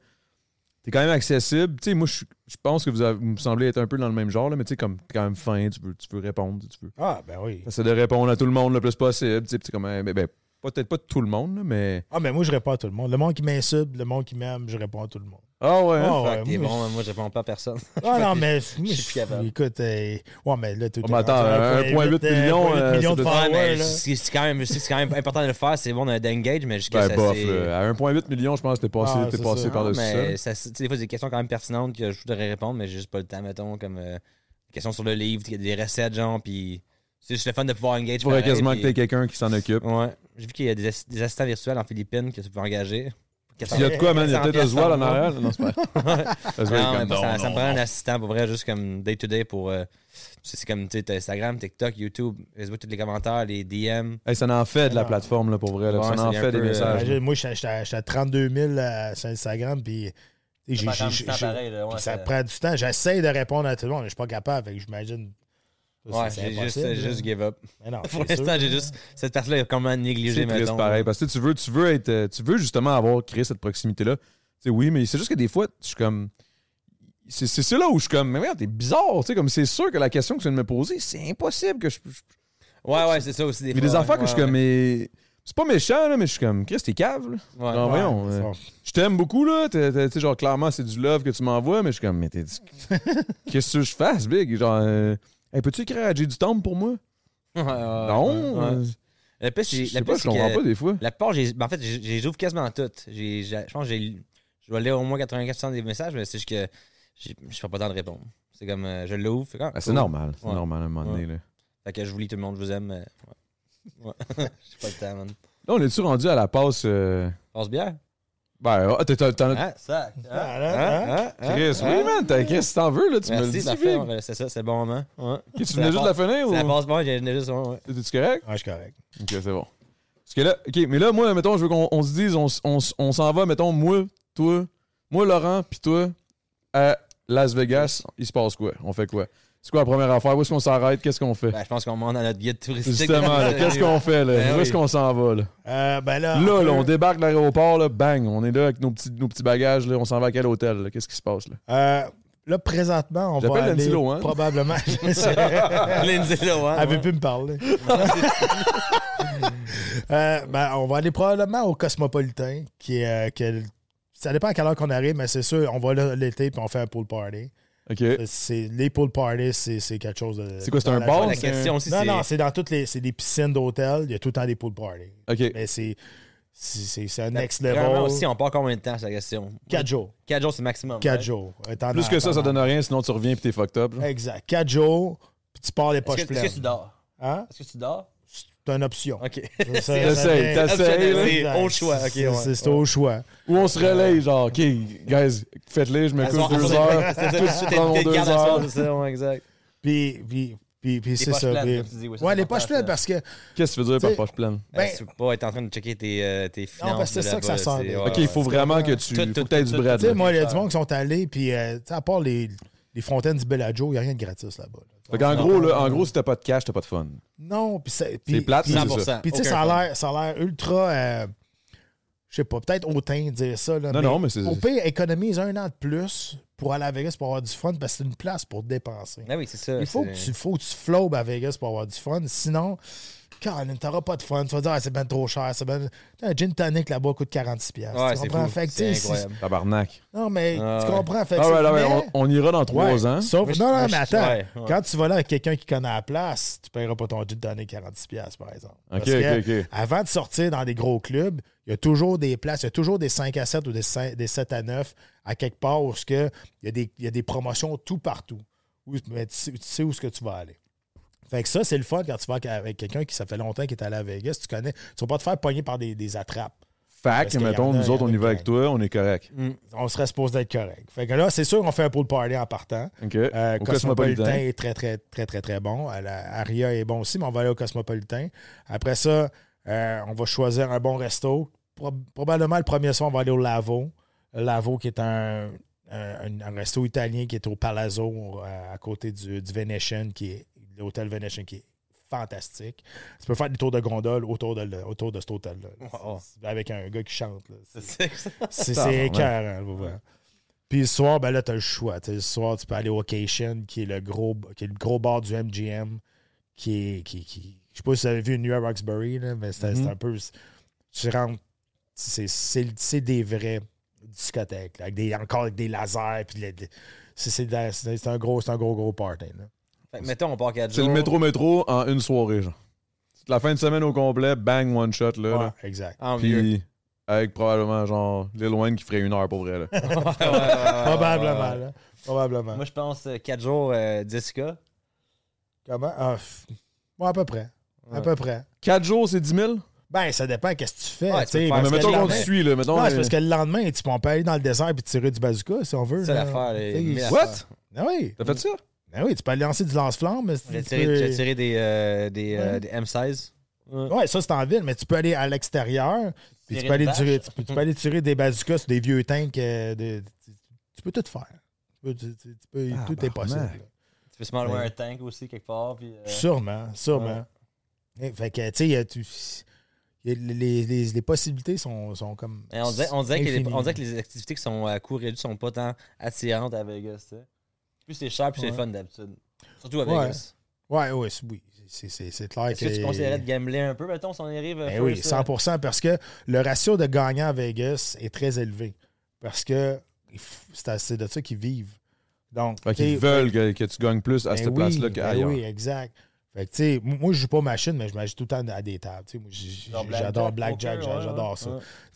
t'es quand même accessible. Tu sais, moi, je je pense que vous, avez- vous me semblez être un peu dans le même genre, là, mais tu sais, comme quand même fin, tu veux, tu veux répondre, tu veux. Ah, ben oui. Essaie de répondre à tout le monde le plus possible. Tu sais, c'est comme, euh, ben, ben, peut-être pas tout le monde, là, mais. Ah, mais moi, je réponds à tout le monde. Le monde qui m'insulte, le monde qui m'aime, je réponds à tout le monde. Ah ouais, hein? Ah, Fait ouais, que t'es moi, bon, moi, je réponds pas à personne. Ah non, mais je suis plus capable. écoute, euh, ouais, mais là, tout Oh, mais attends, 1,8 million, euh, millions de followers, c'est quand même, c'est quand même important de le faire. C'est bon d'engage, mais jusqu'à Ben, ça, bof. À 1,8 million, je pense que t'es passé, Ah, t'es passé par-dessus mais ça, tu sais, des fois, c'est des questions quand même pertinentes que je voudrais répondre, mais j'ai juste pas le temps, mettons, comme. euh, des questions sur le livre, des recettes, genre, puis c'est juste le fun de pouvoir engage. Il faudrait quasiment que t'aies quelqu'un qui s'en occupe. Ouais. J'ai vu qu'il y a des assistants virtuels en Philippines que tu peux engager. Il y a de quoi, man? Il y a peut-être Oswald en arrière? Non, c'est pas. Ça, non, ça me non, prend un assistant pour vrai, juste comme day-to-day pour. euh, c'est c'est comme tu sais, t'as Instagram, TikTok, YouTube, Facebook, tous les commentaires, les DM. Hey, ça en fait de la Non. plateforme, là, pour vrai. là. Ouais, ça ça en fait un des peu, euh, messages. Moi, j'étais à 32 000 euh, sur Instagram, puis ça prend du temps. J'essaie de répondre à tout le monde, mais je suis pas capable. J'imagine. Ouais, c'est j'ai juste, juste give up. Mais non, Pour c'est l'instant, j'ai juste. Cette personne-là est complètement négligée, C'est triste mettons. pareil. Parce que tu veux, tu veux être. euh, Tu veux justement avoir créé cette proximité-là. Tu sais, oui, mais c'est juste que des fois, je suis comme. C'est c'est ça là où je suis comme. Mais merde, t'es bizarre. Tu sais, comme c'est sûr que la question que tu viens de me poser, c'est impossible que je. je- Ouais, ouais, c'est ça aussi. Des fois, des affaires que ouais, je suis comme. ouais. Mais. C'est pas méchant, là, mais je suis comme. Chris, t'es cave, là. Ouais. Ouais, voyons. c'est euh, je t'aime beaucoup, là. T'es- t'es- Tu sais, genre, clairement, c'est du love que tu m'envoies, mais je suis comme. Mais t'es. Qu'est-ce que je fasse, Big? Genre. euh, Hey, peux-tu écrire à J du Temple pour moi? Non. euh, Le pire, Je le pas, je comprends pas des fois. La plupart, ben, en fait, j'ai- j'ouvre quasiment toutes. Je pense que j'ai- je dois lire au moins 84% des messages, mais c'est juste que je fais pas le temps de répondre. C'est comme, euh, je l'ouvre. ah, Ah, c'est cool. normal. C'est Ouais. normal à un moment donné, là. Fait que je vous lis tout le monde, je vous aime. mais ouais. J'ai pas le temps, man. Là, on est-tu rendu à la passe. euh, Passe bien. Ben, ah, t'as- t'as- t'en. Hein. Ah, là, hein? Chris, oui, man, t'as- qu'est-ce que t'en veux, là? Tu me le Merci, dis, parfait. C'est ça, c'est le bon moment. Ouais. Ok, Tu venais juste de la finir ou? Ça passe bien, j'ai juste. ouais, ouais. T'es-tu correct? Ouais, je suis correct. Ok, c'est bon. Parce que là, ok, mais là, moi, mettons, je veux qu'on on se dise, on, s- on s- on s'en va, mettons, moi, toi, moi, Laurent, puis toi, à Las Vegas, il se passe quoi? On fait quoi? C'est quoi la première affaire? Où est-ce qu'on s'arrête? Qu'est-ce qu'on fait? Ben, je pense qu'on monte dans notre guide touristique. Justement, là, qu'est-ce qu'on fait, là? Ben Où est-ce oui. qu'on s'en va, là? Euh, ben là, Là, là, on débarque de l'aéroport, là, bang, on est là avec nos petits, nos petits bagages, là, on s'en va à quel hôtel, là? Qu'est-ce qui se passe, là? Euh, là, présentement, on va J'appelle aller Lohan. probablement... Lindsay Lohan. Elle veut plus me parler. Euh, ben, on va aller probablement au Cosmopolitain, qui est... euh, qui est- ça dépend à quelle heure qu'on arrive, mais c'est sûr, on va là l'été puis on fait un pool party. Ok. C'est, les pool parties, c'est, quelque chose de... C'est quoi, c'est un bar? journée. La question aussi, Non, c'est. non, c'est dans toutes les... C'est des piscines d'hôtel, il y a tout le temps des pool parties. Ok. Mais c'est... C'est, un next Vraiment level. aussi, on part combien de temps, c'est la question? 4 jours. 4 jours, c'est maximum. 4 right? jours. Étant Plus que ça, ça donne rien, sinon tu reviens pis t'es fucked up. genre. Exact. 4 jours, puis tu pars les poches que, est-ce pleines. que tu dors? Hein? Est-ce que tu dors? C'est une option. Ok. T'essayes, t'essayes. C'est au choix, ok, C'est- ouais. C'est c'est au choix. Ou on se relaye, genre, OK, guys, faites-les, je me couche deux heures. C'est deux heures. c'est ça, ouais, exact. Puis, puis, puis, puis c'est ça. pleines, puis- dis, oui, ouais, les poches pleines parce que. Qu'est-ce que tu veux dire par poche pleine? Ben, Ben, tu peux pas être en train de checker tes, euh, tes finances. parce que c'est ça que ça là. ouais, OK, il faut ouais. vraiment que tu. Tout, faut que tout, du bread. Tu sais, moi, il y a du monde qui sont allés, puis, euh, à part les, les fontaines du Bellagio, il n'y a rien de gratis là-bas. là. Fait qu'en gros, là, en gros, si t'as pas de cash, t'as pas de fun. Non, puis c'est. Plate, c'est ça. 100%. Puis, tu sais, ça a l'air- ça a l'air ultra. euh, je sais pas, peut-être hautain de dire ça. Là, Non, non, mais c'est- Au pire, économise un an de plus pour aller à Vegas pour avoir du fun parce que c'est une place pour dépenser. Ah oui, c'est ça. Il faut que, tu, faut que tu flobes à Vegas pour avoir du fun. Sinon, Colin, t'auras pas de fun. Tu vas dire, ah, c'est bien trop cher. C'est ben... Un gin tonic là-bas coûte 46$. piastres. Ouais, tu c'est comprends? Fait C'est incroyable. Tabarnak. Non, mais Ah, tu ouais. comprends. Fait Ah ouais, là, mais- on, on ira dans trois ans. Sauf, non, non, mais attends. ouais, ouais. Quand tu vas là avec quelqu'un qui connaît la place, tu paieras pas ton gin tonic 46$, piastres, par exemple. OK, Parce que OK, OK. Avant de sortir dans des gros clubs, il y a toujours des places, il y a toujours des 5 à 7 ou des, 5 des 7 à 9 à quelque part où ce que, il, y a des, il y a des promotions tout partout. Où- mais tu sais, tu sais où est-ce que tu vas aller. Fait que ça, c'est le fun quand tu vas avec quelqu'un qui ça fait longtemps qui est allé à Vegas, tu connais. Tu vas pas te faire pogner par des, des attrapes. Fact, qu'il en mettons, nous autres, on y va avec toi, on est correct. On serait supposé être correct. Fait que là, c'est sûr qu'on fait un pool party en partant. OK. Euh, Cosmopolitain est très, très, très, très, très bon. La- Aria est bon aussi, mais on va aller au Cosmopolitain. Après ça, euh, on va choisir un bon resto. Pro- probablement le premier soir, on va aller au Lavo. Lavo, qui est un, un- un resto italien qui est au Palazzo, euh, à côté du, du Venetian, qui est l'hôtel Venetian, qui est fantastique. Tu peux faire des tours de gondole autour de, le- autour de cet hôtel-là. Wow. Avec un gars qui chante. C'est écœurant. Puis le soir, ben là, tu as le choix. T'sais, le soir, tu peux aller au Occasion, qui est le gros, qui est le gros bar du MGM, qui est. Qui, qui, je sais pas si vous avez vu New York Roxbury, là, mais c'est Mhm. c'est un peu. Tu rentres. C'est c'est- c'est des vraies discothèques, là, avec des, encore avec des lasers. Puis c'est un gros, c'est un gros, gros party. Là. Fait que mettons, on part 4 C'est jours. le métro-métro en une soirée, genre. La fin de semaine au complet, bang, one shot, là. là. Ouais, exact. En vieux. Puis avec probablement, genre, Lil Wayne qui ferait une heure pour vrai, là. Ouais, ouais, ouais, ouais, Probablement. ouais, ouais. là. Probablement. Moi, je pense 4 jours, euh, 10K. Comment? Ah, pff. Bon, à peu près. À Ouais. peu près. 4 jours, c'est 10 000? Ben, ça dépend qu'est-ce que tu fais. Ouais, tu peux faire- mais que mettons le qu'on te lendemain- suit, là. Mettons, Non, c'est euh, parce que le lendemain, tu peux on peut aller dans le désert et tirer du bazooka si on veut. C'est là. l'affaire. Tu sais, What? Ben oui. T'as fait ça? Ben oui, tu peux aller lancer du lance-flamme. mais J'ai tu tiré, peux- tiré des, euh, des, euh, Ouais. des M16. Ouais. Ouais, ça, c'est en ville, mais tu peux aller à l'extérieur. Puis tu peux, aller tirer, vache. tu, peux, tu peux aller tirer des bazookas sur des vieux tanks. euh, de- tu, tu peux tout faire. Tu peux- tu- tu- tu peux- Ah, tout est possible. Tu peux se mettre Ouais. un tank aussi quelque part. Puis, euh, Sûrement, sûrement. Fait que, tu sais, tu- les, les, les possibilités sont, sont comme. On, dirait, on, dirait que les, infinies. on dirait que les activités qui sont à coût réduit sont pas tant attirantes à Vegas. tu sais. Plus c'est cher, plus c'est Ouais. fun d'habitude. Surtout à Ouais. Vegas. Ouais, ouais, oui. C'est- C'est c'est clair Est-ce que tu conseillerais de gambler un peu, mettons, si on arrive Ben first, oui, euh, 100% parce que le ratio de gagnants à Vegas est très élevé. Parce que c'est de ça qu'ils vivent. Donc, qu'ils veulent que, que tu gagnes plus à ben cette oui, place-là ben qu'ailleurs. oui, exact. Fait que, tu sais, m- moi, je joue pas machine, mais je m'agis tout le temps à des tables. J'adore blackjack, j'adore ça.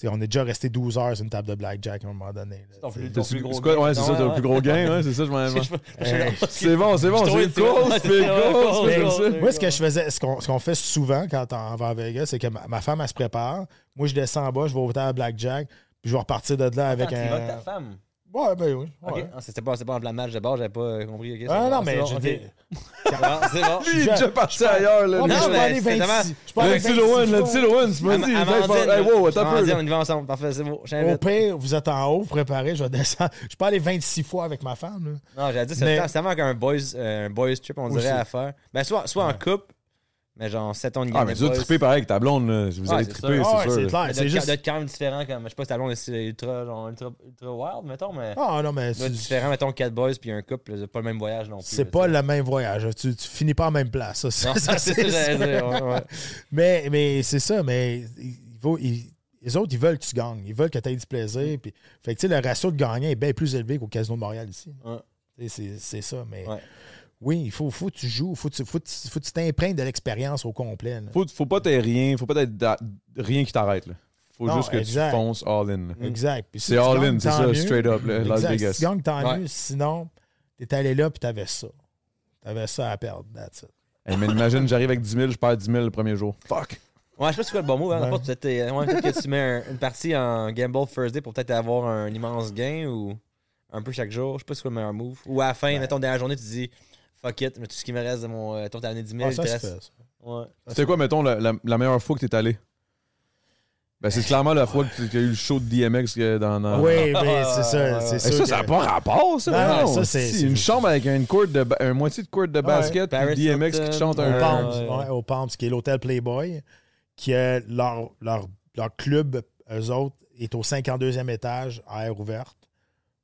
on est déjà resté 12 heures sur une table de Blackjack à un moment donné. C'est ton plus- T'as- ton plus gros gain. Ouais, c'est ça, plus gros gain, ouais, c'est ça, je m'en C'est bon, c'est bon, Je c'est cool. Moi, ce que je faisais, ce qu'on ce qu'on fait souvent quand on va à Vegas, c'est que ma, femme, elle se prépare. Moi, je descends en bas, je vais au à Blackjack, puis je vais repartir de là avec un. ta femme? Ouais, ben oui. Ouais. Ah, C'était pas, c'était pas en plein match de bord, j'avais pas euh, compris. ok, c'est Ah non, c'est mais bon, je ok. dis. Ouais, c'est bon. Lui, il est déjà parti ailleurs, là. Ouais, mais Non, je peux mais aller c'est 26. tellement- Je peux aller Le 26 Tilowan, le fois. Tilowan, tu m'as dit. Hey, wow, attends un Amandine, peu. on y va ensemble. Parfait, c'est bon. Au J'invite. pire, vous êtes en haut, vous préparez, je vais descendre. Je peux aller 26 fois avec ma femme. là. Non, j'allais dire, c'est c'est tellement qu'un boys, euh, un boys trip, on dirait, à faire. Ben, soit, soit en couple, mais genre 7 ans de Ah, mais tu dois triper pareil avec ta blonde, là. Vous Ouais, allez c'est triper. Ah, ouais, c'est c'est sûr. clair. C'est C'est juste. d'être quand même différent, comme, je sais pas si ta blonde est ultra, genre, ultra, ultra wild, mettons, mais. Ah non, mais doit être c'est- différent, mettons, 4 boys puis un couple, c'est pas le même voyage non plus. c'est là, pas le même voyage. Tu, tu finis pas en même place. Ça, ça, Non, ça, c'est c'est ça, j'allais sûr. dire, ouais, ouais. Mais, mais c'est ça, mais il faut- il- les autres, ils veulent que tu gagnes. Ils veulent que tu aies du plaisir. Puis, fait que, tu sais, le ratio de gagnant est bien plus élevé qu'au Casino de Montréal ici. Ouais. Tu sais, C'est c'est ça. Mais Ouais. Oui, il faut, faut que tu joues. Il faut, que tu- faut, faut que tu t'imprègnes de l'expérience au complet. là. Faut, faut pas t'aider rien, faut pas être rien qui t'arrête, là. Faut Non, juste que exact. tu fonces all in, là. Exact. Si C'est tu all in, gagnes, c'est ça, mieux. straight up, là, Las. Vegas. Si tu gagnes, tant Ouais. mieux. Sinon, t'es allé là puis t'avais ça. T'avais ça à perdre. That's it. Hey, mais imagine, j'arrive avec 10 000, je perds 10 000 le premier jour. Fuck! Ouais, je sais pas c'est quoi le bon mot. Hein. Ouais. Pas, peut-être, ouais, que tu mets un- une partie en Gamble First Day pour peut-être avoir un immense gain ou un peu chaque jour. Je sais pas c'est quoi le meilleur move. Ou à la fin, mettons, dernière journée, tu dis fuck it, mais tout ce qui me reste de mon. Euh, toi, t'as amené 10 000. Ah, ça il te se reste- fait. ça. Ouais. C'était quoi, mettons, la, la- la meilleure fois que t'es allé? Ben, c'est clairement la fois que tu- qu'il y a eu le show de DMX que dans. dans- Oui, mais c'est ça. ouais, C'est ça, que- ça n'a pas rapport, ça. Non, non. ça, c'est- Si, c'est une chambre avec une court de ba- un moitié de court de basket, puis Paris DMX Hilton, qui chante Au un. Ouais, Palms, ouais, ouais, au Palms, qui est l'hôtel Playboy, qui est leur, leur, leur club, eux autres, est au 52e étage, à air ouverte.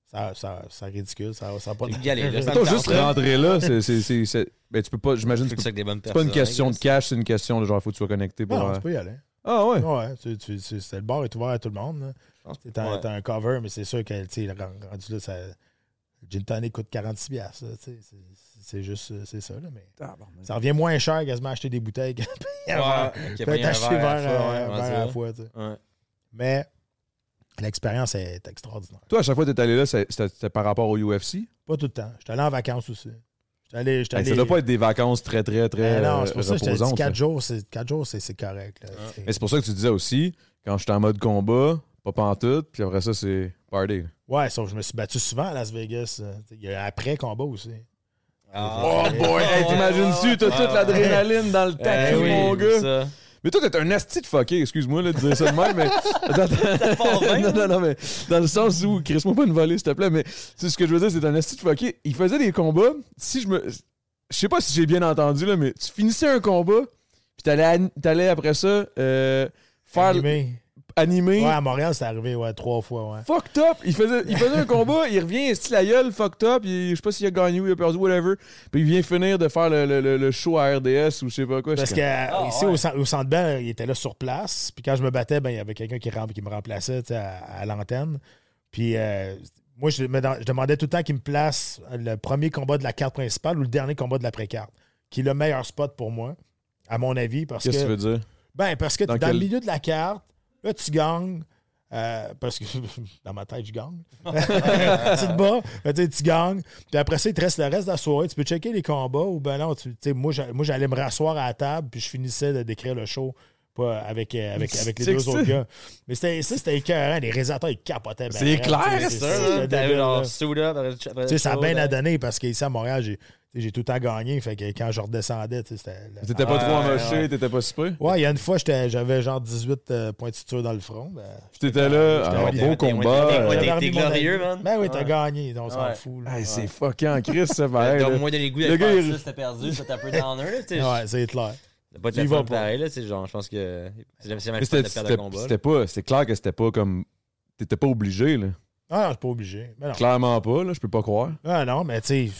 Ça, ça, c'est ridicule. Ça, ça a pas de- ça tente, juste rentrer là, c'est. c'est- c'est- c'est- Ben, tu peux pas. J'imagine, Faut tu que peux- ça avec des bonnes c'est pas une question de cash, c'est une question de genre, faut que tu sois connecté pour. Non, euh, tu peux y aller. Ah, ouais. Ouais, tu, tu, tu- c'est- le bar est ouvert à tout le monde. T'as un, Ouais. t'as un cover, mais c'est sûr que tu sais, rendu là, ça, gin tonic coûte 46$. piastres, là, tu sais, C'est c'est juste euh, c'est ça. Là, mais ça revient moins cher quasiment acheter des bouteilles que. Ouais, qui a Peut payé un t'acheter verre à verre verre à la fois. tu sais. Ouais. Mais l'expérience est extraordinaire. Toi, à chaque fois que t'es allé là, c'est- c'était par rapport au UFC. Pas tout le temps. J'étais allé en vacances aussi. Allé. ça allé- doit pas être des vacances très, très, très Ben non, c'est pour ça que je reposantes. 4 ça. jours, c'est 4 jours, c'est c'est correct. là, tu sais. Mais c'est pour ça que tu disais aussi, quand j'étais en mode combat, pas pantoute, puis après ça, c'est party. Ouais, sauf que je me suis battu souvent à Las Vegas. euh, Il y a après combat aussi. Ah. Oh boy, hey, t'imagines-tu, t'as toute l'adrénaline dans le Eh tapis, oui, mon gars? Mais toi, t'es un asti de fucké, excuse-moi là, de dire ça de même, mais. non, non, non, mais dans le sens où, crisse-moi pas une volée, s'il te plaît, mais c'est ce que je veux dire, c'est un asti de fucké. Il faisait des combats, si je me. Je sais pas si j'ai bien entendu, là, mais tu finissais un combat, puis t'allais, an- t'allais après ça euh, faire Animé. Animer. Ouais, à Montréal, c'est arrivé ouais, trois fois. Ouais. Fucked up! Il faisait, il faisait un combat, il revient, style la gueule, fucked up, il- je sais pas s'il a gagné ou il a perdu, whatever. Puis il vient finir de faire le, le- le- le show à RDS ou je sais pas quoi. Parce J'étais que ici, ouais. au, au centre Bell, il était là sur place. Puis quand je me battais, ben, il y avait quelqu'un qui, qui me remplaçait à, à l'antenne. Puis euh, moi, je, me je demandais tout le temps qu'il me place le premier combat de la carte principale ou le dernier combat de la pré-carte, qui est le meilleur spot pour moi, à mon avis. Parce Qu'est-ce que tu veux dire? ben, parce que Dans dans quel- le milieu de la carte, là, tu gagnes. Euh, parce que dans ma tête, je gagne. tu te bats, tu gagnes. Puis après ça, il te reste le reste de la soirée. Tu peux checker les combats ou ben non, tu moi, j'allais me rasseoir à la table puis je finissais de décrire le show pas avec, euh, avec, avec les deux autres gars. Mais c'était, ça, c'était écœurant. Les réalisateurs, ils capotaient. C'est clair, ça, T'avais Tu sais, ça a bien à donner parce qu'ici à Montréal, j'ai, j'ai tout le temps gagné. Fait que quand je redescendais, tu sais, c'était. T'étais pas Ouais, trop amoché, ouais. t'étais pas super. Ouais, il y a une fois, j'étais- j'avais genre 18 euh, points de suture dans le front. Ben, Puis t'étais là, J'étais alors, remis- beau combat. t'es- glorieux, man. Ben oui, t'as gagné, donc on s'en Ouais. fout. c'est fucking Chris, ça, pareil. Donc, là. moins donné le goût il- ça, c'était perdu, c'était un peu downer, là, tu sais. Ouais, c'est clair. C'est pas de la pareil, là, c'est genre, je pense que c'est jamais c'était de perdre combat. c'était pas, c'est clair que c'était pas comme. T'étais pas obligé, là. Ah non, je suis pas obligé. Ben non. Clairement pas, là, je peux pas croire. Ah non, mais tu sais,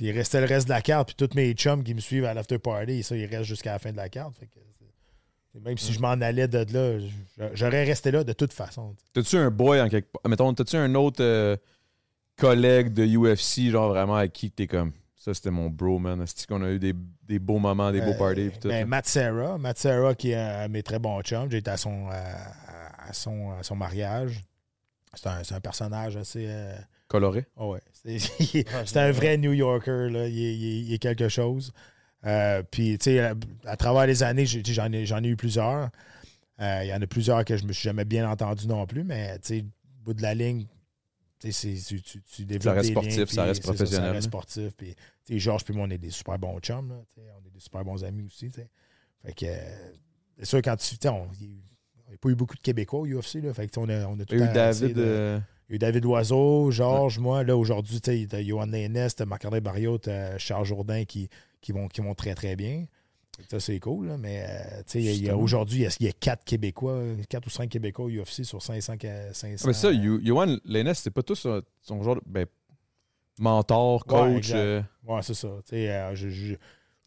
il restait le reste de la carte, puis tous mes chums qui me suivent à l'after party, ça, ils restent jusqu'à la fin de la carte. Fait que c'est- même si je m'en allais de là, j'aurais resté là de toute façon. T'as-tu un boy en quelque part? Mettons, t'as-tu un autre euh, collègue de UFC, genre vraiment avec qui t'es comme. Ça, c'était mon bro, man. C'est qu'on a eu des, des beaux moments, des beaux Euh, parties. pis tout, ben. Matt Serra. Matt Serra, qui est un de mes très bons chums. J'ai été à son, à, à son, à son mariage. C'est un, c'est un personnage assez. euh, Coloré. ah ouais. C'est un vrai New Yorker. Là. Il, est, il est- il est quelque chose. Euh, puis, tu sais, à, à travers les années, j'en ai, j'en ai eu plusieurs. Euh, Il y en a plusieurs que je me suis jamais bien entendu non plus, mais tu sais, au bout de la ligne, tu tu, tu, tu développes reste des sportif, liens, ça reste ça, professionnel, Ça reste là. sportif. Puis, tu Georges puis moi, on est des super bons chums. Là, tu on est des super bons amis aussi. tu sais. Fait que, euh, c'est sûr, quand tu. tu On il n'y a pas eu beaucoup de Québécois au UFC. Là, fait que, tu on a, on a tout Il y a eu David. euh, il y a eu David Oiseau, Georges, moi. Là, aujourd'hui, tu t'as Johan Lénès, t'as Marc-André Barriot, Charles Jourdain qui, qui, vont, qui vont très, très bien. Ça, c'est cool. là, mais euh, aujourd'hui, il y a- il y a quatre Québécois, quatre ou cinq Québécois UFC sur 500. que- 500 Ah, mais ça, Yo- Yohan Lennes, c'est pas tout son, son genre de ben, mentor, Ouais, coach. exact. euh, Ouais, c'est ça. Euh, je, je-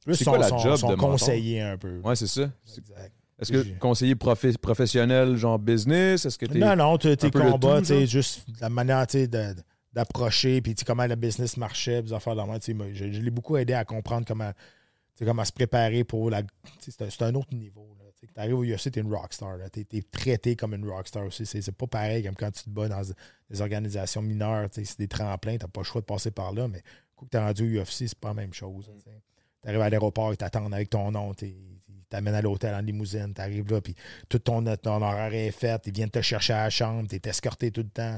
plus C'est quoi la son- job son de mentor? conseiller un peu. ouais, c'est ça. Exact. Est-ce que conseiller profi- professionnel, genre business? Est-ce que t'es. Non, non, tu- tes combats, tu juste la manière d'approcher, puis comment le business marchait, puis affaires de moi, Je, je l'ai beaucoup aidé à comprendre comment, tu sais, comment se préparer pour la. C'est un, c'est un autre niveau. Tu arrives au UFC, tu es une rockstar. Tu es, traité comme une rockstar aussi. C'est c'est pas pareil comme quand tu te bats dans des organisations mineures. C'est des tremplins, tu pas le choix de passer par là, mais que tu es rendu au UFC, c'est pas la même chose. Tu arrives à l'aéroport, ils t'attendent avec ton nom, ils t'amènent à l'hôtel en limousine, tu arrives là, puis tout ton, ton horaire est fait, ils viennent te chercher à la chambre, tu es escorté tout le temps.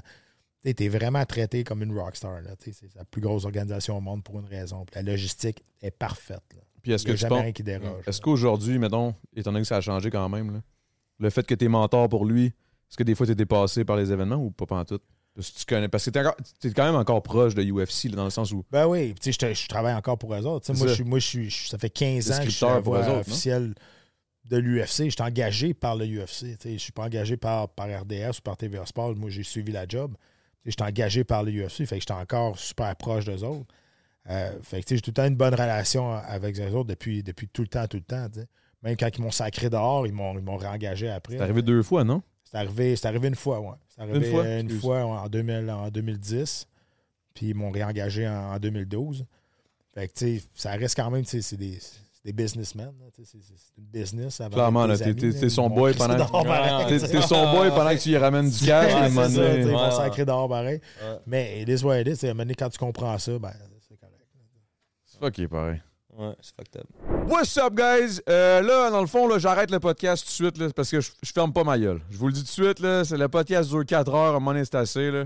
Tu es vraiment traité comme une rockstar. C'est la plus grosse organisation au monde pour une raison. La logistique est parfaite. Puis est-ce que tu penses. rien qui déroge. Est-ce qu'aujourd'hui, mettons, étant donné que ça a changé quand même, là, le fait que tu es mentor pour lui, est-ce que des fois tu es dépassé par les événements ou pas pantoute? Parce que tu connais. Parce que tu es quand même encore proche de UFC, là, dans le sens où. Ben oui, tu sais, je, travaille encore pour eux autres. Moi, ça. je suis, moi je suis, je- ça fait 15 ans que je suis la voix autres, officielle de l'UFC. Je suis engagé par le UFC. Je suis pas engagé par, par RDS ou par TVA Sport. Moi, j'ai suivi la job. Je suis engagé par le UFC. Fait que j'étais encore super proche d'eux autres. Euh, fait que j'ai tout le temps une bonne relation avec eux autres depuis, depuis tout le temps, tout le temps. Même quand ils m'ont sacré dehors, ils m'ont ils m'ont réengagé après. C'est arrivé deux fois, non? C'est arrivé, c'est arrivé une fois, ouais. C'est arrivé Une fois? une fois en, 2000 en 2010. Puis ils m'ont réengagé en, en 2012. Fait que, tu sais, ça reste quand même, tu sais, c'est des, des businessmen. C'est une business. avant Clairement, là, t'es- son boy pendant- t'es son boy pendant que tu y ramènes du cash. Ils vont sacrer dehors pareil. Mais it is what it is. À un moment donné, quand tu comprends ça, ben. Ok, pareil. Ouais, c'est fucked up. What's up, guys? Euh, là, dans le fond, là, j'arrête le podcast tout de suite là, parce que je, je ferme pas ma gueule. Je vous le dis tout de suite, là, c'est le podcast dure 4 heures, à un moment donné, c'est assez. là.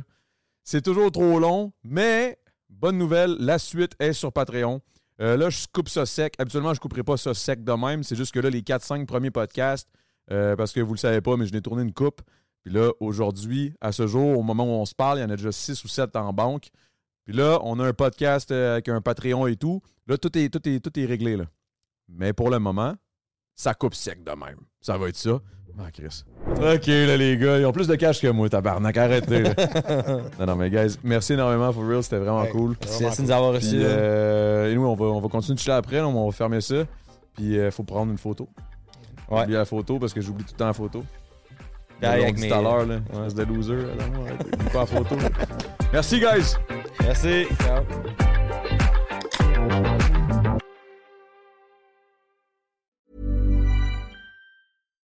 C'est toujours trop long, mais bonne nouvelle, la suite est sur Patreon. Euh, là, je coupe ça sec. Habituellement, je couperai pas ça sec de même. C'est juste que là, les 4-5 premiers podcasts, euh, parce que vous le savez pas, mais je n'ai tourné une coupe. Puis là, aujourd'hui, à ce jour, au moment où on se parle, il y en a déjà 6 ou 7 en banque. Puis là, on a un podcast euh, avec un Patreon et tout. Là, tout est, tout est, tout est réglé. Là. Mais pour le moment, ça coupe sec de même. Ça va être ça. Ah, Chris. Ok, là, les gars, ils ont plus de cash que moi, tabarnak. Arrêtez. là. non, non, mais guys, merci énormément for real. C'était vraiment Hey. cool. Merci merci de nous avoir reçus. là. euh, et nous, on va, on va continuer de chiller après. là, on va fermer ça. Puis, il faut prendre une photo. Ouais. Oublie la photo parce que j'oublie tout le temps la photo. On avec tout à l'heure, là. Ouais, c'est des losers. là, pas la photo. Merci, guys. Merci. Ciao.